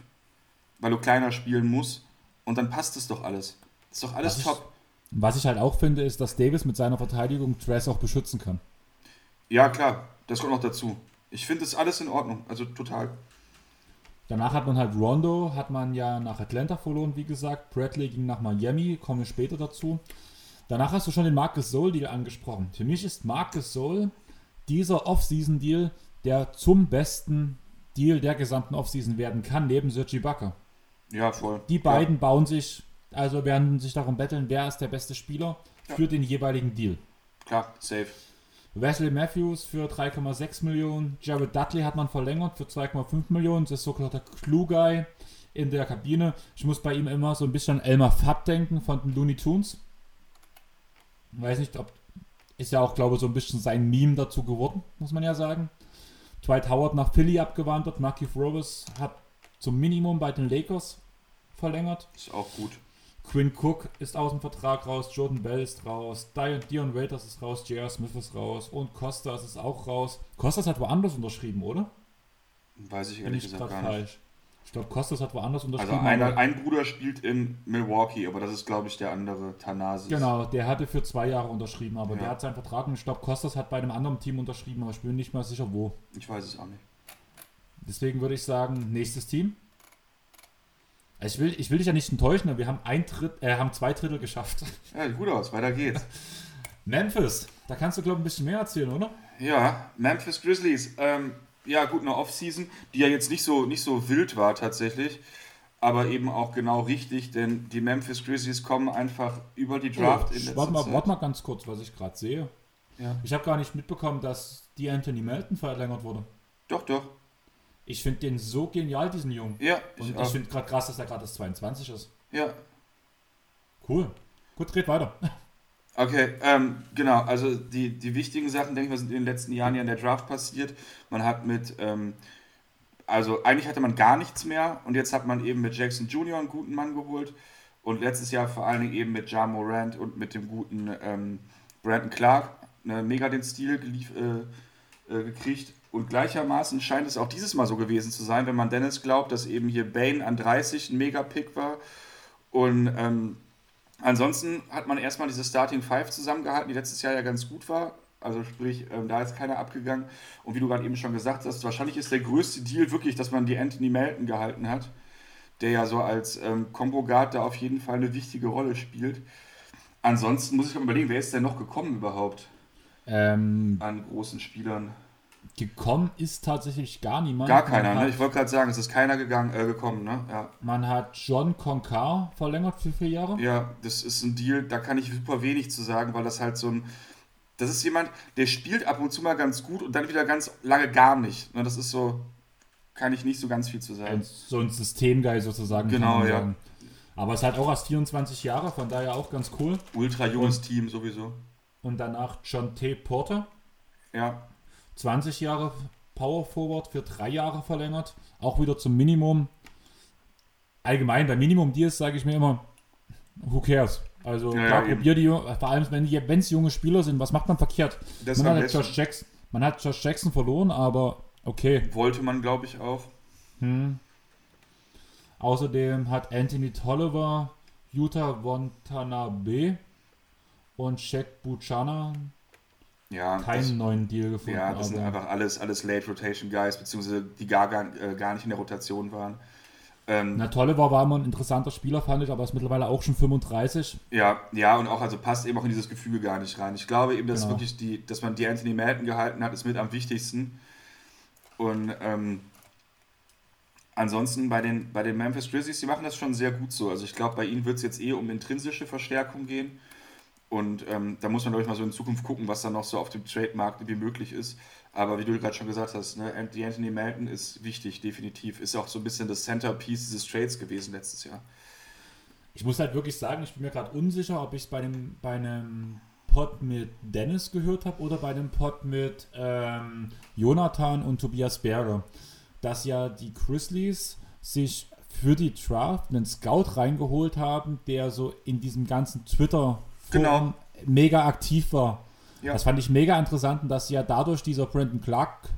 weil du kleiner spielen musst. Und dann passt es doch alles. Ist doch alles was top. Was ich halt auch finde, ist, dass Davis mit seiner Verteidigung Trash auch beschützen kann. Ja, klar, das kommt noch dazu. Ich finde das alles in Ordnung, also total. Danach hat man halt Rondo, hat man ja nach Atlanta verloren, wie gesagt. Bradley ging nach Miami, kommen wir später dazu. Danach hast du schon den Marcus Soul-Deal angesprochen. Für mich ist Marcus Soul dieser Off-Season-Deal, der zum besten Deal der gesamten Offseason werden kann, neben Sergi Bakker. Ja, voll. Die beiden ja. bauen sich, also werden sich darum betteln, wer ist der beste Spieler ja. für den jeweiligen Deal. Klar, safe. Wesley Matthews für 3,6 Millionen. Jared Dudley hat man verlängert für 2,5 Millionen. Das ist sogenannter Clue-Guy in der Kabine. Ich muss bei ihm immer so ein bisschen an Elmer Fudd denken von den Looney Tunes. Weiß nicht, ob. Ist ja auch, glaube ich, so ein bisschen sein Meme dazu geworden, muss man ja sagen. Dwight Howard nach Philly abgewandert. Marky Rose hat zum Minimum bei den Lakers verlängert. Ist auch gut. Quinn Cook ist aus dem Vertrag raus, Jordan Bell ist raus, Dion Waiters ist raus, J.R. Smith ist raus und Costas ist auch raus. Costas hat woanders unterschrieben, oder? Weiß ich ehrlich gesagt gar nicht. Falsch. Ich glaube, Costas hat woanders also unterschrieben. Also einer, ein Bruder spielt in Milwaukee, aber das ist, glaube ich, der andere, Thanasis. Genau, der hatte für zwei Jahre unterschrieben, aber ja. der hat seinen Vertrag und ich glaube, Costas hat bei einem anderen Team unterschrieben, aber ich bin nicht mal sicher, wo. Ich weiß es auch nicht. Deswegen würde ich sagen, nächstes Team. Ich will, ich will dich ja nicht enttäuschen, aber wir haben, ein Dritt, äh, haben zwei Drittel geschafft. Ja, gut aus, weiter geht's. Memphis, da kannst du, glaube ich, ein bisschen mehr erzählen, oder? Ja, Memphis Grizzlies. Ähm, ja, gut, eine Offseason, die ja jetzt nicht so, nicht so wild war tatsächlich, aber eben auch genau richtig, denn die Memphis Grizzlies kommen einfach über die Draft oh, in letzter warte mal, Zeit. Warte mal ganz kurz, was ich gerade sehe. Ja. Ich habe gar nicht mitbekommen, dass die Anthony Melton verlängert wurde. Doch, doch. Ich finde den so genial, diesen Jungen. Ja. Ich Und ich finde gerade krass, dass er gerade das 22 ist. Ja. Cool. Gut, red weiter. Okay, ähm, genau. Also die, die wichtigen Sachen, denke ich mal, sind in den letzten Jahren ja in der Draft passiert. Man hat mit, ähm, also eigentlich hatte man gar nichts mehr und jetzt hat man eben mit Jackson Jr. einen guten Mann geholt und letztes Jahr vor allen Dingen eben mit Ja Morant und mit dem guten ähm, Brandon Clark ne, mega den Stil gelief, äh, äh, gekriegt. Und gleichermaßen scheint es auch dieses Mal so gewesen zu sein, wenn man Dennis glaubt, dass eben hier Bane an 30 ein Mega-Pick war. Und ähm, ansonsten hat man erstmal diese Starting Five zusammengehalten, die letztes Jahr ja ganz gut war. Also sprich, ähm, da ist keiner abgegangen. Und wie du gerade eben schon gesagt hast, wahrscheinlich ist der größte Deal wirklich, dass man die Anthony Melton gehalten hat, der ja so als ähm, Combo-Guard da auf jeden Fall eine wichtige Rolle spielt. Ansonsten muss ich mal überlegen, wer ist denn noch gekommen überhaupt? Ähm, an großen Spielern. Gekommen ist tatsächlich gar niemand. Gar keiner, ne? Ich wollte gerade sagen, es ist keiner gegangen, äh, gekommen, ne? Ja. Man hat John Concar verlängert für vier Jahre. Ja, das ist ein Deal, da kann ich super wenig zu sagen, weil das halt so ein. Das ist jemand, der spielt ab und zu mal ganz gut und dann wieder ganz lange gar nicht. Ne? Das ist so. Kann ich nicht so ganz viel zu sagen. Ein, so ein Systemgeil sozusagen. Genau, ja. Sagen. Aber es halt auch erst 24 Jahre, von daher auch ganz cool. Ultra junges und, Team sowieso. Und danach John T. Porter. Ja. 20 Jahre Power Forward für drei Jahre verlängert. Auch wieder zum Minimum. Allgemein, bei Minimum Deals sage ich mir immer, who cares? Also ja, klar, ja, probier die, vor allem wenn es junge Spieler sind, was macht man verkehrt? Das man, hat Josh Jackson, man hat Josh Jackson verloren, aber okay. Wollte man, glaube ich, auch. Hm. Außerdem hat Anthony Tolliver, Utah Watanabe und Shaq Buchanan ja, keinen das, neuen Deal gefunden. Ja, das sind einfach alles, alles Late Rotation Guys, beziehungsweise die gar, gar, äh, gar nicht in der Rotation waren. Ähm, Na, Tolle war, war immer ein interessanter Spieler, fand ich, aber ist mittlerweile auch schon 35. Ja, ja, und auch, also passt eben auch in dieses Gefüge gar nicht rein. Ich glaube eben, dass genau. wirklich die, dass man die Anthony Madden gehalten hat, ist mit am wichtigsten. Und ähm, ansonsten bei den, bei den Memphis Grizzlies, die machen das schon sehr gut so. Also ich glaube, bei ihnen wird es jetzt eher um intrinsische Verstärkung gehen. Und ähm, da muss man, glaube ich, mal so in Zukunft gucken, was da noch so auf dem Trademarkt wie möglich ist. Aber wie du gerade schon gesagt hast, ne, die Anthony Melton ist wichtig, definitiv. Ist auch so ein bisschen das Centerpiece dieses Trades gewesen letztes Jahr. Ich muss halt wirklich sagen, ich bin mir gerade unsicher, ob ich es bei einem, bei Pod mit Dennis gehört habe oder bei einem Pod mit ähm, Jonathan und Tobias Berger, dass ja die Grizzlies sich für die Draft einen Scout reingeholt haben, der so in diesem ganzen Twitter genau. mega aktiv war. Ja. Das fand ich mega interessant und dass ja dadurch dieser Brandon Clark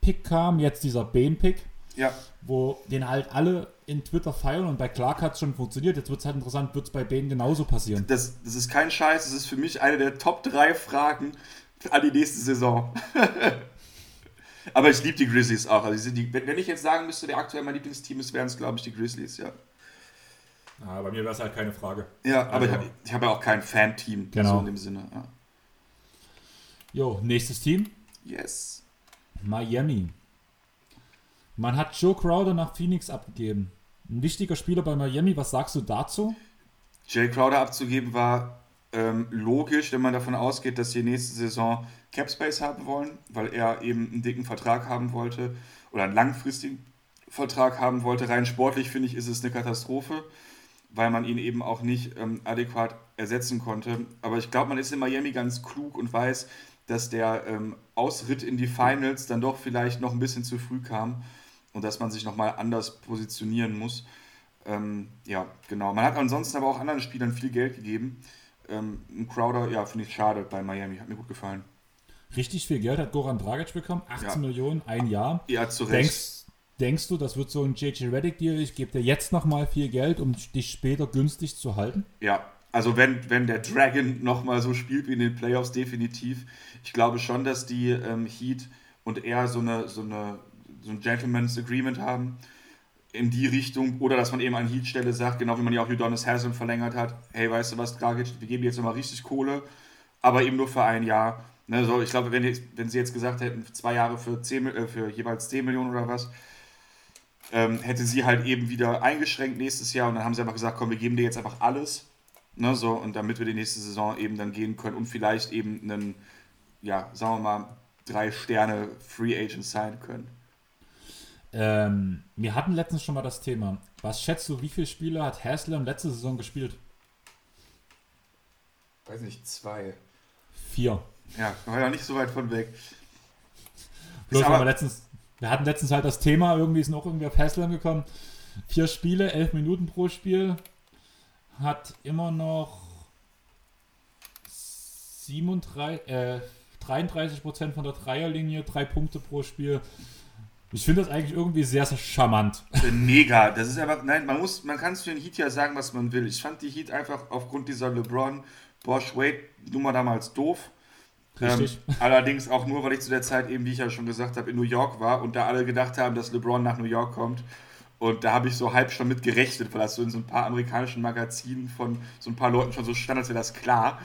Pick kam, jetzt dieser Bane Pick, ja. wo den halt alle in Twitter feiern und bei Clark hat es schon funktioniert. Jetzt wird es halt interessant, wird es bei Bane genauso passieren. Das, das ist kein Scheiß, das ist für mich eine der Top 3 Fragen an die nächste Saison. Aber ich liebe die Grizzlies auch. Also die, wenn ich jetzt sagen müsste, wer aktuell mein Lieblingsteam ist, wären es, glaube ich, die Grizzlies, ja. Ah, bei mir wäre es halt keine Frage. Ja, aber also, ich habe hab ja auch kein Fan-Team, genau. so in dem Sinne. Ja. Jo, nächstes Team. Yes. Miami. Man hat Joe Crowder nach Phoenix abgegeben. Ein wichtiger Spieler bei Miami. Was sagst du dazu? Jay Crowder abzugeben war ähm, logisch, wenn man davon ausgeht, dass sie nächste Saison Capspace haben wollen, weil er eben einen dicken Vertrag haben wollte oder einen langfristigen Vertrag haben wollte. Rein sportlich finde ich, ist es eine Katastrophe, weil man ihn eben auch nicht ähm, adäquat ersetzen konnte. Aber ich glaube, man ist in Miami ganz klug und weiß, dass der ähm, Ausritt in die Finals dann doch vielleicht noch ein bisschen zu früh kam und dass man sich nochmal anders positionieren muss. Ähm, ja, genau. Man hat ansonsten aber auch anderen Spielern viel Geld gegeben. Ähm, Crowder, ja, finde ich schade bei Miami, hat mir gut gefallen. Richtig viel Geld hat Goran Dragic bekommen, 18 ja. Millionen, ein Jahr. Ja, zu Recht. Denkst, denkst du, das wird so ein JJ Reddick-Deal, ich gebe dir jetzt nochmal viel Geld, um dich später günstig zu halten? Ja, also wenn, wenn der Dragon nochmal so spielt wie in den Playoffs, definitiv. Ich glaube schon, dass die ähm, Heat und er so, eine, so, eine, so ein Gentleman's Agreement haben in die Richtung oder dass man eben an Heat-Stelle sagt, genau wie man ja auch Udonis Haslam verlängert hat, hey, weißt du was, Dragic, wir geben jetzt nochmal richtig Kohle, aber eben nur für ein Jahr. Ne, so, ich glaube, wenn, wenn sie jetzt gesagt hätten, zwei Jahre für, 10, äh, für jeweils 10 Millionen oder was, ähm, hätte sie halt eben wieder eingeschränkt nächstes Jahr und dann haben sie einfach gesagt, komm, wir geben dir jetzt einfach alles. Ne, so, und damit wir die nächste Saison eben dann gehen können und vielleicht eben einen, ja, sagen wir mal, drei Sterne Free Agent sein können. Ähm, wir hatten letztens schon mal das Thema. Was schätzt du, wie viele Spiele hat Haslam letzte Saison gespielt? Weiß nicht, zwei. Vier. Ja, war ja nicht so weit von weg. Bloß aber wir letztens, wir hatten letztens halt das Thema, irgendwie ist noch irgendwie auf Haslam gekommen. Vier Spiele, elf Minuten pro Spiel. Hat immer noch 37, äh, 33% von der Dreierlinie, drei Punkte pro Spiel. Ich finde das eigentlich irgendwie sehr, sehr charmant. Mega. Das ist einfach, nein, man muss, man kann es für den Heat ja sagen, was man will. Ich fand die Heat einfach aufgrund dieser LeBron, Bosch, Wade Nummer damals doof. Richtig. Ähm, allerdings auch nur, weil ich zu der Zeit eben, wie ich ja schon gesagt habe, in New York war und da alle gedacht haben, dass LeBron nach New York kommt. Und da habe ich so halb schon mit gerechnet, weil das so in so ein paar amerikanischen Magazinen von so ein paar Leuten schon so stand, als wäre das klar.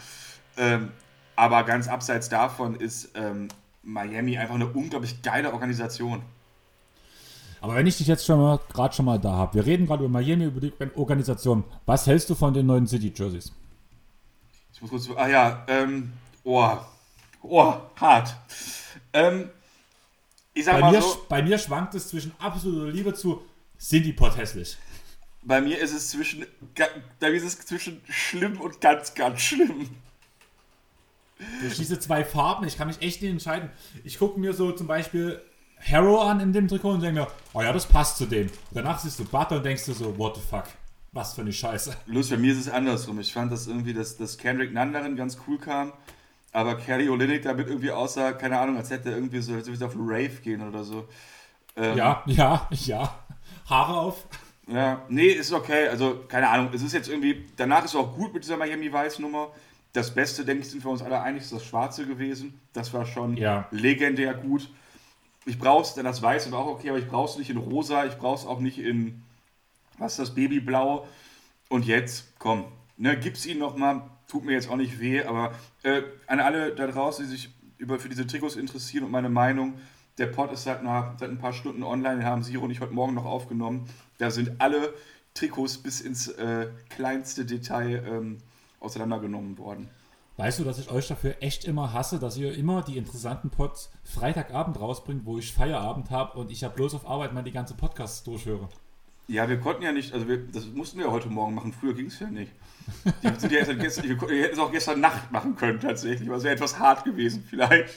Ähm, aber ganz abseits davon ist ähm, Miami einfach eine unglaublich geile Organisation. Aber wenn ich dich jetzt schon mal gerade schon mal da habe, wir reden gerade über Miami, über die Organisation. Was hältst du von den neuen City Jerseys? Ich muss kurz. Ah ja, ähm, oh, Oh, hart. Ähm, ich sag bei mal mir, so. Bei mir schwankt es zwischen absoluter Liebe zu, sind die Pott hässlich? Bei mir ist es zwischen, bei mir ist es zwischen schlimm und ganz, ganz schlimm. Durch diese zwei Farben, ich kann mich echt nicht entscheiden. Ich gucke mir so zum Beispiel Harrow an in dem Trikot und denke mir, oh ja, das passt zu dem. Danach siehst du Butter und denkst du so, what the fuck, was für eine Scheiße. Los, bei mir ist es andersrum. Ich fand das irgendwie, dass, dass Kendrick Nunn ganz cool kam aber Kelly Olynyk damit irgendwie aussah, keine Ahnung, als hätte er irgendwie so, als würde auf Rave gehen oder so. Ähm, ja, ja, ja. Haare auf. Ja, nee, ist okay. Also, keine Ahnung. Es ist jetzt irgendwie, danach ist es auch gut mit dieser Miami Vice Nummer. Das Beste, denke ich, sind wir uns alle einig, ist das Schwarze gewesen. Das war schon ja. legendär gut. Ich brauch's, denn das Weiße war auch okay, aber ich brauch's nicht in Rosa, ich brauch's auch nicht in, was ist das, Babyblau. Und jetzt, komm, ne, gib's ihnen nochmal, tut mir jetzt auch nicht weh, aber äh, an alle da draußen, die sich über, für diese Trikots interessieren und meine Meinung, der Pod ist seit, nach, seit ein paar Stunden online, den haben Siro und ich heute Morgen noch aufgenommen. Da sind alle Trikots bis ins äh, kleinste Detail ähm, auseinandergenommen worden. Weißt du, dass ich euch dafür echt immer hasse, dass ihr immer die interessanten Pods Freitagabend rausbringt, wo ich Feierabend habe und ich ja bloß auf Arbeit mal die ganze Podcasts durchhöre? Ja, wir konnten ja nicht, also wir, das mussten wir ja heute Morgen machen. Früher ging es ja nicht. Die, sind ja erst gestern, wir hätten es auch gestern Nacht machen können, tatsächlich. Aber es wäre etwas hart gewesen, vielleicht.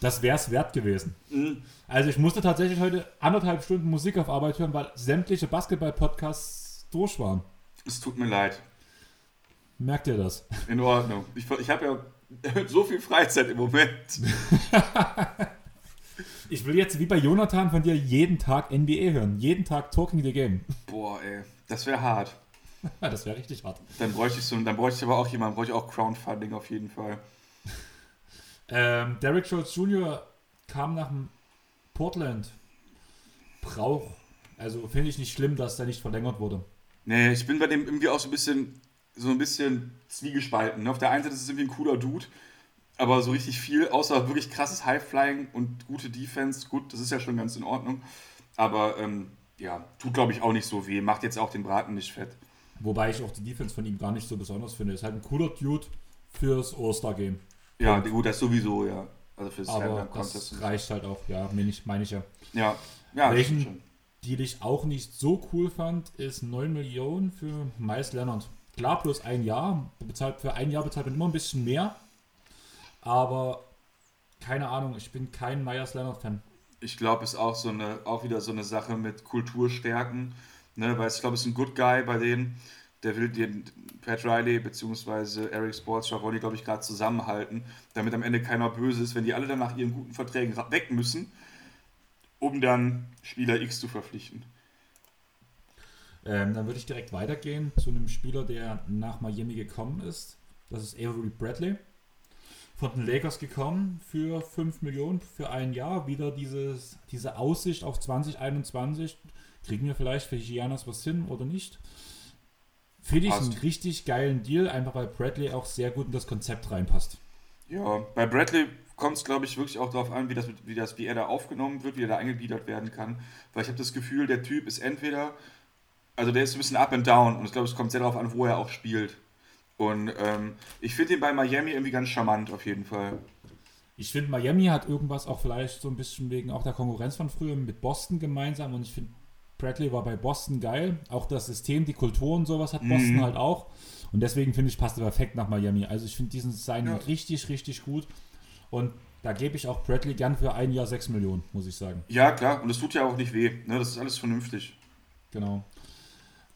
Das wäre es wert gewesen. Mhm. Also, ich musste tatsächlich heute anderthalb Stunden Musik auf Arbeit hören, weil sämtliche Basketball-Podcasts durch waren. Es tut mir leid. Merkt ihr das? In Ordnung. Ich, ich habe ja so viel Freizeit im Moment. ich will jetzt wie bei Jonathan von dir jeden Tag NBA hören. Jeden Tag Talking the Game. Boah, ey. Das wäre hart. das wäre richtig hart. Dann bräuchte ich so, dann bräuchte ich aber auch jemanden, bräuchte ich auch Crowdfunding auf jeden Fall. Ähm, Derek Schultz Jr. kam nach Portland. Brauch. Also finde ich nicht schlimm, dass der nicht verlängert wurde. Nee, ich bin bei dem irgendwie auch so ein bisschen so ein bisschen zwiegespalten. Auf der einen Seite ist es irgendwie ein cooler Dude, aber so richtig viel, außer wirklich krasses High-Flying und gute Defense, gut, das ist ja schon ganz in Ordnung. Aber ähm, ja, tut glaube ich auch nicht so weh, macht jetzt auch den Braten nicht fett. Wobei ich auch die Defense von ihm gar nicht so besonders finde. Ist halt ein cooler Dude fürs All-Star-Game. Ja, gut, das sowieso, ja. Also fürs Aber das reicht halt auch, ja, meine ich, mein ich ja. Ja, ja Welchen die ich auch nicht so cool fand, ist 9 Millionen für Miles Leonard. Klar, bloß ein Jahr. Bezahlt, für ein Jahr bezahlt man immer ein bisschen mehr. Aber keine Ahnung, ich bin kein Myers Leonard-Fan. Ich glaube, es ist auch so eine, auch wieder so eine Sache mit Kulturstärken. Ne, weil ich glaube, es ist ein Good Guy bei denen. Der will den Pat Riley bzw. Eric Sportstra wollen die, glaube ich, gerade zusammenhalten, damit am Ende keiner böse ist, wenn die alle dann nach ihren guten Verträgen weg müssen, um dann Spieler X zu verpflichten. Ähm, dann würde ich direkt weitergehen zu einem Spieler, der nach Miami gekommen ist. Das ist Avery Bradley. Von den Lakers gekommen für 5 Millionen für ein Jahr. Wieder dieses, diese Aussicht auf 2021. Kriegen wir vielleicht für Giannis was hin oder nicht? Finde ich einen richtig geilen Deal, einfach weil Bradley auch sehr gut in das Konzept reinpasst. Ja, bei Bradley kommt es, glaube ich, wirklich auch darauf an, wie das, wie das, wie er da aufgenommen wird, wie er da eingegliedert werden kann. Weil ich habe das Gefühl, der Typ ist entweder also der ist ein bisschen up and down und ich glaube, es kommt sehr darauf an, wo er auch spielt. Und ähm, ich finde ihn bei Miami irgendwie ganz charmant auf jeden Fall. Ich finde, Miami hat irgendwas auch vielleicht so ein bisschen wegen auch der Konkurrenz von früher mit Boston gemeinsam und ich finde, Bradley war bei Boston geil. Auch das System, die Kultur und sowas hat Boston mhm. halt auch. Und deswegen finde ich, passt er perfekt nach Miami. Also ich finde diesen Design ja. richtig, richtig gut. Und da gebe ich auch Bradley gern für ein Jahr 6 Millionen, muss ich sagen. Ja, klar. Und es tut ja auch nicht weh. Ne? Das ist alles vernünftig. Genau.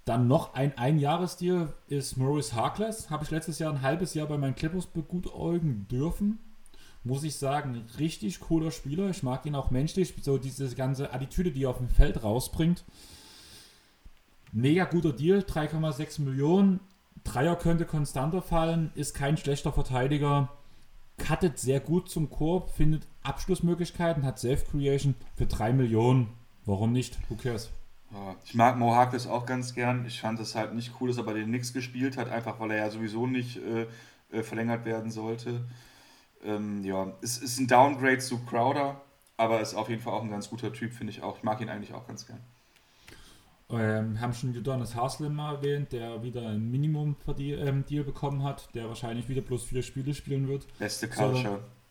Dann noch ein Einjahresdeal ist Maurice Harkless. Habe ich letztes Jahr ein halbes Jahr bei meinen Clippers begutäugen dürfen. Muss ich sagen, richtig cooler Spieler. Ich mag ihn auch menschlich. So diese ganze Attitüde, die er auf dem Feld rausbringt. Mega guter Deal, 3,6 Millionen. Dreier könnte konstanter fallen, ist kein schlechter Verteidiger. Cuttet sehr gut zum Korb, findet Abschlussmöglichkeiten, hat Self-Creation für 3 Millionen. Warum nicht? Who cares? Ich mag Mo Harkless auch ganz gern. Ich fand es halt nicht cool, dass er bei den Knicks gespielt hat, einfach weil er ja sowieso nicht äh, äh, verlängert werden sollte. Ähm, ja, es ist ein Downgrade zu Crowder, aber ist auf jeden Fall auch ein ganz guter Typ, finde ich auch. Ich mag ihn eigentlich auch ganz gern. Ähm, haben schon Udonis Haslem mal erwähnt, der wieder ein Minimum-Deal ähm, bekommen hat, der wahrscheinlich wieder plus vier Spiele spielen wird. Beste Culture. So,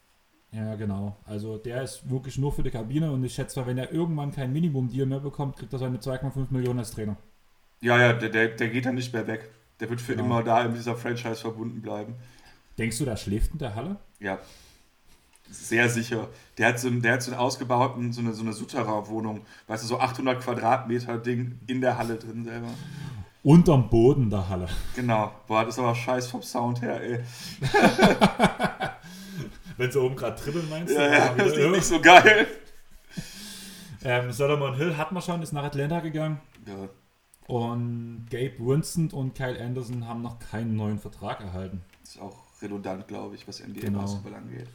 ja, genau. Also der ist wirklich nur für die Kabine und ich schätze, wenn er irgendwann kein Minimum-Deal mehr bekommt, kriegt er seine 2,5 Millionen als Trainer. Ja, ja, der, der, der geht dann nicht mehr weg. Der wird für genau. immer da in dieser Franchise verbunden bleiben. Denkst du, da schläft in der Halle? Ja. Sehr sicher. Der hat so, der hat so einen ausgebauten, so eine, so eine Souterrain-Wohnung, weißt du, so 800 Quadratmeter Ding in der Halle drin selber. Unterm Boden der Halle. Genau. Boah, das ist aber scheiß vom Sound her, ey. Wenn sie oben gerade dribbeln, meinst du? Ja, ja, das ist nicht so geil. Ähm, Solomon Hill hat man schon, ist nach Atlanta gegangen. Ja. Und Gabe Winston und Kyle Anderson haben noch keinen neuen Vertrag erhalten. Das ist auch redundant, glaube ich, was NBA genau. Basketball angeht.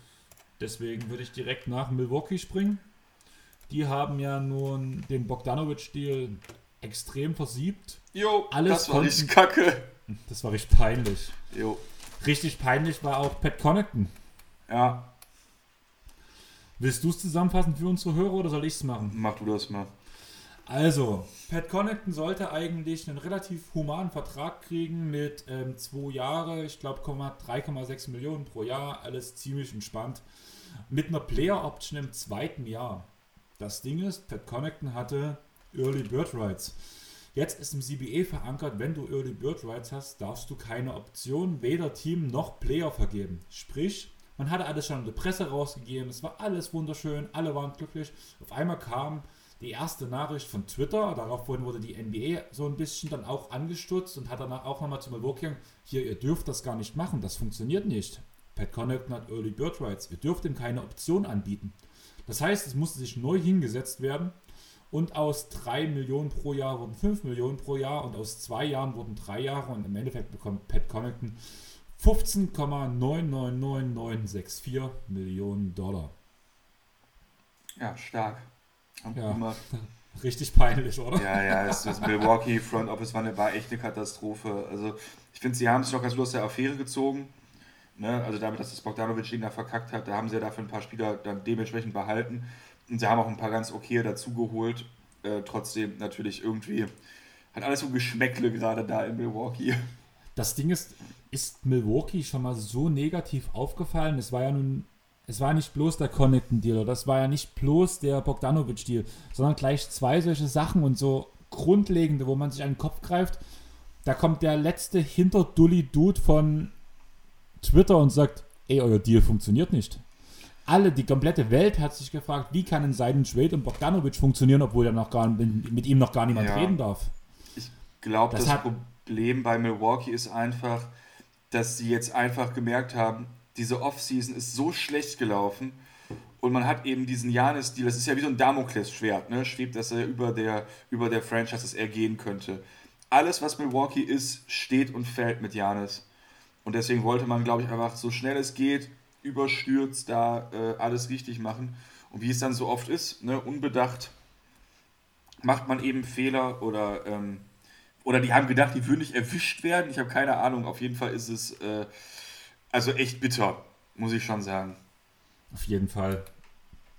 Deswegen würde ich direkt nach Milwaukee springen. Die haben ja nun den Bogdanovic-Deal extrem versiebt. Jo, Alles das war richtig kacke. Das war richtig peinlich. Jo. Richtig peinlich war auch Pat Connaughton. Ja. Willst du es zusammenfassen für unsere Hörer oder soll ich es machen? Mach du das mal. Also, Pat Connaughton sollte eigentlich einen relativ humanen Vertrag kriegen mit ähm, zwei Jahre, ich glaube 3,6 Millionen pro Jahr, alles ziemlich entspannt. Mit einer Player Option im zweiten Jahr. Das Ding ist, Pat Connaughton hatte Early Bird Rights. Jetzt ist im CBA verankert, wenn du Early Bird Rights hast, darfst du keine Option, weder Team noch Player vergeben. Sprich, man hatte alles schon in der Presse rausgegeben, es war alles wunderschön, alle waren glücklich. Auf einmal kam die erste Nachricht von Twitter, daraufhin wurde die NBA so ein bisschen dann auch angestutzt und hat danach auch nochmal zu Milwaukee, hier, ihr dürft das gar nicht machen, das funktioniert nicht. Pat Connaughton hat Early Bird Rights, ihr dürft ihm keine Option anbieten. Das heißt, es musste sich neu hingesetzt werden und aus 3 Millionen pro Jahr wurden 5 Millionen pro Jahr und aus 2 Jahren wurden 3 Jahre und im Endeffekt bekommt Pat Connaughton 15,999964 Millionen Dollar. Ja, stark. Ja, richtig peinlich, oder? Ja, ja, das, das Milwaukee Front Office war, eine, war echt eine Katastrophe. Also ich finde, sie haben sich noch ganz los der Affäre gezogen. Ne? Also damit, dass das Bogdanovic-Ding da verkackt hat, da haben sie ja dafür ein paar Spieler dann dementsprechend behalten. Und sie haben auch ein paar ganz okay dazugeholt. Äh, trotzdem natürlich irgendwie hat alles so Geschmäckle gerade da in Milwaukee. Das Ding ist, ist Milwaukee schon mal so negativ aufgefallen? Es war ja nun, es war nicht bloß der Connington-Deal, das war ja nicht bloß der Bogdanovic-Deal, sondern gleich zwei solche Sachen und so grundlegende, wo man sich an den Kopf greift. Da kommt der letzte Hinterdulli-Dude von Twitter und sagt, ey, euer Deal funktioniert nicht. Alle, die komplette Welt hat sich gefragt, wie kann ein Seiden Trade und Bogdanovic funktionieren, obwohl er noch gar, mit ihm noch gar niemand ja. reden darf. Ich glaube, das, das Problem bei Milwaukee ist einfach, dass sie jetzt einfach gemerkt haben, diese Offseason ist so schlecht gelaufen und man hat eben diesen Janis-Deal, das ist ja wie so ein Damoklesschwert, ne? schwebt, dass er über der, über der Franchise das ergehen könnte. Alles, was Milwaukee ist, steht und fällt mit Janis. Und deswegen wollte man, glaube ich, einfach so schnell es geht, überstürzt da äh, alles richtig machen. Und wie es dann so oft ist, ne, unbedacht, macht man eben Fehler oder, ähm, oder die haben gedacht, die würden nicht erwischt werden. Ich habe keine Ahnung. Auf jeden Fall ist es äh, also echt bitter, muss ich schon sagen. Auf jeden Fall.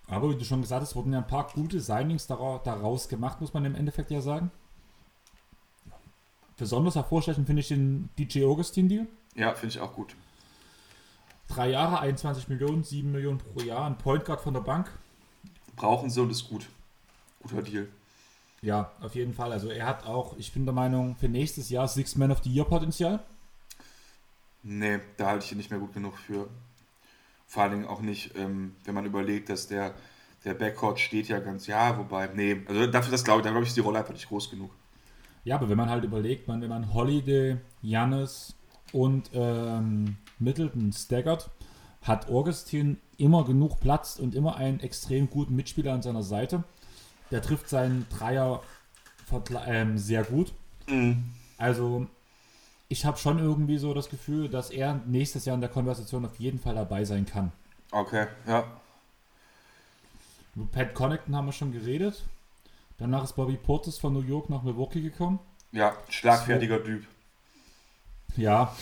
Aber wie du schon gesagt hast, wurden ja ein paar gute Signings daraus gemacht, muss man im Endeffekt ja sagen. Besonders hervorstechend finde ich den DJ Augustin-Deal. Ja, finde ich auch gut. Drei Jahre, 21 Millionen, 7 Millionen pro Jahr, ein Point Guard von der Bank. Brauchen sie und ist gut. Guter Deal. Ja, auf jeden Fall. Also er hat auch, ich bin der Meinung, für nächstes Jahr Six Man of the Year Potenzial. Nee, da halte ich ihn nicht mehr gut genug für. Vor allen Dingen auch nicht, ähm, wenn man überlegt, dass der, der Backcourt steht ja ganz, ja, wobei, nee, also dafür das glaube ich, da glaube ich, ist die Rolle einfach nicht groß genug. Ja, aber wenn man halt überlegt, man, wenn man Holiday, Jannis, und ähm, Middleton staggert, hat Augustin immer genug Platz und immer einen extrem guten Mitspieler an seiner Seite. Der trifft seinen Dreier ähm, sehr gut. Mhm. Also ich habe schon irgendwie so das Gefühl, dass er nächstes Jahr in der Konversation auf jeden Fall dabei sein kann. Okay, ja. Mit Pat Connington haben wir schon geredet. Danach ist Bobby Portis von New York nach Milwaukee gekommen. Ja, schlagfertiger so. Typ. Ja.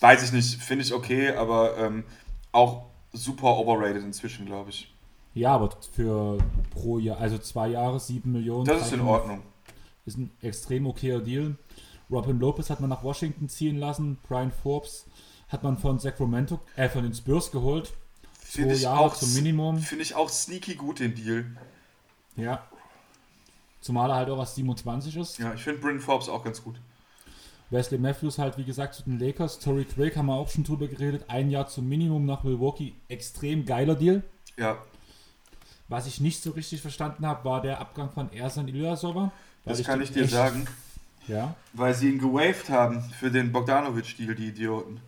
Weiß ich nicht, finde ich okay, aber ähm, auch super overrated inzwischen, glaube ich. Ja, aber für pro Jahr, also zwei Jahre, sieben Millionen. Das ist in Ordnung. Ist ein extrem okayer Deal. Robin Lopez hat man nach Washington ziehen lassen. Brian Forbes hat man von Sacramento, äh, von den Spurs geholt. Ich Jahre auch zum Minimum. Finde ich auch sneaky gut, den Deal. Ja. Zumal er halt auch erst 27 ist. Ja, ich finde Brian Forbes auch ganz gut. Wesley Matthews halt, wie gesagt, zu den Lakers. Tory Craig haben wir auch schon drüber geredet. Ein Jahr zum Minimum nach Milwaukee. Extrem geiler Deal. Ja. Was ich nicht so richtig verstanden habe, war der Abgang von Ersan Ilyasova. Das kann ich dir sagen. Ja. Weil sie ihn gewaved haben für den Bogdanovic-Deal, die Idioten.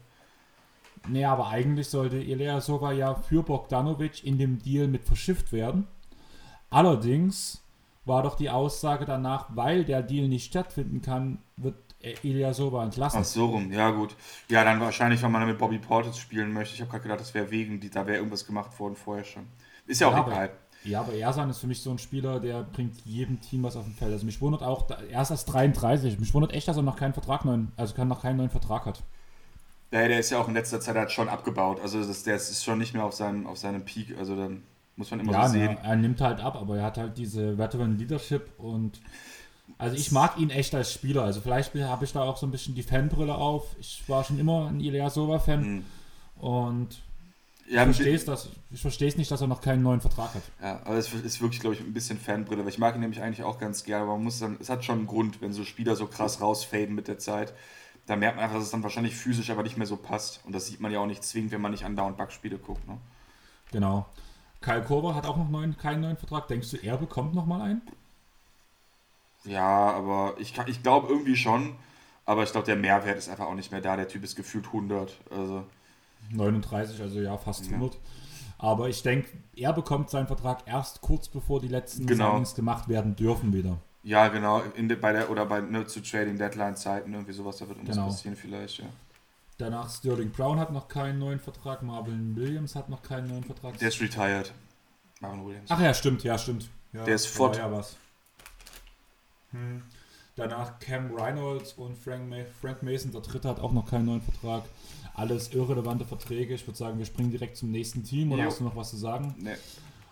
Nee, aber eigentlich sollte Ilyasova ja für Bogdanovic in dem Deal mit verschifft werden. Allerdings war doch die Aussage danach, weil der Deal nicht stattfinden kann, wird Ilyasova entlassen. Ach so rum, ja gut. Ja, dann wahrscheinlich, wenn man mit Bobby Portis spielen möchte. Ich habe gerade gedacht, das wäre wegen, die, da wäre irgendwas gemacht worden vorher schon. Ist ja auch ja, egal. Ja, aber Ersan ist für mich so ein Spieler, der bringt jedem Team was auf dem Feld. Also mich wundert auch, er ist erst 33. Mich wundert echt, dass er noch keinen Vertrag neuen, also noch keinen neuen Vertrag hat. Ja, der ist ja auch in letzter Zeit halt schon abgebaut. Also das, der ist schon nicht mehr auf seinem, auf seinem Peak. Also dann muss man immer ja, so sehen. Ja, er nimmt halt ab, aber er hat halt diese Veteran Leadership und also ich mag ihn echt als Spieler. Also vielleicht habe ich da auch so ein bisschen die Fanbrille auf. Ich war schon immer ein Ilyasova-Fan. Mhm. Und Ja, ich verstehe es nicht, dass er noch keinen neuen Vertrag hat. Ja, aber es ist wirklich, glaube ich, ein bisschen Fanbrille, weil ich mag ihn nämlich eigentlich auch ganz gerne, aber man muss dann, es hat schon einen Grund, wenn so Spieler so krass rausfaden mit der Zeit. Da merkt man einfach, dass es dann wahrscheinlich physisch aber nicht mehr so passt. Und das sieht man ja auch nicht zwingend, wenn man nicht andauernd Backspiele guckt. Ne? Genau. Kyle Korver hat auch noch neuen, keinen neuen Vertrag. Denkst du, er bekommt noch mal einen? Ja, aber ich, ich glaube irgendwie schon. Aber ich glaube, der Mehrwert ist einfach auch nicht mehr da. Der Typ ist gefühlt 100. Also 39, also ja, fast 100. Ja. Aber ich denke, er bekommt seinen Vertrag erst kurz bevor die letzten genau. Signings gemacht werden dürfen wieder. Ja, genau, in de, bei der oder bei ne, zu Trading Deadline Zeiten irgendwie sowas, da wird uns genau. passieren vielleicht, ja. Danach Sterling Brown hat noch keinen neuen Vertrag, Marvin Williams hat noch keinen neuen Vertrag. Der ist retired. Marvin Williams. Ach ja, stimmt, ja, stimmt. Ja, der ist fort. Ja, was. Hm. Danach Cam Reynolds und Frank, Ma Frank Mason, der dritte, hat auch noch keinen neuen Vertrag. Alles irrelevante Verträge. Ich würde sagen, wir springen direkt zum nächsten Team. Oder jo. hast du noch was zu sagen? Nee.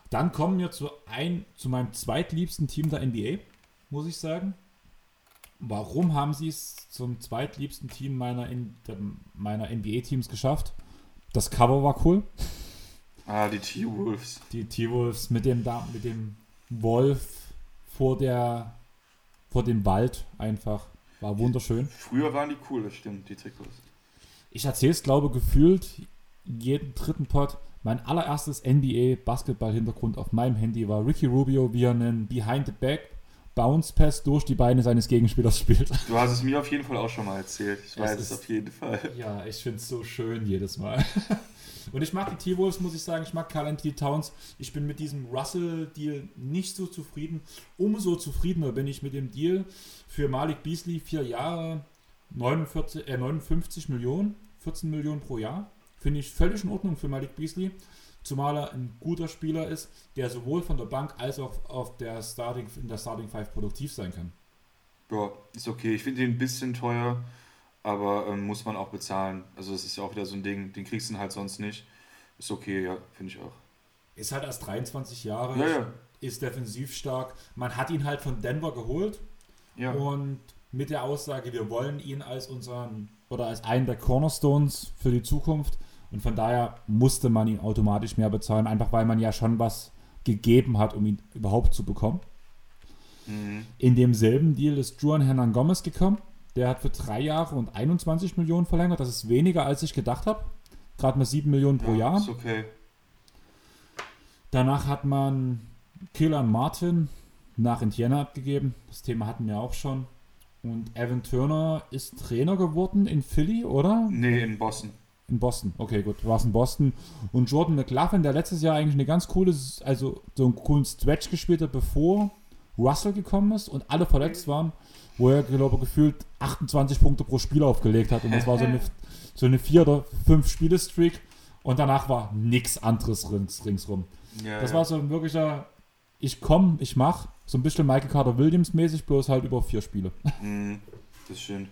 Dann kommen wir zu, ein, zu meinem zweitliebsten Team der NBA, muss ich sagen. Warum haben sie es zum zweitliebsten Team meiner, meiner NBA-Teams geschafft? Das Cover war cool. Ah, die T-Wolves. Die T-Wolves mit dem, mit dem Wolf vor der vor dem Wald einfach. War wunderschön. Früher waren die cool, das stimmt, die Trikots. Ich erzähle es, glaube gefühlt jeden dritten Pod. Mein allererstes NBA-Basketball-Hintergrund auf meinem Handy war Ricky Rubio, wie er einen Behind-the-Back Bounce-Pass durch die Beine seines Gegenspielers spielt. Du hast es mir auf jeden Fall auch schon mal erzählt. Ich weiß es auf jeden Fall. Ja, ich finde es so schön jedes Mal. Und ich mag die T-Wolves, muss ich sagen. Ich mag Carl Anthony Towns. Ich bin mit diesem Russell-Deal nicht so zufrieden. Umso zufriedener bin ich mit dem Deal für Malik Beasley. Vier Jahre, 49, äh, 59 Millionen, 14 Millionen pro Jahr. Finde ich völlig in Ordnung für Malik Beasley. Zumal er ein guter Spieler ist, der sowohl von der Bank als auch auf der Starting, in der Starting Five produktiv sein kann. Ja, ist okay. Ich finde ihn ein bisschen teuer aber ähm, muss man auch bezahlen. Also das ist ja auch wieder so ein Ding, den kriegst du halt sonst nicht. Ist okay, ja, finde ich auch. Ist halt erst 23 Jahre, ja, ja. ist defensiv stark. Man hat ihn halt von Denver geholt ja. und mit der Aussage, wir wollen ihn als unseren oder als einen der Cornerstones für die Zukunft und von daher musste man ihn automatisch mehr bezahlen, einfach weil man ja schon was gegeben hat, um ihn überhaupt zu bekommen. Mhm. In demselben Deal ist Juan Hernan Gomez gekommen der hat für drei Jahre und 21 Millionen verlängert. Das ist weniger, als ich gedacht habe. Gerade mal 7 Millionen pro ja, Jahr. Ist okay. Danach hat man Killan Martin nach Indiana abgegeben. Das Thema hatten wir auch schon. Und Evan Turner ist Trainer geworden in Philly, oder? Nee, in Boston. In Boston, okay, gut, war es in Boston. Und Jordan McLaughlin, der letztes Jahr eigentlich eine ganz coole, also so einen coolen Stretch gespielt hat, bevor Russell gekommen ist und alle verletzt waren, wo er, glaube ich, gefühlt 28 Punkte pro Spiel aufgelegt hat. Und das war so eine, so eine vier oder fünf Spiele-Streak. Und danach war nichts anderes rings, ringsrum. Ja, das ja. war so ein wirklicher, ich komme, ich mache, so ein bisschen Michael Carter Williams mäßig, bloß halt über vier Spiele. Mm, das ist schön.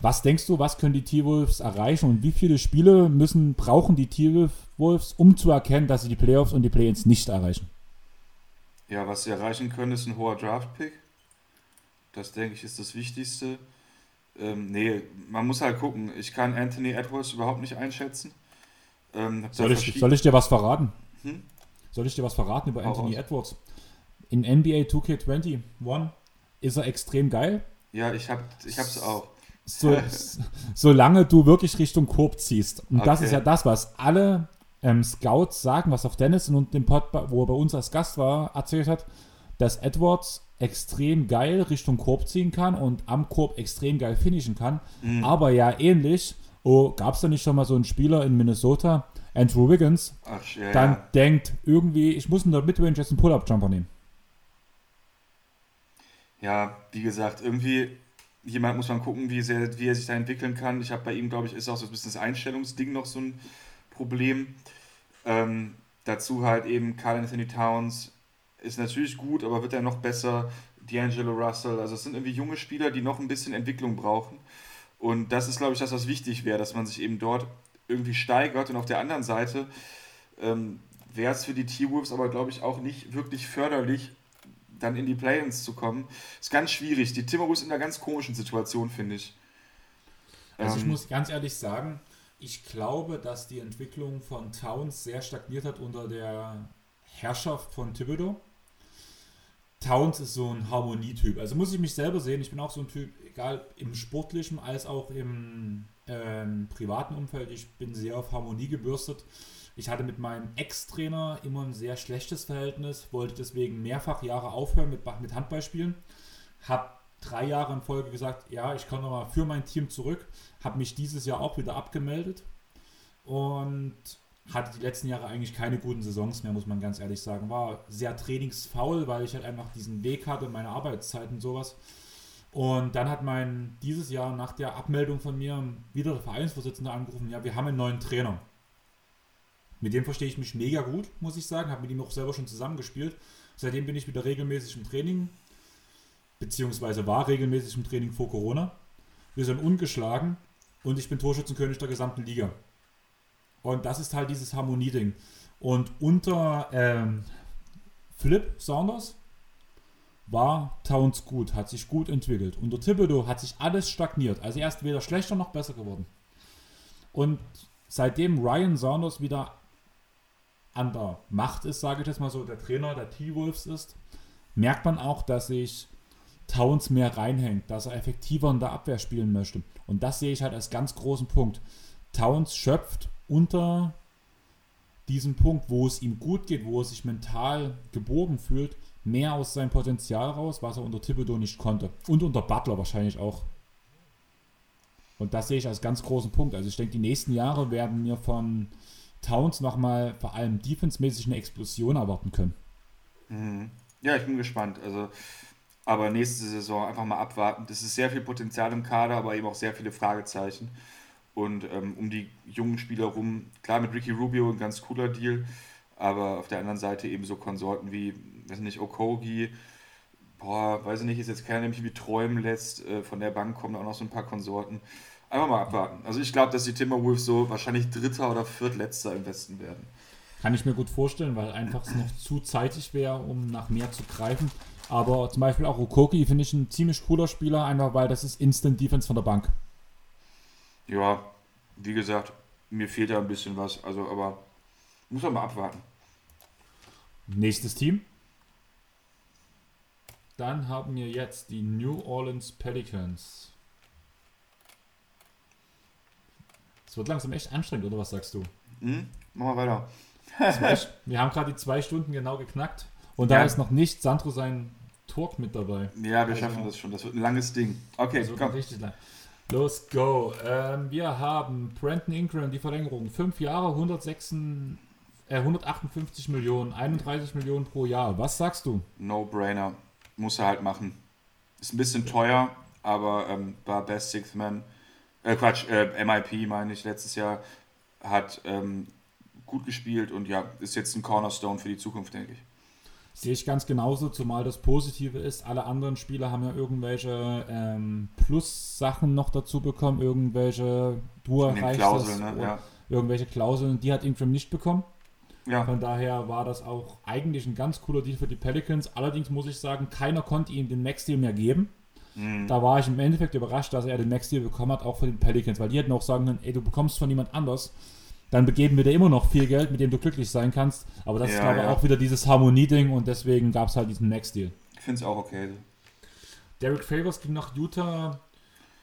Was denkst du, was können die T-Wolves erreichen und wie viele Spiele müssen, brauchen die T-Wolves, um zu erkennen, dass sie die Playoffs und die Play-Ins nicht erreichen? Ja, was sie erreichen können, ist ein hoher Draft-Pick. Das denke ich ist das Wichtigste. Ähm, nee, man muss halt gucken. Ich kann Anthony Edwards überhaupt nicht einschätzen. Ähm, soll, ich, soll ich dir was verraten? Hm? Soll ich dir was verraten über Anthony. Edwards? In NBA 2K21 ist er extrem geil. Ja, ich, hab, ich hab's auch. So, solange du wirklich Richtung Korb ziehst. Und okay. das ist ja das, was alle ähm, Scouts sagen, was auch Dennis und dem Pod, wo er bei uns als Gast war, erzählt hat, dass Edwards extrem geil Richtung Korb ziehen kann und am Korb extrem geil finishen kann. Mhm. Aber ja, ähnlich, oh, gab es da nicht schon mal so einen Spieler in Minnesota, Andrew Wiggins, Ach, ja, dann ja. denkt irgendwie, ich muss in der Midrange jetzt einen Pull-Up-Jumper nehmen. Ja, wie gesagt, irgendwie, jemand muss man gucken, wie, sehr, wie er sich da entwickeln kann. Ich habe bei ihm, glaube ich, ist auch so ein bisschen das Einstellungsding noch so ein Problem. Ähm, dazu halt eben Carl Anthony Towns, ist natürlich gut, aber wird er noch besser. D'Angelo Russell, also es sind irgendwie junge Spieler, die noch ein bisschen Entwicklung brauchen. Und das ist, glaube ich, das, was wichtig wäre, dass man sich eben dort irgendwie steigert. Und auf der anderen Seite ähm, wäre es für die T-Wolves aber, glaube ich, auch nicht wirklich förderlich, dann in die Play-Ins zu kommen. Ist ganz schwierig. Die Timberwolves in einer ganz komischen Situation, finde ich. Also ähm, ich muss ganz ehrlich sagen, Ich glaube, dass die Entwicklung von Towns sehr stagniert hat unter der Herrschaft von Thibodeau. Towns ist so ein Harmonietyp. Also muss ich mich selber sehen, ich bin auch so ein Typ, egal im sportlichen als auch im ähm, privaten Umfeld, ich bin sehr auf Harmonie gebürstet. Ich hatte mit meinem Ex-Trainer immer ein sehr schlechtes Verhältnis, wollte deswegen mehrfach Jahre aufhören mit, mit Handballspielen. Habe drei Jahre in Folge gesagt, ja, ich komme nochmal für mein Team zurück. Habe mich dieses Jahr auch wieder abgemeldet und hatte die letzten Jahre eigentlich keine guten Saisons mehr, muss man ganz ehrlich sagen. War sehr trainingsfaul, weil ich halt einfach diesen Weg hatte, meine Arbeitszeit und sowas. Und dann hat mein dieses Jahr nach der Abmeldung von mir wieder der Vereinsvorsitzende angerufen, ja, wir haben einen neuen Trainer. Mit dem verstehe ich mich mega gut, muss ich sagen. Habe mit ihm auch selber schon zusammengespielt. Seitdem bin ich wieder regelmäßig im Training, beziehungsweise war regelmäßig im Training vor Corona. Wir sind ungeschlagen und ich bin Torschützenkönig der gesamten Liga. Und das ist halt dieses Harmonie-Ding. Und unter ähm, Philipp Saunders war Towns gut, hat sich gut entwickelt. Unter Thibodeau hat sich alles stagniert. Also er ist weder schlechter noch besser geworden. Und seitdem Ryan Saunders wieder an der Macht ist, sage ich jetzt mal so, der Trainer der T-Wolves ist, merkt man auch, dass sich Towns mehr reinhängt, dass er effektiver in der Abwehr spielen möchte. Und das sehe ich halt als ganz großen Punkt. Towns schöpft unter diesem Punkt, wo es ihm gut geht, wo er sich mental geborgen fühlt, mehr aus seinem Potenzial raus, was er unter Thibodeau nicht konnte. Und unter Butler wahrscheinlich auch. Und das sehe ich als ganz großen Punkt. Also ich denke, die nächsten Jahre werden wir von Towns nochmal vor allem defensemäßig eine Explosion erwarten können. Mhm. Ja, ich bin gespannt. Also, aber nächste Saison einfach mal abwarten. Das ist sehr viel Potenzial im Kader, aber eben auch sehr viele Fragezeichen. Und ähm, um die jungen Spieler rum, klar mit Ricky Rubio ein ganz cooler Deal, aber auf der anderen Seite eben so Konsorten wie, weiß nicht, Okogi, boah, weiß ich nicht, ist jetzt keiner, der mich wie träumen lässt. Äh, von der Bank kommen auch noch so ein paar Konsorten. Einfach mal abwarten. Also ich glaube, dass die Timberwolves so wahrscheinlich Dritter oder Viertletzter im Westen werden. Kann ich mir gut vorstellen, weil einfach es noch zu zeitig wäre, um nach mehr zu greifen. Aber zum Beispiel auch Okoki finde ich ein ziemlich cooler Spieler, einfach weil das ist Instant Defense von der Bank. Ja, wie gesagt, mir fehlt ja ein bisschen was. Also, aber muss man mal abwarten. Nächstes Team. Dann haben wir jetzt die New Orleans Pelicans. Es wird langsam echt anstrengend, oder was sagst du? Mhm, machen wir weiter. wir haben gerade die zwei Stunden genau geknackt. Und da ja. ist noch nicht Sandro sein Talk mit dabei. Ja, wir also, schaffen das schon. Das wird ein langes Ding. Okay, das komm. Richtig lang. Los, go. Ähm, wir haben Brandon Ingram, die Verlängerung. Fünf Jahre, 106, äh, 158 Millionen, 31 Millionen pro Jahr. Was sagst du? No-brainer. Muss er halt machen. Ist ein bisschen teuer, aber ähm, war Best Sixth Man äh, Quatsch, äh, MIP meine ich, letztes Jahr hat ähm, gut gespielt und ja, ist jetzt ein Cornerstone für die Zukunft, denke ich. Sehe ich ganz genauso, zumal das Positive ist, alle anderen Spieler haben ja irgendwelche ähm, Plus-Sachen noch dazu bekommen, irgendwelche du Klauseln, ne? ja. irgendwelche Klauseln, die hat Ingram nicht bekommen. Ja. Von daher war das auch eigentlich ein ganz cooler Deal für die Pelicans. Allerdings muss ich sagen, keiner konnte ihm den Max-Deal mehr geben. Mhm. Da war ich im Endeffekt überrascht, dass er den Max-Deal bekommen hat, auch von den Pelicans, weil die hätten auch sagen können, ey, du bekommst von jemand anders, dann begeben wir dir immer noch viel Geld, mit dem du glücklich sein kannst. Aber das ja, ist, glaube ich, ja. auch wieder dieses Harmonie-Ding und deswegen gab es halt diesen Max-Deal. Ich finde es auch okay. Derek Favors ging nach Utah,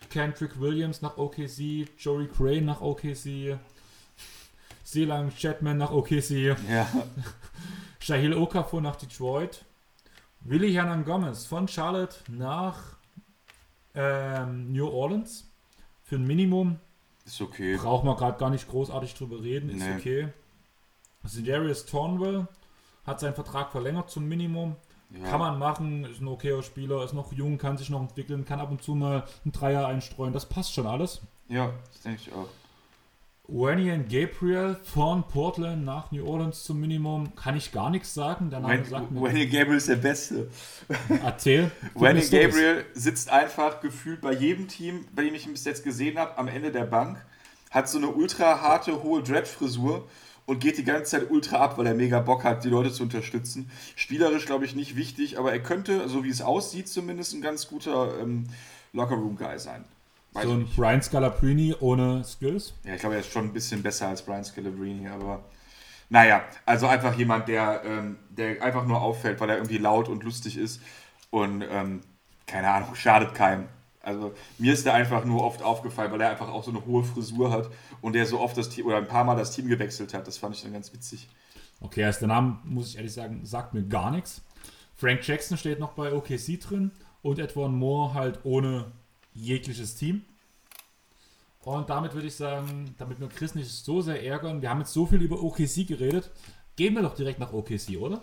Kendrick Williams nach OKC, Joey Crane nach OKC, Selang Chapman nach OKC, ja. Shahil Okafor nach Detroit, Willi Hernan Gomez von Charlotte nach ähm, New Orleans für ein Minimum. Ist okay. Braucht man gerade gar nicht großartig drüber reden. Ist nee. okay. Darius Tornwell hat seinen Vertrag verlängert zum Minimum. Ja. Kann man machen, ist ein okayer Spieler, ist noch jung, kann sich noch entwickeln, kann ab und zu mal einen Dreier einstreuen. Das passt schon alles. Ja, das denke ich auch. Wayne Gabriel von Portland nach New Orleans zum Minimum kann ich gar nichts sagen. Der Name sagt mir Wayne Gabriel ist der Beste. Erzähl. Wayne Gabriel sitzt einfach gefühlt bei jedem Team, bei dem ich ihn bis jetzt gesehen habe, am Ende der Bank, hat so eine ultra harte, hohe Dreadfrisur und geht die ganze Zeit ultra ab, weil er mega Bock hat, die Leute zu unterstützen. Spielerisch, glaube ich, nicht wichtig, aber er könnte, so wie es aussieht, zumindest ein ganz guter ähm, Lockerroom-Guy sein. Weiß so ein Brian Scalabrine ohne Skills? Ja, ich glaube, er ist schon ein bisschen besser als Brian Scalabrine, aber naja, also einfach jemand, der, ähm, der einfach nur auffällt, weil er irgendwie laut und lustig ist und ähm, keine Ahnung, schadet keinem. Also mir ist der einfach nur oft aufgefallen, weil er einfach auch so eine hohe Frisur hat und der so oft das Team oder ein paar Mal das Team gewechselt hat. Das fand ich dann ganz witzig. Okay, also der Name, muss ich ehrlich sagen, sagt mir gar nichts. Frank Jackson steht noch bei OKC drin und Edwin Moore halt ohne jegliches Team. Und damit würde ich sagen, damit wir Chris nicht so sehr ärgern, wir haben jetzt so viel über OKC geredet, gehen wir doch direkt nach OKC, oder?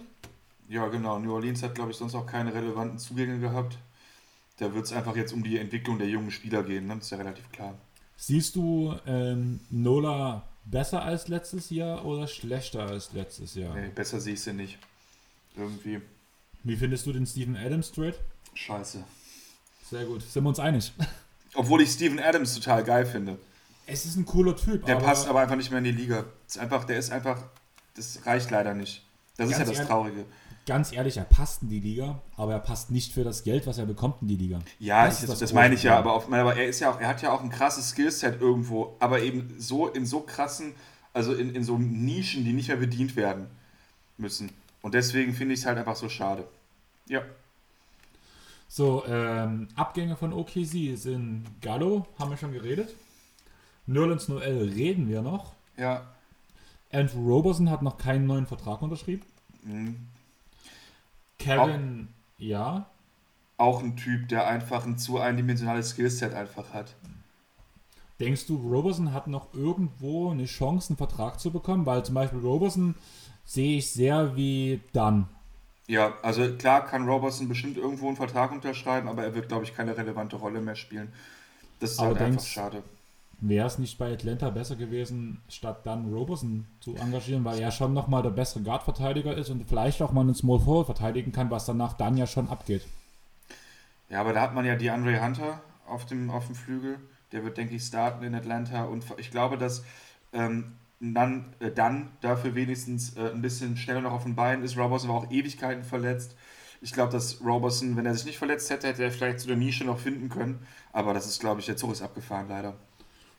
Ja, genau. New Orleans hat, glaube ich, sonst auch keine relevanten Zugänge gehabt. Da wird es einfach jetzt um die Entwicklung der jungen Spieler gehen, ne? das ist ja relativ klar. Siehst du ähm, Nola besser als letztes Jahr oder schlechter als letztes Jahr? Nee, besser sehe ich sie nicht. Irgendwie. Wie findest du den Steven Adams Trade? Scheiße. Sehr gut, sind wir uns einig. Obwohl ich Steven Adams total geil finde. Es ist ein cooler Typ. Der aber passt aber einfach nicht mehr in die Liga. ist einfach, der ist einfach, das reicht leider nicht. Das ist ja das Traurige. Ganz ehrlich, er passt in die Liga, aber er passt nicht für das Geld, was er bekommt in die Liga. Ja, das, das, das meine ich ja, aber, auf, aber er ist ja auch, er hat ja auch ein krasses Skillset irgendwo, aber eben so in so krassen, also in, in so Nischen, die nicht mehr bedient werden müssen. Und deswegen finde ich es halt einfach so schade. Ja. So, ähm, Abgänge von OKC sind Gallo, haben wir schon geredet. Nerlens Noel reden wir noch. Ja. Andrew Roberson hat noch keinen neuen Vertrag unterschrieben. Mhm. Kevin, auch, ja. Auch ein Typ, der einfach ein zu eindimensionales Skillset einfach hat. Denkst du, Roberson hat noch irgendwo eine Chance, einen Vertrag zu bekommen? Weil zum Beispiel Roberson sehe ich sehr wie dann. Ja, also klar kann Robertson bestimmt irgendwo einen Vertrag unterschreiben, aber er wird, glaube ich, keine relevante Rolle mehr spielen. Das ist aber halt einfach schade. Wäre es nicht bei Atlanta besser gewesen, statt dann Robertson zu engagieren, weil er schon nochmal der bessere Guard-Verteidiger ist und vielleicht auch mal einen Small Forward verteidigen kann, was danach dann ja schon abgeht. Ja, aber da hat man ja die Andre Hunter auf dem, auf dem Flügel. Der wird, denke ich, starten in Atlanta und ich glaube, dass ähm, dann, äh, dann dafür wenigstens äh, ein bisschen schneller noch auf den Beinen ist. Robertson war auch Ewigkeiten verletzt. Ich glaube, dass Robertson, wenn er sich nicht verletzt hätte, hätte er vielleicht zu der Nische noch finden können. Aber das ist, glaube ich, der Zug ist abgefahren, leider.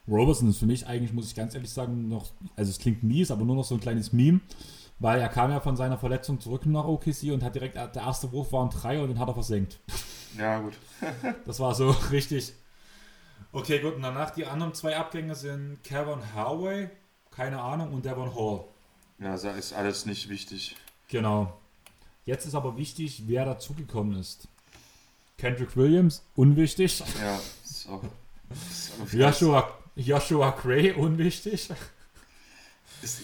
Robertson ist für mich eigentlich, muss ich ganz ehrlich sagen, noch, also es klingt mies, aber nur noch so ein kleines Meme, weil er kam ja von seiner Verletzung zurück nach OKC und hat direkt, der erste Wurf war ein Dreier und den hat er versenkt. Ja, gut. das war so richtig. Okay, gut, und danach die anderen zwei Abgänge sind Kevin Harway keine Ahnung, und Devon Hall. Ja, das ist alles nicht wichtig. Genau. Jetzt ist aber wichtig, wer dazugekommen ist. Kendrick Williams, unwichtig. Ja, ist auch, ist auch Joshua, Joshua Gray, unwichtig. Ist,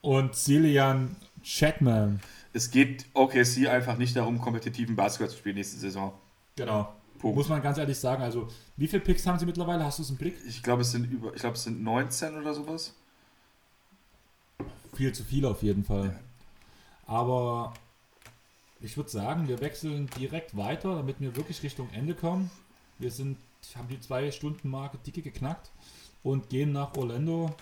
und Cillian Chapman. Es geht OKC einfach nicht darum, kompetitiven Basketball zu spielen nächste Saison. Genau. Punkt. Muss man ganz ehrlich sagen. Also, wie viele Picks haben sie mittlerweile? Hast du es im Blick? Ich glaube, es sind über, ich glaube, es sind 19 oder sowas viel zu viel auf jeden Fall. Aber ich würde sagen, wir wechseln direkt weiter, damit wir wirklich Richtung Ende kommen. Wir sind, haben die zwei Stunden Marke dicke geknackt und gehen nach Orlando.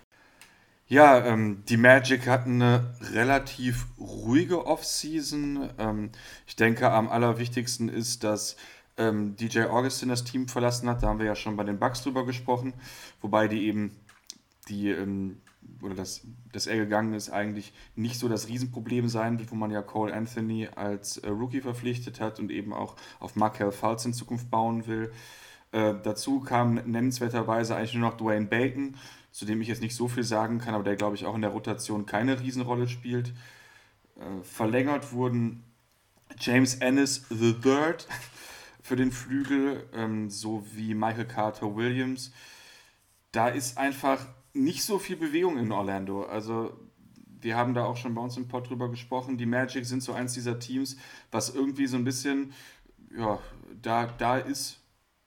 Ja, ähm, die Magic hatten eine relativ ruhige Offseason. Ähm, ich denke, am allerwichtigsten ist, dass ähm, DJ Augustin das Team verlassen hat. Da haben wir ja schon bei den Bucks drüber gesprochen, wobei die eben die ähm, oder dass, dass er gegangen ist, eigentlich nicht so das Riesenproblem sein wird, wo man ja Cole Anthony als äh, Rookie verpflichtet hat und eben auch auf Markel Fultz in Zukunft bauen will. Äh, dazu kam nennenswerterweise eigentlich nur noch Dwayne Bacon, zu dem ich jetzt nicht so viel sagen kann, aber der, glaube ich, auch in der Rotation keine Riesenrolle spielt. Äh, verlängert wurden James Ennis III für den Flügel ähm, sowie Michael Carter Williams. Da ist einfach nicht so viel Bewegung in Orlando. Also wir haben da auch schon bei uns im Pod drüber gesprochen. Die Magic sind so eins dieser Teams, was irgendwie so ein bisschen ja, da, da ist,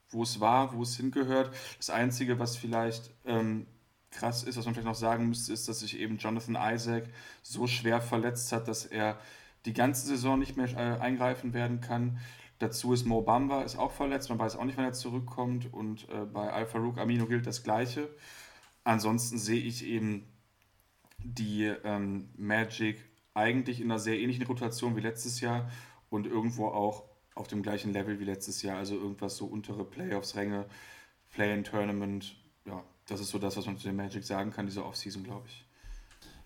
wo es war, wo es hingehört. Das Einzige, was vielleicht ähm, krass ist, was man vielleicht noch sagen müsste, ist, dass sich eben Jonathan Isaac so schwer verletzt hat, dass er die ganze Saison nicht mehr äh, eingreifen werden kann. Dazu ist Mo Bamba ist auch verletzt, man weiß auch nicht, wann er zurückkommt. Und äh, bei Al-Farouk Amino gilt das Gleiche. Ansonsten sehe ich eben die ähm, Magic eigentlich in einer sehr ähnlichen Rotation wie letztes Jahr und irgendwo auch auf dem gleichen Level wie letztes Jahr, also irgendwas so untere Playoffs-Ränge, Play-in-Tournament. Ja, das ist so das, was man zu den Magic sagen kann, diese Offseason, glaube ich.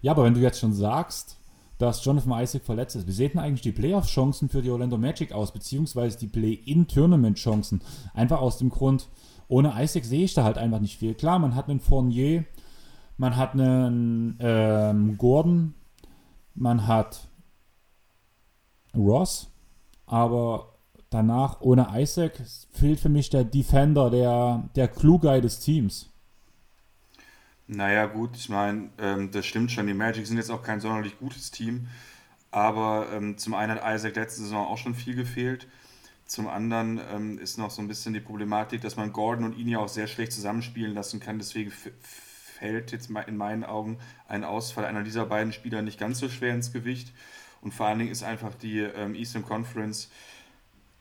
Ja, aber wenn du jetzt schon sagst, dass Jonathan Isaac verletzt ist, wie sehen eigentlich die Playoff-Chancen für die Orlando Magic aus, beziehungsweise die Play-in-Tournament-Chancen? Einfach aus dem Grund, ohne Isaac sehe ich da halt einfach nicht viel. Klar, man hat einen Fournier, man hat einen ähm, Gordon, man hat Ross, aber danach ohne Isaac fehlt für mich der Defender, der, der Clue-Guy des Teams. Naja, gut, ich meine, ähm, das stimmt schon. Die Magic sind jetzt auch kein sonderlich gutes Team. Aber ähm, zum einen hat Isaac letzte Saison auch schon viel gefehlt. Zum anderen ähm, ist noch so ein bisschen die Problematik, dass man Gordon und ihn ja auch sehr schlecht zusammenspielen lassen kann. Deswegen fällt jetzt in meinen Augen ein Ausfall einer dieser beiden Spieler nicht ganz so schwer ins Gewicht. Und vor allen Dingen ist einfach die ähm, Eastern Conference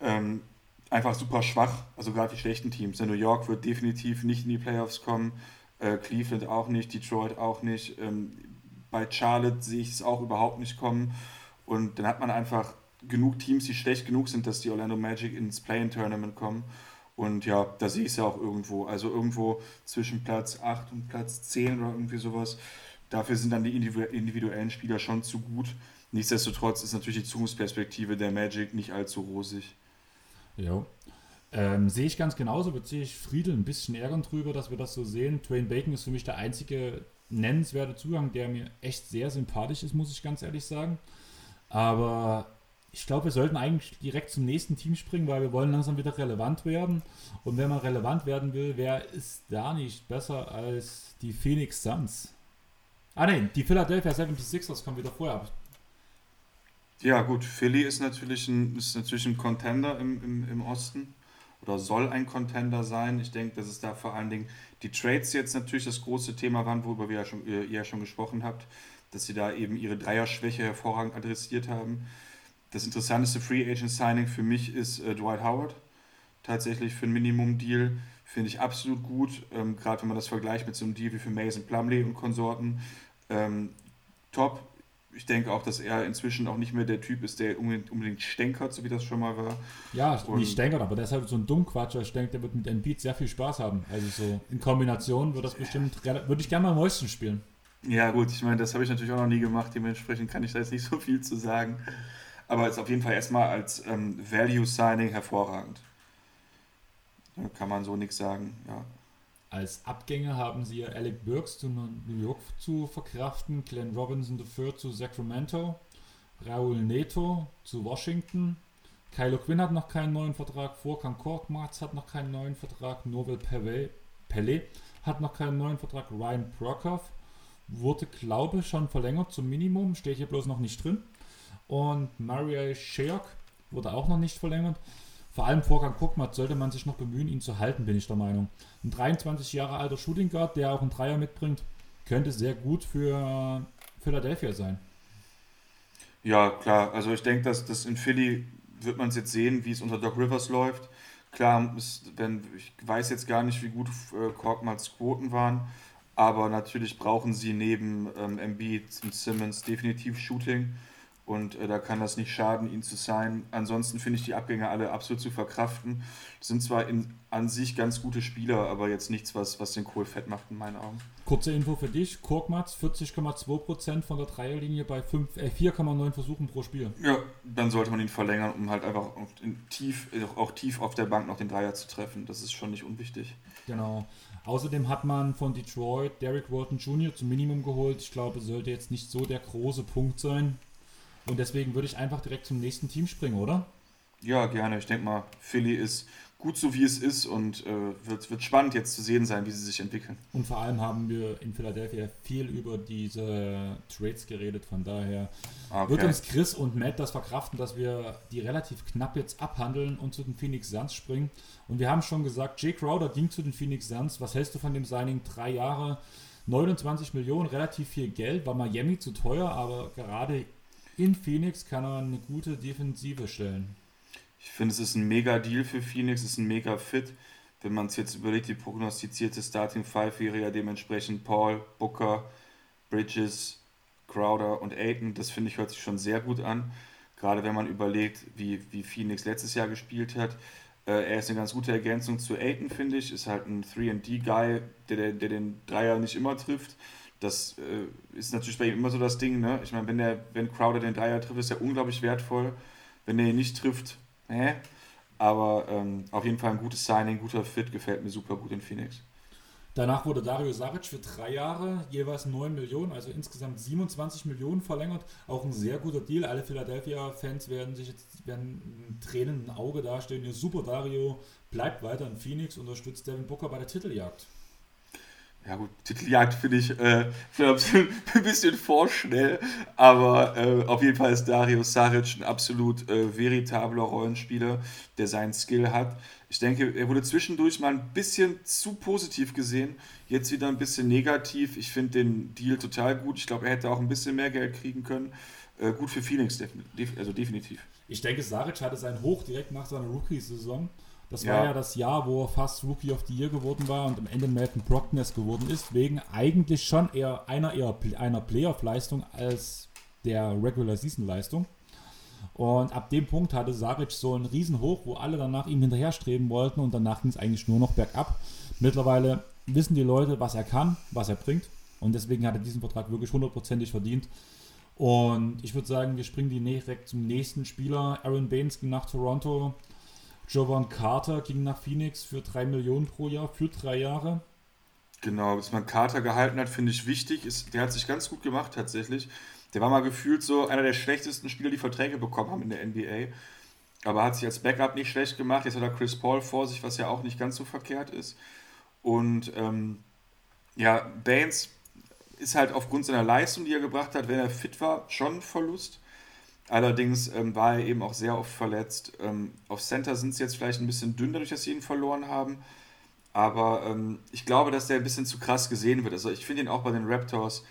ähm, einfach super schwach. Also gerade die schlechten Teams. New York wird definitiv nicht in die Playoffs kommen. Äh, Cleveland auch nicht, Detroit auch nicht. Ähm, bei Charlotte sehe ich es auch überhaupt nicht kommen. Und dann hat man einfach genug Teams, die schlecht genug sind, dass die Orlando Magic ins Play-in-Tournament kommen. Und ja, da sehe ich es ja auch irgendwo. Also irgendwo zwischen Platz 8 und Platz 10 oder irgendwie sowas. Dafür sind dann die individuellen Spieler schon zu gut. Nichtsdestotrotz ist natürlich die Zukunftsperspektive der Magic nicht allzu rosig. Ja, ähm, sehe ich ganz genauso, beziehe ich Friedel ein bisschen ärgern drüber, dass wir das so sehen. Twain Bacon ist für mich der einzige nennenswerte Zugang, der mir echt sehr sympathisch ist, muss ich ganz ehrlich sagen. Aber ich glaube, wir sollten eigentlich direkt zum nächsten Team springen, weil wir wollen langsam wieder relevant werden. Und wenn man relevant werden will, wer ist da nicht besser als die Phoenix Suns? Ah nein, die Philadelphia 76ers kommen wieder vorher. Ja gut, Philly ist natürlich ein, ist natürlich ein Contender im, im, im Osten oder soll ein Contender sein. Ich denke, dass es da vor allen Dingen die Trades jetzt natürlich das große Thema waren, worüber wir ja schon, ihr ja schon gesprochen habt, dass sie da eben ihre Dreierschwäche hervorragend adressiert haben. Das interessanteste Free Agent Signing für mich ist äh, Dwight Howard. Tatsächlich für ein Minimum-Deal finde ich absolut gut, ähm, gerade wenn man das vergleicht mit so einem Deal wie für Mason Plumley und Konsorten. Ähm, top, ich denke auch, dass er inzwischen auch nicht mehr der Typ ist, der unbedingt, unbedingt stänkert, so wie das schon mal war. Ja, und nicht stänkert, aber der ist halt so ein Dummquatscher. Ich denke, der wird mit Embiid sehr viel Spaß haben. Also so in Kombination wird das bestimmt, würde ich gerne mal am Mäuschen spielen. Ja gut, ich meine, das habe ich natürlich auch noch nie gemacht, dementsprechend kann ich da jetzt nicht so viel zu sagen. Aber ist auf jeden Fall erstmal als ähm, Value Signing hervorragend. Da kann man so nichts sagen, ja. Als Abgänge haben sie Alec Burks zu New York zu verkraften, Glenn Robinson III zu Sacramento, Raul Neto zu Washington, Kylo Quinn hat noch keinen neuen Vertrag, Vorkan Korkmaz hat noch keinen neuen Vertrag, Novel Pelle hat noch keinen neuen Vertrag, Ryan Brockhoff wurde, glaube ich, schon verlängert zum Minimum, steht hier bloß noch nicht drin. Und Maria Sheok wurde auch noch nicht verlängert. Vor allem Vorgang Guckmat sollte man sich noch bemühen, ihn zu halten, bin ich der Meinung. Ein 23 Jahre alter Shooting Guard, der auch einen Dreier mitbringt, könnte sehr gut für Philadelphia sein. Ja, klar. Also ich denke, dass das in Philly wird man es jetzt sehen, wie es unter Doc Rivers läuft. Klar, ist, wenn, ich weiß jetzt gar nicht, wie gut äh, Quoten waren, aber natürlich brauchen sie neben ähm, Embiid und Simmons definitiv Shooting. Und äh, da kann das nicht schaden, ihn zu sein. Ansonsten finde ich die Abgänge alle absolut zu verkraften. Sind zwar in, an sich ganz gute Spieler, aber jetzt nichts, was, was den Kohl fett macht in meinen Augen. Kurze Info für dich: Korkmaz 40,2% von der Dreierlinie bei äh, 4,9 Versuchen pro Spiel. Ja, dann sollte man ihn verlängern, um halt einfach tief, auch tief auf der Bank noch den Dreier zu treffen. Das ist schon nicht unwichtig. Genau. Außerdem hat man von Detroit Derek Walton Jr. zum Minimum geholt. Ich glaube, sollte jetzt nicht so der große Punkt sein. Und deswegen würde ich einfach direkt zum nächsten Team springen, oder? Ja, gerne. Ich denke mal, Philly ist gut so, wie es ist und äh, wird, wird spannend jetzt zu sehen sein, wie sie sich entwickeln. Und vor allem haben wir in Philadelphia viel über diese Trades geredet. Von daher okay. wird uns Chris und Matt das verkraften, dass wir die relativ knapp jetzt abhandeln und zu den Phoenix Suns springen. Und wir haben schon gesagt, Jay Crowder ging zu den Phoenix Suns. Was hältst du von dem Signing? Drei Jahre, 29 Millionen, relativ viel Geld. War Miami zu teuer, aber gerade in Phoenix kann er eine gute Defensive stellen. Ich finde, es ist ein mega Deal für Phoenix, es ist ein mega Fit. Wenn man es jetzt überlegt, die prognostizierte Starting Five wäre ja dementsprechend Paul, Booker, Bridges, Crowder und Aiton. Das finde ich hört sich schon sehr gut an. Gerade wenn man überlegt, wie, wie Phoenix letztes Jahr gespielt hat. Äh, er ist eine ganz gute Ergänzung zu Aiton, finde ich. Ist halt ein 3D-Guy, der, der, der, den Dreier nicht immer trifft. Das äh, ist natürlich bei ihm immer so das Ding. Ne? Ich meine, wenn, der, wenn Crowder den Dreier trifft, ist er unglaublich wertvoll. Wenn er ihn nicht trifft, hä? Aber ähm, auf jeden Fall ein gutes Signing, guter Fit, gefällt mir super gut in Phoenix. Danach wurde Dario Saric für drei Jahre jeweils 9 Millionen, also insgesamt 27 Millionen verlängert. Auch ein sehr guter Deal. Alle Philadelphia-Fans werden sich jetzt werden Tränen im Auge dastehen. Ihr super Dario bleibt weiter in Phoenix, unterstützt Devin Booker bei der Titeljagd. Ja gut, Titeljagd finde ich äh, ein bisschen vorschnell, aber äh, auf jeden Fall ist Dario Saric ein absolut äh, veritabler Rollenspieler, der seinen Skill hat. Ich denke, er wurde zwischendurch mal ein bisschen zu positiv gesehen, jetzt wieder ein bisschen negativ. Ich finde den Deal total gut. Ich glaube, er hätte auch ein bisschen mehr Geld kriegen können. Äh, gut für Phoenix, also definitiv. Ich denke, Saric hatte sein Hoch direkt nach seiner Rookie-Saison. Das war ja. ja das Jahr, wo er fast Rookie of the Year geworden war und am Ende Melton Brockness geworden ist, wegen eigentlich schon eher einer eher einer Playoff-Leistung als der Regular Season-Leistung. Und ab dem Punkt hatte Saric so einen Riesenhoch, wo alle danach ihm hinterherstreben wollten und danach ging es eigentlich nur noch bergab. Mittlerweile wissen die Leute, was er kann, was er bringt. Und deswegen hat er diesen Vertrag wirklich hundertprozentig verdient. Und ich würde sagen, wir springen direkt zum nächsten Spieler. Aaron Baines ging nach Toronto. Jovan Carter ging nach Phoenix für 3 Millionen pro Jahr für drei Jahre. Genau, dass man Carter gehalten hat, finde ich wichtig. Ist, der hat sich ganz gut gemacht tatsächlich. Der war mal gefühlt so einer der schlechtesten Spieler, die Verträge bekommen haben in der NBA. Aber hat sich als Backup nicht schlecht gemacht. Jetzt hat er Chris Paul vor sich, was ja auch nicht ganz so verkehrt ist. Und ähm, ja, Baines ist halt aufgrund seiner Leistung, die er gebracht hat, wenn er fit war, schon ein Verlust. Allerdings ähm, war er eben auch sehr oft verletzt. Ähm, auf Center sind sie jetzt vielleicht ein bisschen dünn, dadurch, dass sie ihn verloren haben. Aber ähm, ich glaube, dass der ein bisschen zu krass gesehen wird. Also ich finde ihn auch bei den Raptors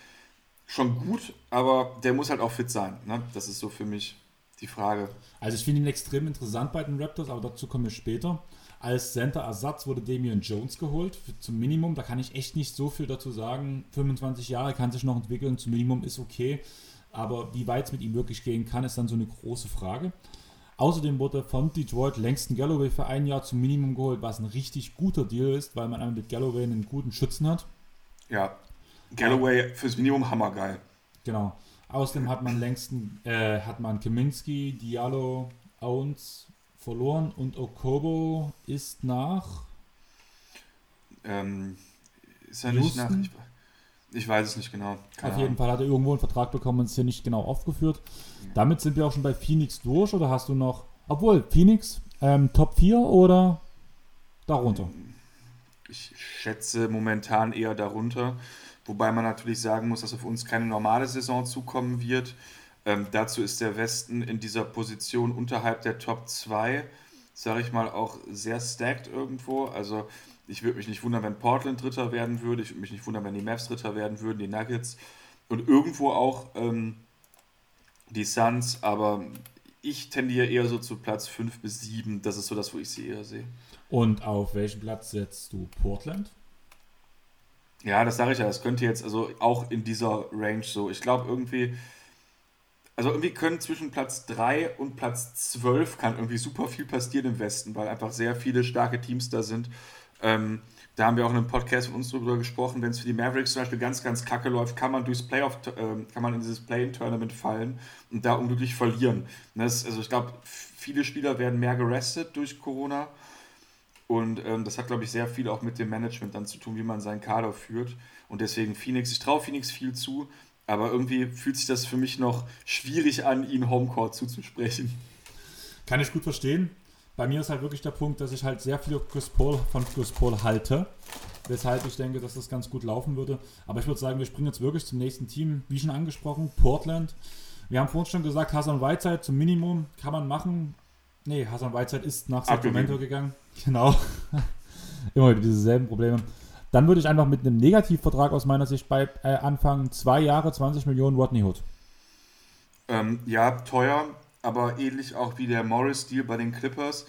schon gut, aber der muss halt auch fit sein. Ne? Das ist so für mich die Frage. Also ich finde ihn extrem interessant bei den Raptors, aber dazu kommen wir später. Als Center-Ersatz wurde Damian Jones geholt, für, zum Minimum. Da kann ich echt nicht so viel dazu sagen. 25 Jahre kann sich noch entwickeln, zum Minimum ist okay. Aber wie weit es mit ihm wirklich gehen kann, ist dann so eine große Frage. Außerdem wurde von Detroit Langston Galloway für ein Jahr zum Minimum geholt, was ein richtig guter Deal ist, weil man mit Galloway einen guten Schützen hat. Ja, Galloway fürs Minimum hammergeil. Genau. Außerdem hat man längsten, äh, hat man Kaminski, Diallo, Owens verloren und Okobo ist nach. Ähm, ist er nicht nach. Ich, weiß es nicht genau. Keine Auf jeden Fall hat er irgendwo einen Vertrag bekommen und ist hier nicht genau aufgeführt. Ja. Damit sind wir auch schon bei Phoenix durch oder hast du noch. Obwohl, Phoenix, ähm, Top 4 oder darunter? Ich schätze momentan eher darunter. Wobei man natürlich sagen muss, dass auf uns keine normale Saison zukommen wird. Ähm, dazu ist der Westen in dieser Position unterhalb der Top 2, sage ich mal, auch sehr stacked irgendwo. Also ich würde mich nicht wundern, wenn Portland Dritter werden würde. Ich würde mich nicht wundern, wenn die Mavs Dritter werden würden, die Nuggets. Und irgendwo auch ähm, die Suns. Aber ich tendiere eher so zu Platz 5 bis 7. Das ist so das, wo ich sie eher sehe. Und auf welchen Platz setzt du Portland? Ja, das sage ich ja. Das könnte jetzt also auch in dieser Range so. Ich glaube irgendwie, also irgendwie können zwischen Platz 3 und Platz 12 kann irgendwie super viel passieren im Westen, weil einfach sehr viele starke Teams da sind. Ähm, da haben wir auch in einem Podcast von uns drüber gesprochen, wenn es für die Mavericks zum Beispiel ganz, ganz kacke läuft, kann man durchs Playoff, äh, kann man in dieses Play-In-Tournament fallen und da unglücklich verlieren. Das, also ich glaube, viele Spieler werden mehr gerestet durch Corona und ähm, das hat, glaube ich, sehr viel auch mit dem Management dann zu tun, wie man seinen Kader führt. Und deswegen Phoenix, ich traue Phoenix viel zu, aber irgendwie fühlt sich das für mich noch schwierig an, ihnen Homecourt zuzusprechen. Kann ich gut verstehen. Bei mir ist halt wirklich der Punkt, dass ich halt sehr viel Chris Paul, von Chris Paul halte. Weshalb ich denke, dass das ganz gut laufen würde. Aber ich würde sagen, wir springen jetzt wirklich zum nächsten Team. Wie schon angesprochen, Portland. Wir haben vorhin schon gesagt, Hassan Whiteside zum Minimum kann man machen. Nee, Hassan Whiteside ist nach Sacramento gegangen. Genau. Immer wieder dieselben Probleme. Dann würde ich einfach mit einem Negativvertrag aus meiner Sicht bei, äh, anfangen. Zwei Jahre, 20 Millionen Rodney Hood. Ähm, ja, teuer, aber ähnlich auch wie der Morris-Deal bei den Clippers.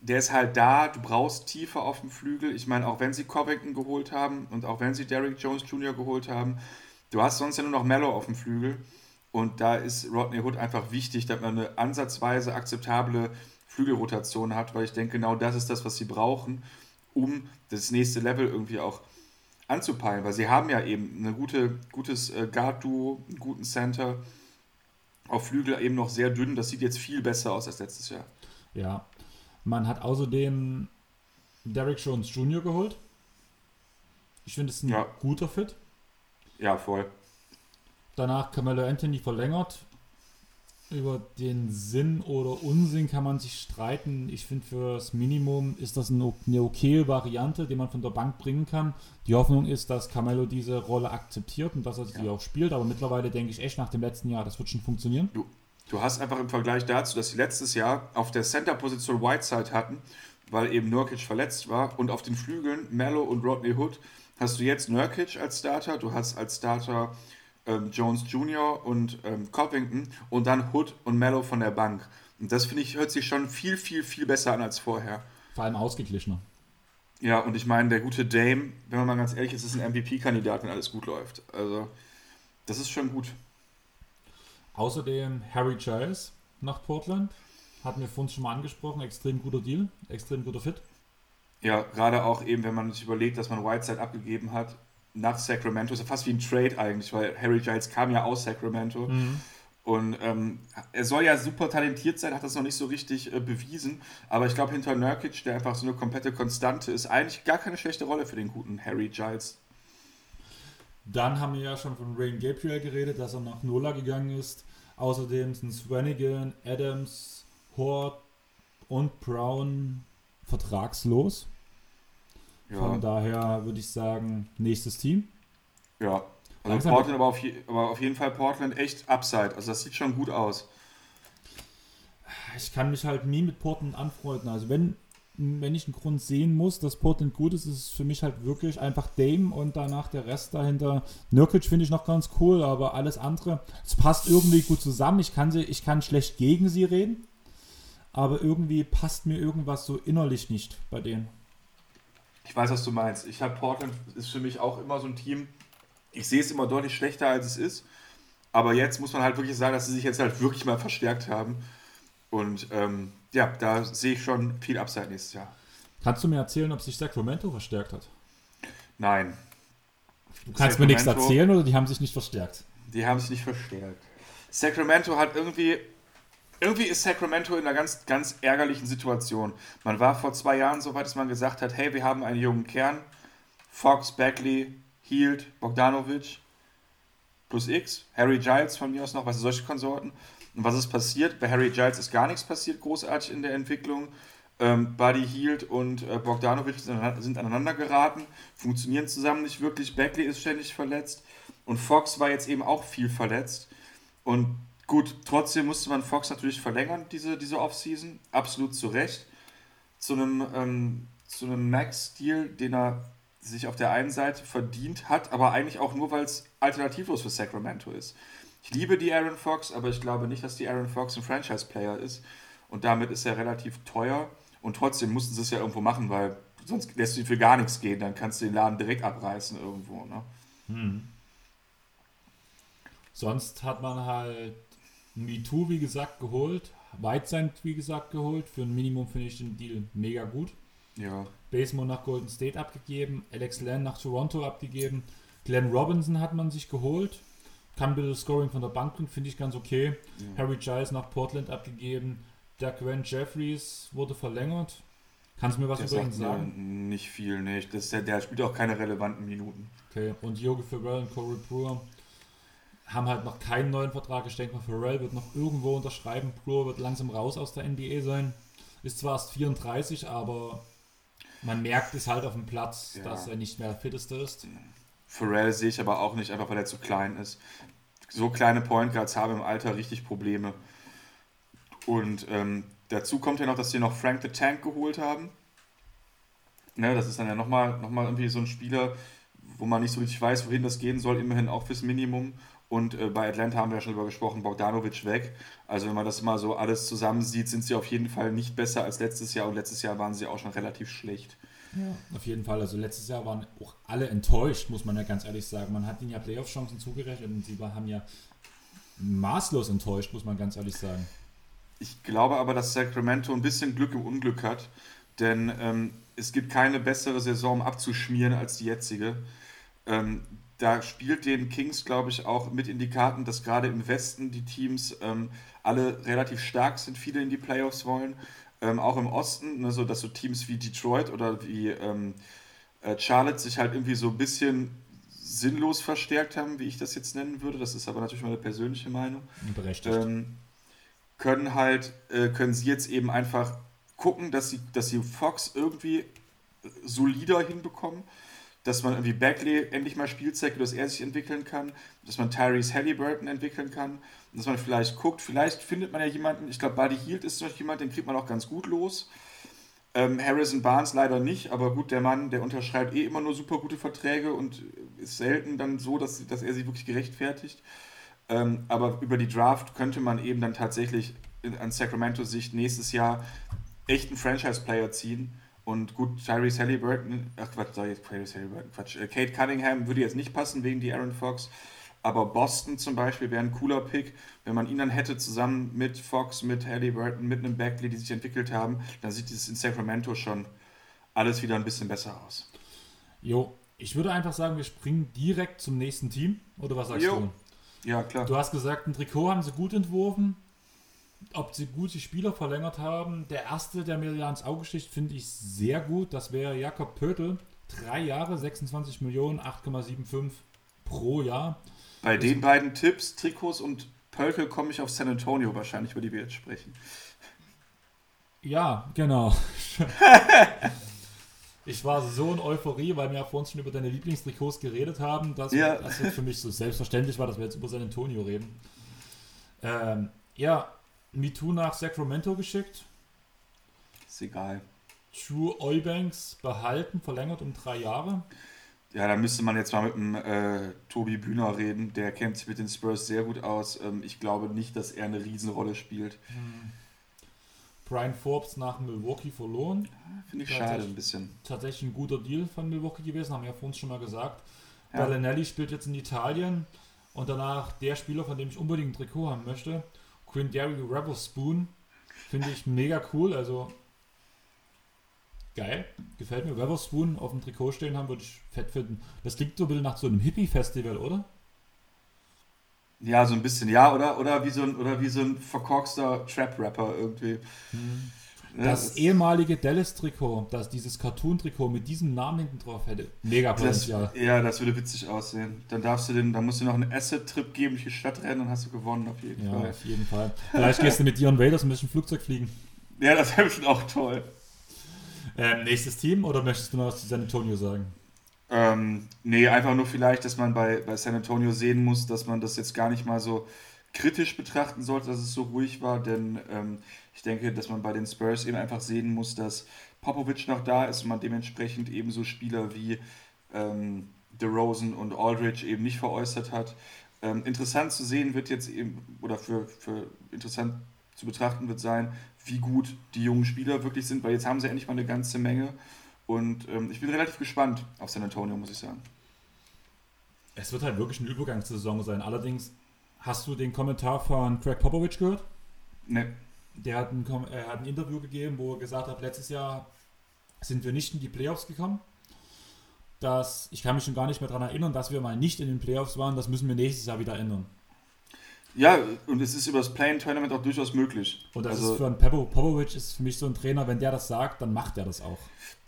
Der ist halt da, du brauchst Tiefe auf dem Flügel. Ich meine, auch wenn sie Covington geholt haben und auch wenn sie Derrick Jones Jr. geholt haben, du hast sonst ja nur noch Mellow auf dem Flügel. Und da ist Rodney Hood einfach wichtig, dass man eine ansatzweise akzeptable Flügelrotation hat, weil ich denke, genau das ist das, was sie brauchen, um das nächste Level irgendwie auch anzupeilen, weil sie haben ja eben ein gute, gutes äh, Guard-Duo, einen guten Center, auf Flügel eben noch sehr dünn. Das sieht jetzt viel besser aus als letztes Jahr. Ja, man hat außerdem Derek Jones Jr. geholt. Ich finde es ein ja. guter Fit. Ja, voll. Danach Camelo Anthony verlängert. Über den Sinn oder Unsinn kann man sich streiten. Ich finde, für das Minimum ist das eine okaye Variante, die man von der Bank bringen kann. Die Hoffnung ist, dass Carmelo diese Rolle akzeptiert und dass er sie ja. auch spielt. Aber mittlerweile denke ich echt nach dem letzten Jahr, das wird schon funktionieren. Du, du hast einfach im Vergleich dazu, dass sie letztes Jahr auf der Center-Position Whiteside hatten, weil eben Nurkic verletzt war, und auf den Flügeln Mello und Rodney Hood hast du jetzt Nurkic als Starter, du hast als Starter ähm, Jones Jr. und ähm, Covington und dann Hood und Mello von der Bank. Und das finde ich, hört sich schon viel, viel, viel besser an als vorher. Vor allem ausgeglichener. Ja, und ich meine, der gute Dame, wenn man mal ganz ehrlich ist, ist ein MVP-Kandidat, wenn alles gut läuft. Also, das ist schon gut. Außerdem Harry Giles nach Portland. Hatten wir vorhin schon mal angesprochen. Extrem guter Deal, extrem guter Fit. Ja, gerade auch eben, wenn man sich überlegt, dass man Whiteside abgegeben hat nach Sacramento. Ist ja fast wie ein Trade eigentlich, weil Harry Giles kam ja aus Sacramento. Mhm. Und ähm, er soll ja super talentiert sein, hat das noch nicht so richtig äh, bewiesen. Aber ich glaube, hinter Nurkic, der einfach so eine komplette Konstante ist, eigentlich gar keine schlechte Rolle für den guten Harry Giles. Dann haben wir ja schon von Rain Gabriel geredet, dass er nach Nola gegangen ist. Außerdem sind Swanigan, Adams, Hort und Brown vertragslos. Ja. Von daher würde ich sagen, nächstes Team. Ja, also Portland aber auf, aber auf jeden Fall Portland echt Upside. Also das sieht schon gut aus. Ich kann mich halt nie mit Portland anfreunden. Also wenn, wenn ich einen Grund sehen muss, dass Portland gut ist, ist es für mich halt wirklich einfach Dame und danach der Rest dahinter. Nurkic finde ich noch ganz cool, aber alles andere, es passt irgendwie gut zusammen. Ich kann, sie, ich kann schlecht gegen sie reden, aber irgendwie passt mir irgendwas so innerlich nicht bei denen. Ich weiß, was du meinst. Ich habe Portland ist für mich auch immer so ein Team. Ich sehe es immer deutlich schlechter, als es ist. Aber jetzt muss man halt wirklich sagen, dass sie sich jetzt halt wirklich mal verstärkt haben. Und ähm, ja, da sehe ich schon viel Upside nächstes Jahr. Kannst du mir erzählen, ob sich Sacramento verstärkt hat? Nein. Du kannst Sacramento, mir nichts erzählen oder die haben sich nicht verstärkt? Die haben sich nicht verstärkt. Sacramento hat irgendwie irgendwie ist Sacramento in einer ganz, ganz ärgerlichen Situation. Man war vor zwei Jahren so weit, dass man gesagt hat, hey, wir haben einen jungen Kern. Fox, Bagley, Hield, Bogdanovic plus X, Harry Giles von mir aus noch, was solche Konsorten. Und was ist passiert? Bei Harry Giles ist gar nichts passiert, großartig in der Entwicklung. Ähm, Buddy Hield und äh, Bogdanovic sind, sind aneinander geraten, funktionieren zusammen nicht wirklich. Bagley ist ständig verletzt und Fox war jetzt eben auch viel verletzt. Und Gut, trotzdem musste man Fox natürlich verlängern, diese, diese Offseason. Absolut zu Recht. Zu einem, ähm, zu einem Max-Deal, den er sich auf der einen Seite verdient hat, aber eigentlich auch nur, weil es alternativlos für Sacramento ist. Ich liebe die Aaron Fox, aber ich glaube nicht, dass die Aaron Fox ein Franchise-Player ist. Und damit ist er relativ teuer. Und trotzdem mussten sie es ja irgendwo machen, weil sonst lässt du ihn für gar nichts gehen. Dann kannst du den Laden direkt abreißen irgendwo. Ne? Hm. Sonst hat man halt MeToo, wie gesagt, geholt. Whitesand, wie gesagt, geholt. Für ein Minimum finde ich den Deal mega gut. Ja. Basemo nach Golden State abgegeben. Alex Len nach Toronto abgegeben. Glenn Robinson hat man sich geholt. Kann ein bisschen Scoring von der Bank bringen, finde ich ganz okay. Ja. Harry Giles nach Portland abgegeben. Der Grant Jeffries wurde verlängert. Kannst du mir was der über ihn sagen? Nicht viel, nicht. Das, der, der spielt auch keine relevanten Minuten. Okay, und Jogi Farrell und Corey Brewer haben halt noch keinen neuen Vertrag. Ich denke mal, Pharrell wird noch irgendwo unterschreiben. Brewer wird langsam raus aus der NBA sein. Ist zwar erst 34, aber man merkt es halt auf dem Platz, ja. dass er nicht mehr der fitteste ist. Pharrell sehe ich aber auch nicht, einfach weil er zu klein ist. So kleine Point Guards haben im Alter richtig Probleme. Und ähm, dazu kommt ja noch, dass sie noch Frank the Tank geholt haben. Ne, das ist dann ja nochmal noch mal irgendwie so ein Spieler, wo man nicht so richtig weiß, wohin das gehen soll, immerhin auch fürs Minimum. Und äh, bei Atlanta haben wir ja schon drüber gesprochen, Bogdanovic weg. Also wenn man das mal so alles zusammen sieht, sind sie auf jeden Fall nicht besser als letztes Jahr. Und letztes Jahr waren sie auch schon relativ schlecht. Ja, auf jeden Fall. Also letztes Jahr waren auch alle enttäuscht, muss man ja ganz ehrlich sagen. Man hat ihnen ja Playoff-Chancen zugerechnet und sie haben ja maßlos enttäuscht, muss man ganz ehrlich sagen. Ich glaube aber, dass Sacramento ein bisschen Glück im Unglück hat, denn ähm, es gibt keine bessere Saison, um abzuschmieren als die jetzige. Ähm, da spielt den Kings, glaube ich, auch mit in die Karten, dass gerade im Westen die Teams ähm, alle relativ stark sind, viele in die Playoffs wollen. Ähm, auch im Osten, ne, so dass so Teams wie Detroit oder wie ähm, äh, Charlotte sich halt irgendwie so ein bisschen sinnlos verstärkt haben, wie ich das jetzt nennen würde. Das ist aber natürlich meine persönliche Meinung. Berechtigt. Ähm, können halt, äh, können sie jetzt eben einfach gucken, dass sie, dass sie Fox irgendwie solider hinbekommen, dass man irgendwie Bagley endlich mal Spielzeit gibt, dass er sich entwickeln kann, dass man Tyrese Halliburton entwickeln kann, dass man vielleicht guckt, vielleicht findet man ja jemanden, ich glaube, Buddy Hield ist noch jemand, den kriegt man auch ganz gut los. Ähm, Harrison Barnes leider nicht, aber gut, der Mann, der unterschreibt eh immer nur super gute Verträge und ist selten dann so, dass, dass er sie wirklich gerechtfertigt. Ähm, aber über die Draft könnte man eben dann tatsächlich an Sacramento-Sicht nächstes Jahr echten Franchise-Player ziehen. Und gut, Tyrese Halliburton, ach Quatsch, sorry, Tyrese Halliburton, Quatsch, äh, Kate Cunningham würde jetzt nicht passen wegen die Aaron Fox, aber Boston zum Beispiel wäre ein cooler Pick. Wenn man ihn dann hätte, zusammen mit Fox, mit Halliburton, mit einem Bagley, die sich entwickelt haben, dann sieht es in Sacramento schon alles wieder ein bisschen besser aus. Jo, ich würde einfach sagen, wir springen direkt zum nächsten Team. Oder was sagst jo. du? Ja, klar. Du hast gesagt, ein Trikot haben sie gut entworfen ob sie gute Spieler verlängert haben. Der erste, der mir ja ins Auge sticht, finde ich sehr gut. Das wäre Jakob Pötl. Drei Jahre, 26 Millionen, 8,75 pro Jahr. Bei den beiden Tipps, Trikots und Pölkel komme ich auf San Antonio wahrscheinlich, über die wir jetzt sprechen. Ja, genau. ich war so in Euphorie, weil wir ja vorhin schon über deine Lieblingstrikots geredet haben, dass ja. das für mich so selbstverständlich war, dass wir jetzt über San Antonio reden. Ähm, ja, MeToo nach Sacramento geschickt. Ist egal. True Eubanks behalten, verlängert um drei Jahre. Ja, da müsste man jetzt mal mit dem äh, Tobi Bühner reden. Der kennt sich mit den Spurs sehr gut aus. Ähm, ich glaube nicht, dass er eine Riesenrolle spielt. Hm. Brian Forbes nach Milwaukee verloren. Finde ich schade ein bisschen. Tatsächlich ein guter Deal von Milwaukee gewesen, haben wir ja vorhin schon mal gesagt. Ja. Bellinelli spielt jetzt in Italien und danach der Spieler, von dem ich unbedingt ein Trikot haben möchte, Quindary Rebel Spoon. Finde ich mega cool. Also geil. Gefällt mir. Rebel Spoon auf dem Trikot stehen haben, würde ich fett finden. Das klingt so ein bisschen nach so einem Hippie-Festival, oder? Ja, so ein bisschen, ja, oder? Oder wie so ein, oder wie so ein verkorkster Trap-Rapper irgendwie. Hm. Das, das ehemalige Dallas-Trikot, das dieses Cartoon-Trikot mit diesem Namen hinten drauf hätte. Mega Potenzial. Das, ja, das würde witzig aussehen. Dann darfst du den, dann musst du noch einen Asset-Trip geben durch die Stadt rennen und hast du gewonnen auf jeden ja, Fall. Ja, auf jeden Fall. Vielleicht gehst du mit Dion Waiters ein bisschen Flugzeug fliegen. Ja, das wäre bestimmt auch toll. Ähm, nächstes Team oder möchtest du noch was zu San Antonio sagen? Ähm, nee, einfach nur vielleicht, dass man bei, bei San Antonio sehen muss, dass man das jetzt gar nicht mal so kritisch betrachten sollte, dass es so ruhig war, denn ähm, ich denke, dass man bei den Spurs eben einfach sehen muss, dass Popovic noch da ist und man dementsprechend eben so Spieler wie ähm, DeRozan und Aldridge eben nicht veräußert hat. Ähm, interessant zu sehen wird jetzt eben, oder für, für interessant zu betrachten wird sein, wie gut die jungen Spieler wirklich sind, weil jetzt haben sie endlich mal eine ganze Menge. Und ähm, ich bin relativ gespannt auf San Antonio, muss ich sagen. Es wird halt wirklich eine Übergangssaison sein. Allerdings, hast du den Kommentar von Craig Popovich gehört? Nee der hat ein, er hat ein Interview gegeben, wo er gesagt hat, letztes Jahr sind wir nicht in die Playoffs gekommen. Das, ich kann mich schon gar nicht mehr daran erinnern, dass wir mal nicht in den Playoffs waren. Das müssen wir nächstes Jahr wieder ändern. Ja, und es ist über das Play-in-Tournament auch durchaus möglich. Und das also, ist für einen Pepo, Popovic ist für mich so ein Trainer, wenn der das sagt, dann macht er das auch.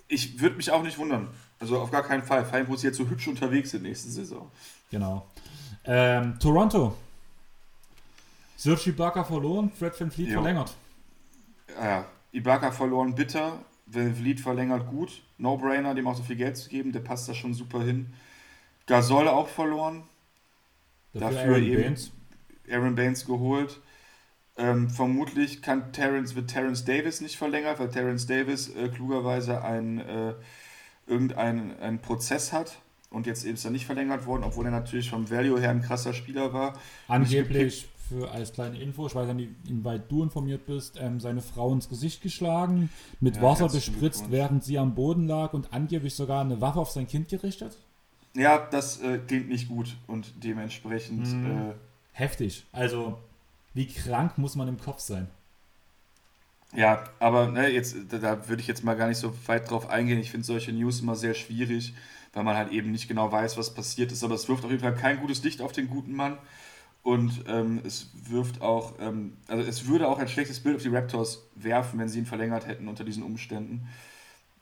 Ich würde mich auch nicht wundern. Also auf gar keinen Fall. Vor allem, wo sie jetzt so hübsch unterwegs sind nächste Saison. Genau. Ähm, Toronto Serge Ibaka verloren, Fred Van Vliet jo. verlängert. Ja, Ibaka verloren, bitter. Van Vliet verlängert gut. No-brainer, dem auch so viel Geld zu geben, der passt da schon super hin. Gasol auch verloren. Dafür, Dafür Aaron eben Baines. Aaron Baines geholt. Ähm, vermutlich kann Terrence, wird Terrence Davis nicht verlängert, weil Terrence Davis äh, klugerweise ein, äh, irgendeinen Prozess hat und jetzt ist er nicht verlängert worden, obwohl er natürlich vom Value her ein krasser Spieler war. Angeblich für als kleine Info, ich weiß nicht, inwieweit du informiert bist, ähm, seine Frau ins Gesicht geschlagen, mit ja, Wasser bespritzt, während sie am Boden lag und angeblich sogar eine Waffe auf sein Kind gerichtet? Ja, das äh, klingt nicht gut und dementsprechend. Hm. Äh, Heftig. Also, wie krank muss man im Kopf sein? Ja, aber ne, jetzt, da, da würde ich jetzt mal gar nicht so weit drauf eingehen. Ich finde solche News immer sehr schwierig, weil man halt eben nicht genau weiß, was passiert ist. Aber es wirft auf jeden Fall kein gutes Licht auf den guten Mann. Und ähm, es wirft auch, ähm, also es würde auch ein schlechtes Bild auf die Raptors werfen, wenn sie ihn verlängert hätten unter diesen Umständen.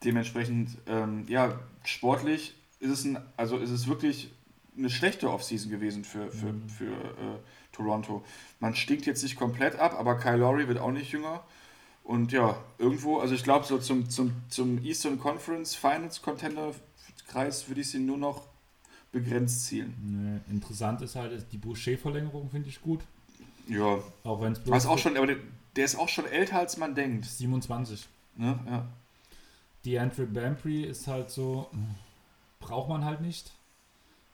Dementsprechend, ähm, ja, sportlich ist es ein, also ist es wirklich eine schlechte Offseason gewesen für, für, mhm. für äh, Toronto. Man stinkt jetzt nicht komplett ab, aber Kyle Lowry wird auch nicht jünger. Und ja, irgendwo, also ich glaube, so zum, zum, zum Eastern Conference Finals Contender Kreis würde ich sie nur noch begrenzt zielen. Nee, interessant ist halt, die Boucher-Verlängerung finde ich gut. Ja. Auch wenn es bloß. auch schon, aber der, der, ist auch schon älter, als man denkt. 27. Ne? Ja. Die Andrew Bambry ist halt so, braucht man halt nicht.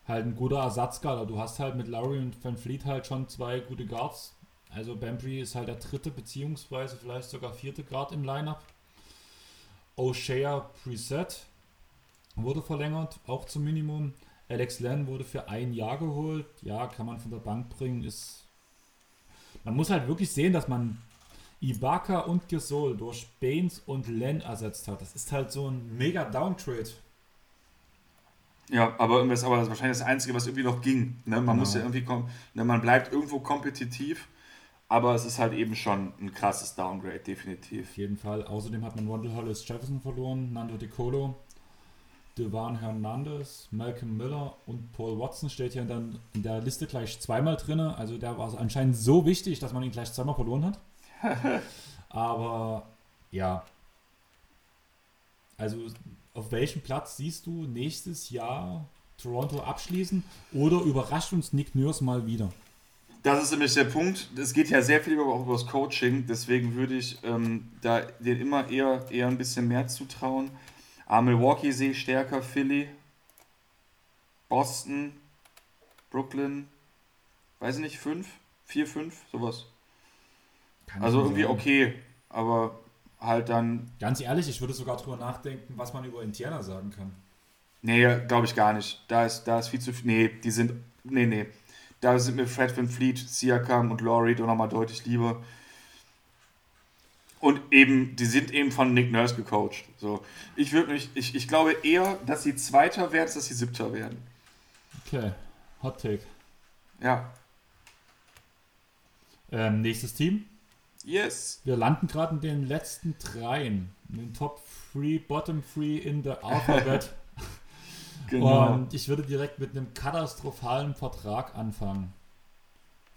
Halt ein guter Ersatzguard. Du hast halt mit Lowry und Van Fleet halt schon zwei gute Guards. Also Bambry ist halt der dritte, beziehungsweise vielleicht sogar vierte Guard im Lineup. O'Shea Preset wurde verlängert, auch zum Minimum. Alex Len wurde für ein Jahr geholt. Ja, kann man von der Bank bringen. Ist man muss halt wirklich sehen, dass man Ibaka und Gesol durch Baines und Len ersetzt hat. Das ist halt so ein mega Downtrade. Ja, aber das ist aber wahrscheinlich das Einzige, was irgendwie noch ging. Ne? Man genau. muss ja irgendwie kommen, ne? man bleibt irgendwo kompetitiv, aber es ist halt eben schon ein krasses Downgrade, definitiv. Auf jeden Fall. Außerdem hat man Wendell Hollis Jefferson verloren, Nando De Colo, Devan Hernandez, Malcolm Miller und Paul Watson steht hier dann in der Liste gleich zweimal drin. Also der war anscheinend so wichtig, dass man ihn gleich zweimal verloren hat. Aber ja. Also auf welchem Platz siehst du nächstes Jahr Toronto abschließen oder überrascht uns Nick Nurse mal wieder? Das ist nämlich der Punkt. Es geht ja sehr viel über, auch über das Coaching, deswegen würde ich ähm, da den immer eher, eher ein bisschen mehr zutrauen. Ah, Milwaukee sehe ich stärker, Philly, Boston, Brooklyn, weiß ich nicht, 5, 4, 5, sowas. Kann also irgendwie sein. okay, aber halt dann. Ganz ehrlich, ich würde sogar drüber nachdenken, was man über Indiana sagen kann. Nee, glaube ich gar nicht. Da ist, da ist viel zu viel. Nee, die sind. Nee, nee. Da sind mir Fred Van Fleet, Siakam und Laurie doch nochmal deutlich lieber. Und eben, die sind eben von Nick Nurse gecoacht. So. Ich würde mich, ich, ich glaube eher, dass sie Zweiter werden, als dass sie Siebter werden. Okay, Hot Take. Ja. Ähm, nächstes Team. Yes. Wir landen gerade in den letzten dreien. In den Top 3, Bottom 3 in der Alphabet. genau. Und ich würde direkt mit einem katastrophalen Vertrag anfangen.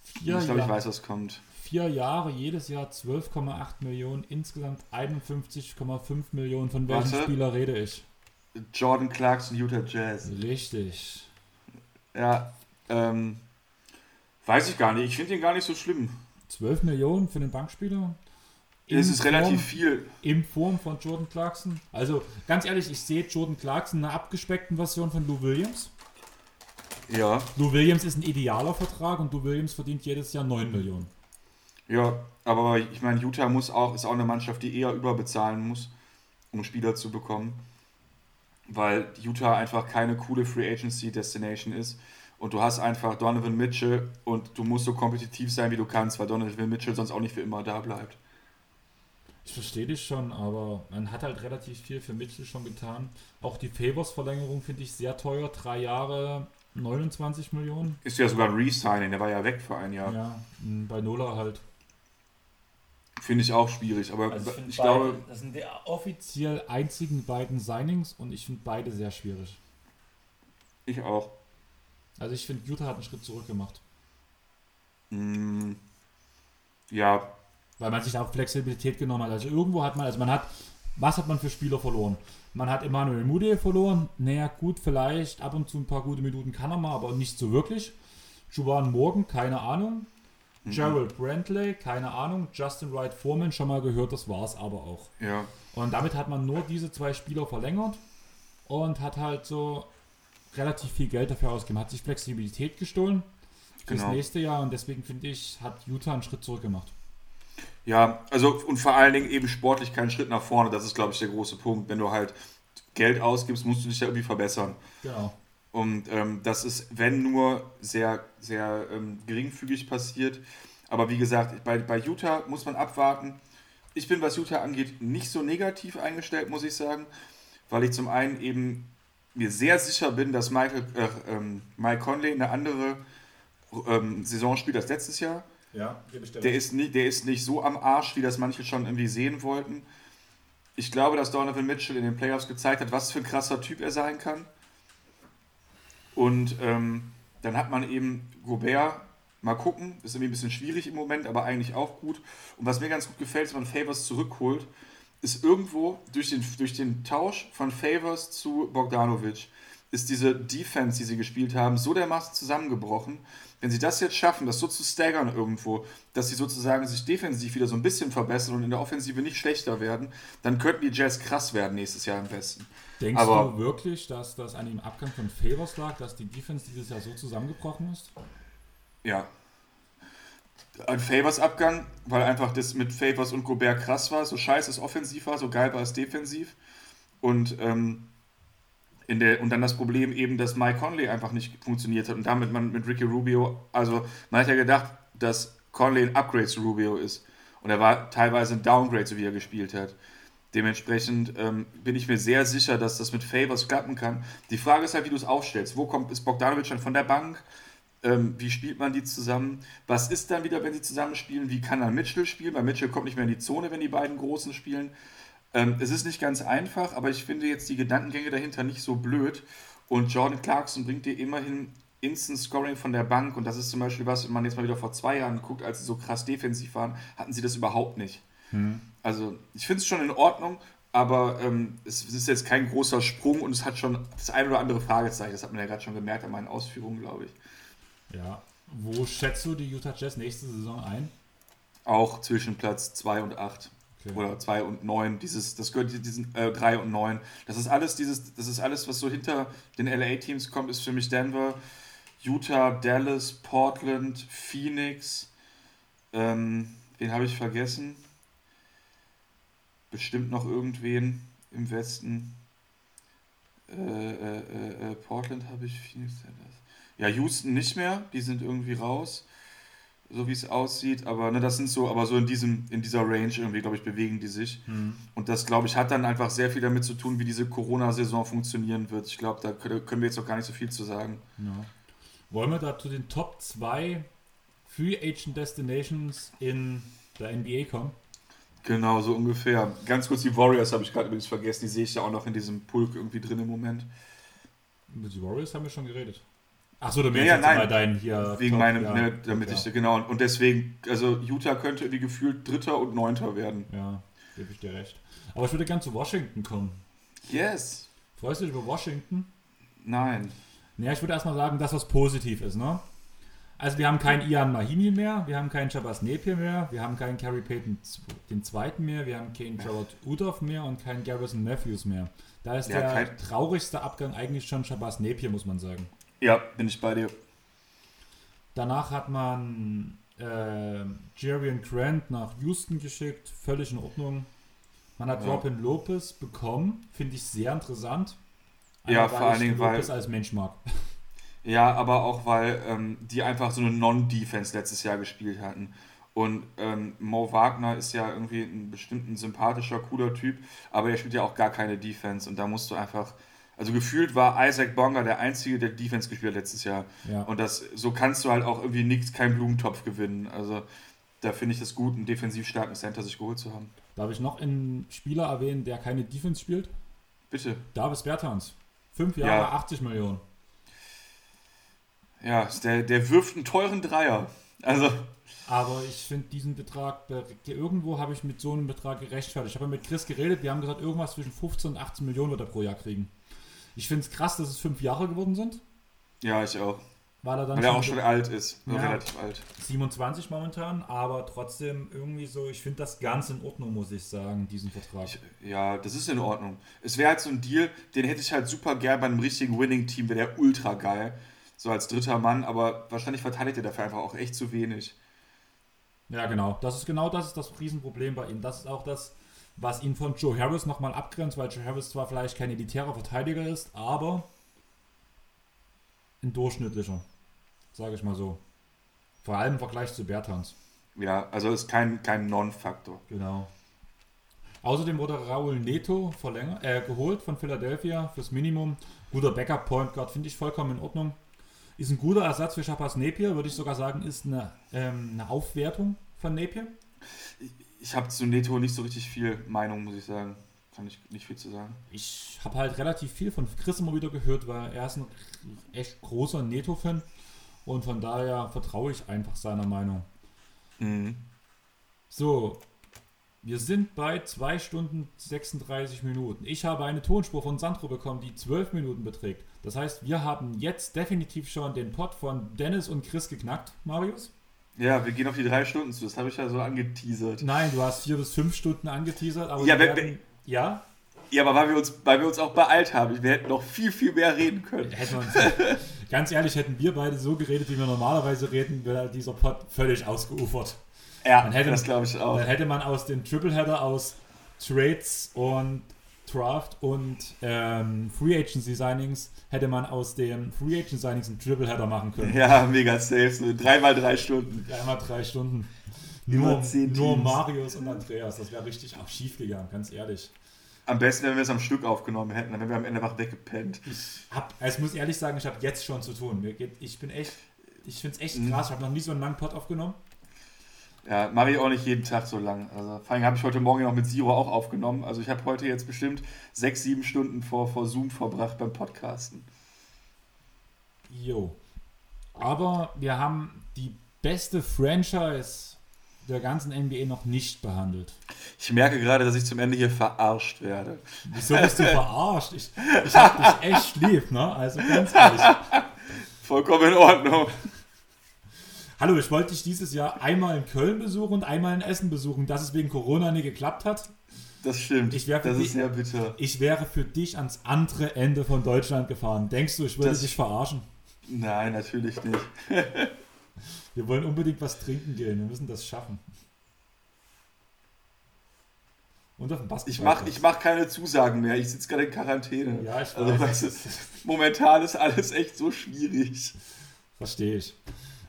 Vier ich glaube, ich weiß, was kommt. Vier Jahre, jedes Jahr 12,8 Millionen, insgesamt 51,5 Millionen. Von welchem Warte. Spieler rede ich? Jordan Clarkson, Utah Jazz. Richtig. Ja, ähm, weiß ich gar nicht. Ich finde ihn gar nicht so schlimm. 12 Millionen für den Bankspieler? Das ist Form, relativ viel. In Form von Jordan Clarkson. Also ganz ehrlich, ich sehe Jordan Clarkson in einer abgespeckten Version von Lou Williams. Ja. Lou Williams ist ein idealer Vertrag und Lou Williams verdient jedes Jahr 9 Millionen. Ja, aber ich meine, Utah muss auch, ist auch eine Mannschaft, die eher überbezahlen muss, um Spieler zu bekommen. Weil Utah einfach keine coole Free Agency Destination ist. Und du hast einfach Donovan Mitchell und du musst so kompetitiv sein, wie du kannst, weil Donovan Mitchell sonst auch nicht für immer da bleibt. Ich verstehe dich schon, aber man hat halt relativ viel für Mitchell schon getan. Auch die Favors-Verlängerung finde ich sehr teuer. Drei Jahre, 29 Millionen. Ist ja sogar ein Resigning, der war ja weg für ein Jahr. Ja, bei Nola halt. Finde ich auch schwierig, aber also ich, ich beide, glaube. Das sind die offiziell einzigen beiden Signings und ich finde beide sehr schwierig. Ich auch. Also ich finde, Utah hat einen Schritt zurück gemacht. Mm, ja. Weil man sich auch Flexibilität genommen hat. Also irgendwo hat man, also man hat, was hat man für Spieler verloren? Man hat Emmanuel Mude verloren. Naja, gut, vielleicht ab und zu ein paar gute Minuten kann er mal, aber nicht so wirklich. Juwan Morgan, keine Ahnung. Mhm. Gerald Brantley, keine Ahnung. Justin Wright Foreman, schon mal gehört, das war es aber auch. Ja. Und damit hat man nur diese zwei Spieler verlängert und hat halt so relativ viel Geld dafür ausgegeben. Hat sich Flexibilität gestohlen fürs genau. nächste Jahr und deswegen finde ich, hat Utah einen Schritt zurück gemacht. Ja, also und vor allen Dingen eben sportlich keinen Schritt nach vorne. Das ist, glaube ich, der große Punkt. Wenn du halt Geld ausgibst, musst du dich ja irgendwie verbessern. Genau. Und ähm, das ist, wenn nur, sehr, sehr ähm, geringfügig passiert. Aber wie gesagt, bei, bei Utah muss man abwarten. ich bin, was Utah angeht, nicht so negativ eingestellt, muss ich sagen, weil ich zum einen eben mir sehr sicher bin, dass Michael, äh, ähm, Mike Conley eine andere ähm, Saison spielt als letztes Jahr. Ja, der ist, nicht, der ist nicht so am Arsch, wie das manche schon irgendwie sehen wollten. Ich glaube, dass Donovan Mitchell in den Playoffs gezeigt hat, was für ein krasser Typ er sein kann. Und ähm, dann hat man eben Gobert, mal gucken, ist irgendwie ein bisschen schwierig im Moment, aber eigentlich auch gut. Und was mir ganz gut gefällt, ist, wenn man Favors zurückholt, ist irgendwo durch den, durch den Tausch von Favors zu Bogdanovic, ist diese Defense, die sie gespielt haben, so dermaßen zusammengebrochen. Wenn sie das jetzt schaffen, das so zu staggern irgendwo, dass sie sozusagen sich defensiv wieder so ein bisschen verbessern und in der Offensive nicht schlechter werden, dann könnten die Jazz krass werden nächstes Jahr am besten. Denkst Aber, du wirklich, dass das an dem Abgang von Favors lag, dass die Defense dieses Jahr so zusammengebrochen ist? Ja. Ein Favors Abgang, weil einfach das mit Favors und Gobert krass war, so scheiße es offensiv war, so geil war es defensiv. Und ähm, in der, und dann das Problem eben, dass Mike Conley einfach nicht funktioniert hat und damit man mit Ricky Rubio, also man hat ja gedacht, dass Conley ein Upgrade zu Rubio ist. Und er war teilweise ein Downgrade, so wie er gespielt hat. Dementsprechend ähm, bin ich mir sehr sicher, dass das mit Favors klappen kann. Die Frage ist halt, wie du es aufstellst. Wo kommt, ist Bogdanovic schon von der Bank? Ähm, wie spielt man die zusammen? Was ist dann wieder, wenn sie zusammen spielen? Wie kann dann Mitchell spielen? Weil Mitchell kommt nicht mehr in die Zone, wenn die beiden Großen spielen. Ähm, es ist nicht ganz einfach, aber ich finde jetzt die Gedankengänge dahinter nicht so blöd. Und Jordan Clarkson bringt dir immerhin Instant Scoring von der Bank. Und das ist zum Beispiel was, wenn man jetzt mal wieder vor zwei Jahren guckt, als sie so krass defensiv waren, hatten sie das überhaupt nicht. Hm. Also ich finde es schon in Ordnung, aber ähm, es, ist jetzt kein großer Sprung und es hat schon das ein oder andere Fragezeichen. Das hat man ja gerade schon gemerkt an meinen Ausführungen, glaube ich. Ja. Wo schätzt du die Utah Jazz nächste Saison ein? Auch zwischen Platz 2 und 8. Okay. Oder 2 und 9, dieses, das gehört diesen äh, 3 und 9. Das ist alles dieses, das ist alles, was so hinter den LA-Teams kommt, ist für mich Denver, Utah, Dallas, Portland, Phoenix. Ähm, wen habe ich vergessen? Bestimmt noch irgendwen im Westen. Äh, äh, äh, äh Portland habe ich, Phoenix, Dallas. Ja, Houston nicht mehr, die sind irgendwie raus so wie es aussieht. Aber ne, das sind so, aber so in diesem, in dieser Range irgendwie, glaube ich, bewegen die sich. Mhm. Und das, glaube ich, hat dann einfach sehr viel damit zu tun, wie diese Corona-Saison funktionieren wird. Ich glaube, da können wir jetzt noch gar nicht so viel zu sagen. Ja. Wollen wir da zu den Top 2 Free Agent Destinations in der NBA kommen? Genau, so ungefähr. Ganz kurz, die Warriors habe ich gerade übrigens vergessen. Die sehe ich ja auch noch in diesem Pulk irgendwie drin im Moment. Über die Warriors haben wir schon geredet. Achso, du meinst ja, ja, nein, mal deinen hier. Wegen Top, meinem, ja, ne, damit ja. ich, genau, und deswegen, also Utah könnte irgendwie gefühlt Dritter und Neunter werden. Ja, gebe ich dir recht. Aber ich würde gerne zu Washington kommen. Yes. Freust du dich über Washington? Nein. Naja, ich würde erstmal sagen, das, was positiv ist, ne? Also wir haben keinen Ian Mahimi mehr, wir haben keinen Chabas Napier mehr, wir haben keinen Kerry Payton den zweiten mehr, wir haben keinen Gerald Udoff mehr und keinen Garrison Matthews mehr. Da ist ja, der traurigste Abgang eigentlich schon Chabas Napier, muss man sagen. Ja, bin ich bei dir. Danach hat man äh, Jerian Grant nach Houston geschickt, völlig in Ordnung. Man hat ja. Robin Lopez bekommen, finde ich sehr interessant. Ja, vor allen Dingen, weil. Lopez als Mensch mag. Ja, aber auch weil ähm, die einfach so eine Non-Defense letztes Jahr gespielt hatten. Und ähm, Mo Wagner ist ja irgendwie ein bestimmt sympathischer, cooler Typ, aber er spielt ja auch gar keine Defense und da musst du einfach also gefühlt war Isaac Bonga der Einzige, der Defense gespielt hat letztes Jahr. Ja. Und das, so kannst du halt auch irgendwie nichts, keinen Blumentopf gewinnen. Also da finde ich es gut, einen defensiv starken Center sich geholt zu haben. Darf ich noch einen Spieler erwähnen, der keine Defense spielt? Bitte. Davis Bertans. Fünf Jahre, ja. 80 Millionen. Ja, der, der wirft einen teuren Dreier. Also. Aber ich finde diesen Betrag, irgendwo habe ich mit so einem Betrag gerechtfertigt. Ich habe mit Chris geredet, wir haben gesagt, irgendwas zwischen 15 und 18 Millionen wird er pro Jahr kriegen. Ich finde es krass, dass es fünf Jahre geworden sind. Ja, ich auch. Weil er dann Weil er auch schon alt ist. Ja, relativ alt. 27 momentan, aber trotzdem irgendwie so, ich finde das ganz in Ordnung, muss ich sagen, diesen Vertrag. Ich, ja, das ist in Ordnung. Es wäre halt so ein Deal, den hätte ich halt super gern bei einem richtigen Winning-Team, wäre der ultra geil. So als dritter Mann, aber wahrscheinlich verteidigt er dafür einfach auch echt zu wenig. Ja, genau. Das ist genau das ist das Riesenproblem bei ihm. Das ist auch das, was ihn von Joe Harris nochmal abgrenzt, weil Joe Harris zwar vielleicht kein elitärer Verteidiger ist, aber ein durchschnittlicher, sage ich mal so. Vor allem im Vergleich zu Bertans. Ja, also ist kein, kein Non-Faktor. Genau. Außerdem wurde Raul Neto verlängert, äh, geholt von Philadelphia fürs Minimum. Guter Backup Point Guard, finde ich vollkommen in Ordnung. Ist ein guter Ersatz für Chapas Napier, würde ich sogar sagen, ist eine, ähm, eine Aufwertung von Napier. Ich, ich habe zu Neto nicht so richtig viel Meinung, muss ich sagen. Kann ich nicht viel zu sagen. Ich habe halt relativ viel von Chris immer wieder gehört, weil er ist ein echt großer Neto-Fan und von daher vertraue ich einfach seiner Meinung. Mhm. So, wir sind bei 2 Stunden 36 Minuten. Ich habe eine Tonspur von Sandro bekommen, die 12 Minuten beträgt. Das heißt, wir haben jetzt definitiv schon den Pod von Dennis und Chris geknackt, Marius. Ja, wir gehen auf die drei Stunden zu. Das habe ich ja so angeteasert. Nein, du hast vier bis fünf Stunden angeteasert. Aber ja, wenn, werden, ja? Ja, aber weil wir, uns, weil wir uns auch beeilt haben. Wir hätten noch viel, viel mehr reden können. Hätten uns, ganz ehrlich, hätten wir beide so geredet, wie wir normalerweise reden, wäre dieser Pod völlig ausgeufert. Ja, das glaube ich auch. Dann hätte man aus dem Tripleheader aus Trades und Draft und ähm, Free Agency Signings hätte man aus den Free Agent Signings einen Tripleheader machen können. Ja, mega safe. So dreimal drei Stunden. Dreimal drei Stunden. Nur, nur Marius und Andreas. Das wäre richtig auch schief gegangen, ganz ehrlich. Am besten, wenn wir es am Stück aufgenommen hätten, dann wären wir am Ende einfach weggepennt. Ich, hab, also ich muss ehrlich sagen, ich habe jetzt schon zu tun. Ich bin echt, ich finde es echt mhm. krass. Ich habe noch nie so einen langen Pod aufgenommen. Ja, mache ich auch nicht jeden Tag so lang. Also, vor allem habe ich heute Morgen noch mit Zero auch aufgenommen. Also ich habe heute jetzt bestimmt sechs, sieben Stunden vor, vor Zoom verbracht beim Podcasten. Jo. Aber wir haben die beste Franchise der ganzen NBA noch nicht behandelt. Ich merke gerade, dass ich zum Ende hier verarscht werde. Wieso bist du verarscht? Ich, ich hab dich echt lieb, ne? Also ganz ehrlich. Vollkommen in Ordnung. Hallo, ich wollte dich dieses Jahr einmal in Köln besuchen und einmal in Essen besuchen, dass es wegen Corona nie geklappt hat. Das stimmt. Ich das ist sehr bitter. Ich wäre für dich ans andere Ende von Deutschland gefahren. Denkst du, ich würde das dich verarschen? Nein, natürlich nicht. Wir wollen unbedingt was trinken gehen. Wir müssen das schaffen. Und auf dem Basketball. Ich mache ich mach keine Zusagen mehr. Ich sitze gerade in Quarantäne. Ja, ich also, weiß. Also, momentan ist alles echt so schwierig. Verstehe ich.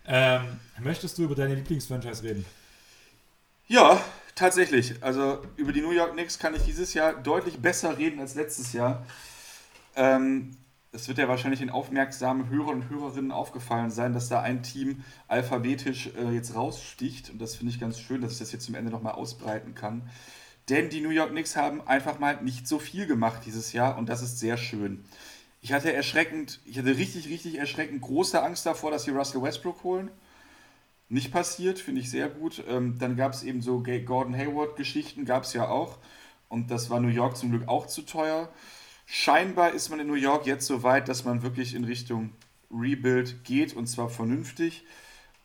Ähm, möchtest du über deine Lieblingsfranchise reden? Ja, tatsächlich. Also über die New York Knicks kann ich dieses Jahr deutlich besser reden als letztes Jahr. Ähm, es wird ja wahrscheinlich den aufmerksamen Hörern und Hörerinnen aufgefallen sein, dass da ein Team alphabetisch äh, jetzt raussticht. Und das finde ich ganz schön, dass ich das jetzt zum Ende nochmal ausbreiten kann. Denn die New York Knicks haben einfach mal nicht so viel gemacht dieses Jahr und das ist sehr schön. Ich hatte erschreckend, ich hatte richtig, richtig erschreckend große Angst davor, dass sie Russell Westbrook holen. Nicht passiert, finde ich sehr gut. Ähm, dann gab es eben so Gordon Hayward-Geschichten, gab es ja auch. Und das war New York zum Glück auch zu teuer. Scheinbar ist man in New York jetzt so weit, dass man wirklich in Richtung Rebuild geht und zwar vernünftig.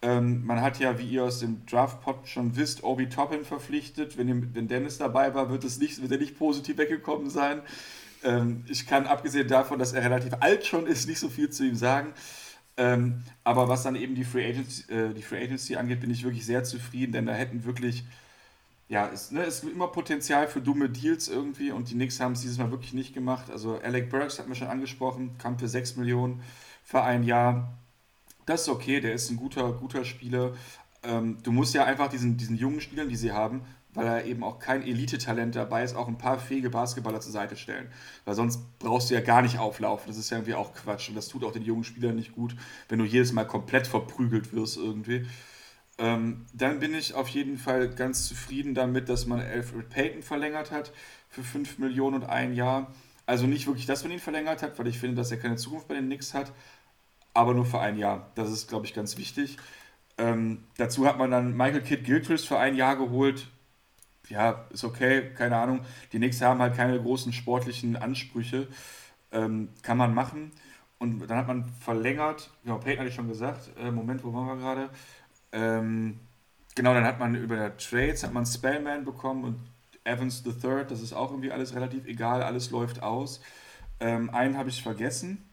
Ähm, man hat ja, wie ihr aus dem Draftpot schon wisst, Obi Toppin verpflichtet. Wenn, ihr, wenn Dennis dabei war, wird, es nicht, wird er nicht positiv weggekommen sein. Ähm, ich kann abgesehen davon, dass er relativ alt schon ist, nicht so viel zu ihm sagen. Ähm, aber was dann eben die Free, Agency, äh, die Free Agency angeht, bin ich wirklich sehr zufrieden, denn da hätten wirklich, ja, es, ne, es immer Potenzial für dumme Deals irgendwie und die Knicks haben es dieses Mal wirklich nicht gemacht. Also Alec Burks hat mir schon angesprochen, kam für 6 Millionen für ein Jahr. Das ist okay, der ist ein guter, guter Spieler. Ähm, du musst ja einfach diesen, diesen jungen Spielern, die sie haben, weil er eben auch kein Elite-Talent dabei ist, auch ein paar fähige Basketballer zur Seite stellen. Weil sonst brauchst du ja gar nicht auflaufen. Das ist ja irgendwie auch Quatsch. Und das tut auch den jungen Spielern nicht gut, wenn du jedes Mal komplett verprügelt wirst irgendwie. Ähm, dann bin ich auf jeden Fall ganz zufrieden damit, dass man Alfred Payton verlängert hat für 5 Millionen und ein Jahr. Also nicht wirklich, dass man ihn verlängert hat, weil ich finde, dass er keine Zukunft bei den Knicks hat, aber nur für ein Jahr. Das ist, glaube ich, ganz wichtig. Ähm, dazu hat man dann Michael Kidd Gilchrist für ein Jahr geholt ja, ist okay, keine Ahnung. Die Knicks haben halt keine großen sportlichen Ansprüche. Ähm, kann man machen. Und dann hat man verlängert, genau, Peyton hatte ich schon gesagt, äh, Moment, wo waren wir gerade? Ähm, genau, dann hat man über Trades, hat man Spellman bekommen und Evans III, das ist auch irgendwie alles relativ egal, alles läuft aus. Ähm, einen habe ich vergessen.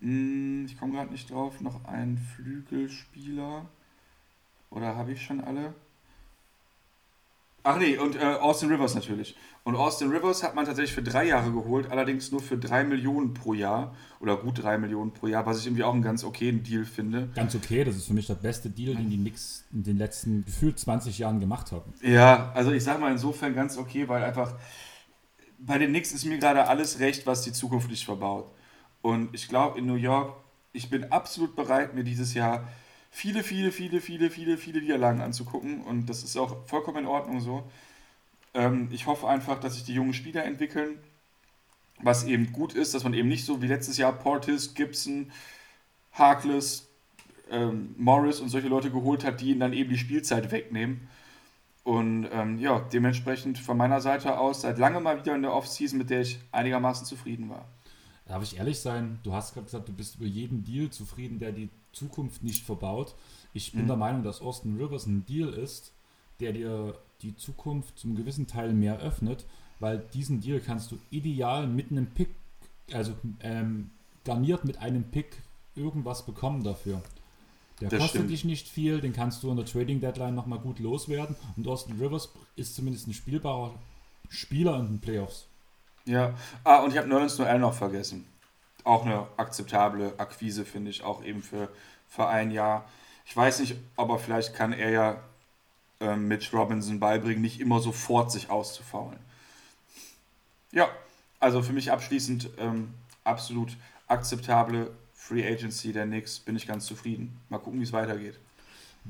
Hm, ich komme gerade nicht drauf. Noch ein Flügelspieler. Oder habe ich schon alle? Ach nee, und äh, Austin Rivers natürlich. Und Austin Rivers hat man tatsächlich für drei Jahre geholt, allerdings nur für drei Millionen pro Jahr oder gut drei Millionen pro Jahr, was ich irgendwie auch einen ganz okayen Deal finde. Ganz okay, das ist für mich der beste Deal, den die Knicks in den letzten gefühlt 20 Jahren gemacht haben. Ja, also ich sage mal insofern ganz okay, weil einfach bei den Knicks ist mir gerade alles recht, was die Zukunft nicht verbaut. Und ich glaube in New York, ich bin absolut bereit, mir dieses Jahr viele, viele, viele, viele, viele, viele Niederlagen anzugucken. Und das ist auch vollkommen in Ordnung so. Ähm, ich hoffe einfach, dass sich die jungen Spieler entwickeln. Was eben gut ist, dass man eben nicht so wie letztes Jahr Portis, Gibson, Harkless, ähm, Morris und solche Leute geholt hat, die ihnen dann eben die Spielzeit wegnehmen. Und ähm, ja, dementsprechend von meiner Seite aus seit langem mal wieder in der Offseason, mit der ich einigermaßen zufrieden war. Darf ich ehrlich sein? Du hast gerade gesagt, du bist über jeden Deal zufrieden, der die Zukunft nicht verbaut. Ich bin mhm. der Meinung, dass Austin Rivers ein Deal ist, der dir die Zukunft zum gewissen Teil mehr öffnet, weil diesen Deal kannst du ideal mit einem Pick, also ähm, garniert mit einem Pick irgendwas bekommen dafür. Der das kostet stimmt. dich nicht viel, den kannst du in der Trading Deadline nochmal gut loswerden und Austin Rivers ist zumindest ein spielbarer Spieler in den Playoffs. Ja, ah, und ich habe Nerlens Noel noch vergessen. Auch eine akzeptable Akquise, finde ich, auch eben für, für ein Jahr. Ich weiß nicht, aber vielleicht kann er ja ähm, Mitch Robinson beibringen, nicht immer sofort sich auszufaulen. Ja, also für mich abschließend ähm, absolut akzeptable Free Agency der Knicks, bin ich ganz zufrieden. Mal gucken, wie es weitergeht.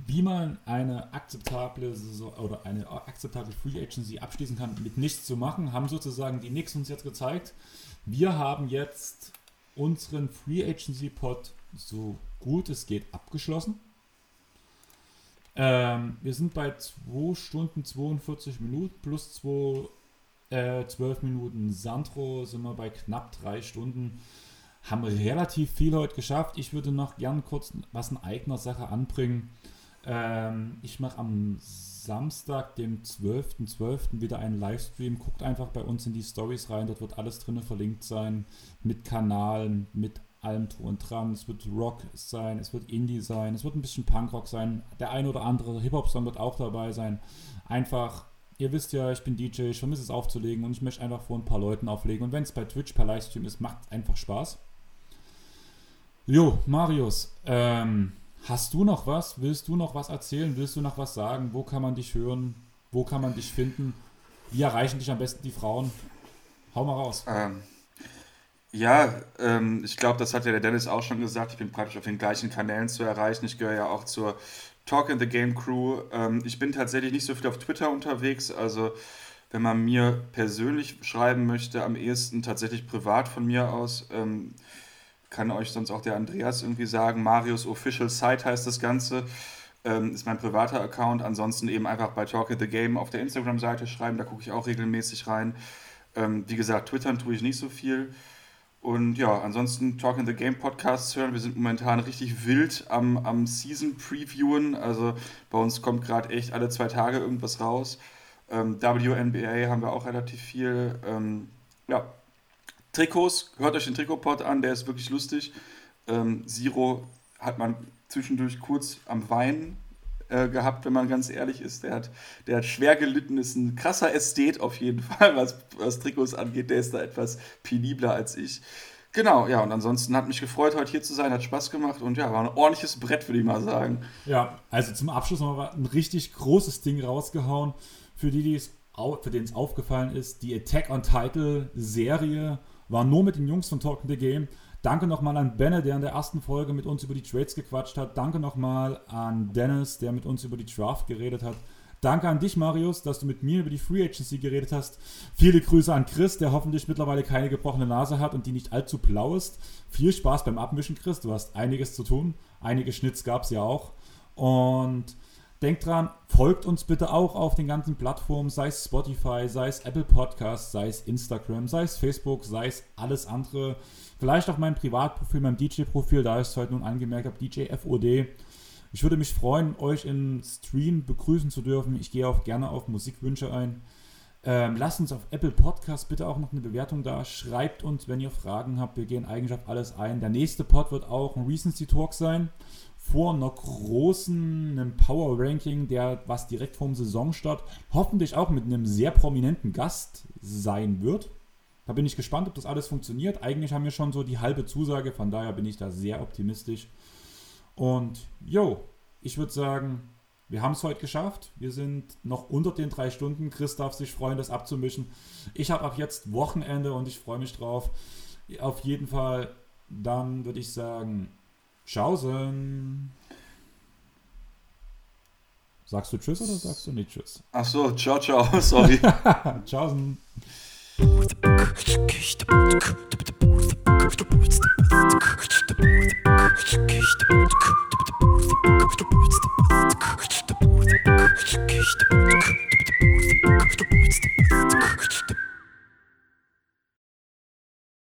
Wie man eine akzeptable oder eine akzeptable Free Agency abschließen kann, mit nichts zu machen, haben sozusagen die Knicks uns jetzt gezeigt. Wir haben jetzt unseren Free Agency Pod so gut es geht abgeschlossen. Ähm, wir sind bei 2 Stunden 42 Minuten plus 2, äh, 12 Minuten Sandro sind wir bei knapp 3 Stunden. Haben relativ viel heute geschafft. Ich würde noch gern kurz was in eigener Sache anbringen. Ähm, ich mache am Samstag, dem 12.12. .12. wieder einen Livestream. Guckt einfach bei uns in die Stories rein. Dort wird alles drin verlinkt sein. Mit Kanal, mit allem drum und dran. Es wird Rock sein, es wird Indie sein, es wird ein bisschen Punkrock sein. Der ein oder andere Hip-Hop-Song wird auch dabei sein. Einfach, ihr wisst ja, ich bin DJ, ich vermisse es aufzulegen und ich möchte einfach vor ein paar Leuten auflegen. Und wenn es bei Twitch per Livestream ist, macht es einfach Spaß. Jo, Marius, ähm, hast du noch was? Willst du noch was erzählen? Willst du noch was sagen? Wo kann man dich hören? Wo kann man dich finden? Wie erreichen dich am besten die Frauen? Hau mal raus. Ähm, ja, ähm, ich glaube, das hat ja der Dennis auch schon gesagt. Ich bin praktisch auf den gleichen Kanälen zu erreichen. Ich gehöre ja auch zur Talk in the Game Crew. Ähm, ich bin tatsächlich nicht so viel auf Twitter unterwegs. Also, wenn man mir persönlich schreiben möchte, am ehesten tatsächlich privat von mir aus. Kann euch sonst auch der Andreas irgendwie sagen. Marius Official Site heißt das Ganze. Ähm, ist mein privater Account. Ansonsten eben einfach bei Talk the Game auf der Instagram-Seite schreiben. Da gucke ich auch regelmäßig rein. Ähm, wie gesagt, twittern tue ich nicht so viel. Und ja, ansonsten Talk in the Game Podcasts hören. Wir sind momentan richtig wild am, am Season Previewen. Also bei uns kommt gerade echt alle zwei Tage irgendwas raus. Ähm, WNBA haben wir auch relativ viel. Ähm, ja, Trikots, hört euch den Trikotpod an, der ist wirklich lustig. Ähm, Zero hat man zwischendurch kurz am Weinen äh, gehabt, wenn man ganz ehrlich ist. Der hat, der hat schwer gelitten, ist ein krasser Ästhet auf jeden Fall, was, was Trikots angeht. Der ist da etwas penibler als ich. Genau, ja, und ansonsten hat mich gefreut, heute hier zu sein, hat Spaß gemacht und ja, war ein ordentliches Brett, würde ich mal sagen. Ja, also zum Abschluss nochmal ein richtig großes Ding rausgehauen. Für die, die es, für denen es aufgefallen ist, die Attack on Title Serie war nur mit den Jungs von Talking the Game. Danke nochmal an Benne, der in der ersten Folge mit uns über die Trades gequatscht hat. Danke nochmal an Dennis, der mit uns über die Draft geredet hat. Danke an dich, Marius, dass du mit mir über die Free Agency geredet hast. Viele Grüße an Chris, der hoffentlich mittlerweile keine gebrochene Nase hat und die nicht allzu blau ist. Viel Spaß beim Abmischen, Chris. Du hast einiges zu tun. Einige Schnitts gab es ja auch. Und denkt dran, folgt uns bitte auch auf den ganzen Plattformen, sei es Spotify, sei es Apple Podcasts, sei es Instagram, sei es Facebook, sei es alles andere. Vielleicht auch mein Privatprofil, mein DJ-Profil, da ich es heute nun angemerkt habe, DJFOD. Ich würde mich freuen, euch im Stream begrüßen zu dürfen. Ich gehe auch gerne auf Musikwünsche ein. Ähm, lasst uns auf Apple Podcast bitte auch noch eine Bewertung da. Schreibt uns, wenn ihr Fragen habt. Wir gehen eigentlich auf alles ein. Der nächste Pod wird auch ein Recency Talk sein. Vor einer großen einem Power Ranking, der was direkt vorm Saisonstart hoffentlich auch mit einem sehr prominenten Gast sein wird. Da bin ich gespannt, ob das alles funktioniert. Eigentlich haben wir schon so die halbe Zusage, von daher bin ich da sehr optimistisch. Und jo, ich würde sagen, wir haben es heute geschafft. Wir sind noch unter den drei Stunden. Chris darf sich freuen, das abzumischen. Ich habe ab jetzt Wochenende und ich freue mich drauf. Auf jeden Fall, dann würde ich sagen, Tschaußen. Sagst du Tschüss oder sagst du nicht Tschüss? Ach so, ciao, ciao, sorry. Tschaußen.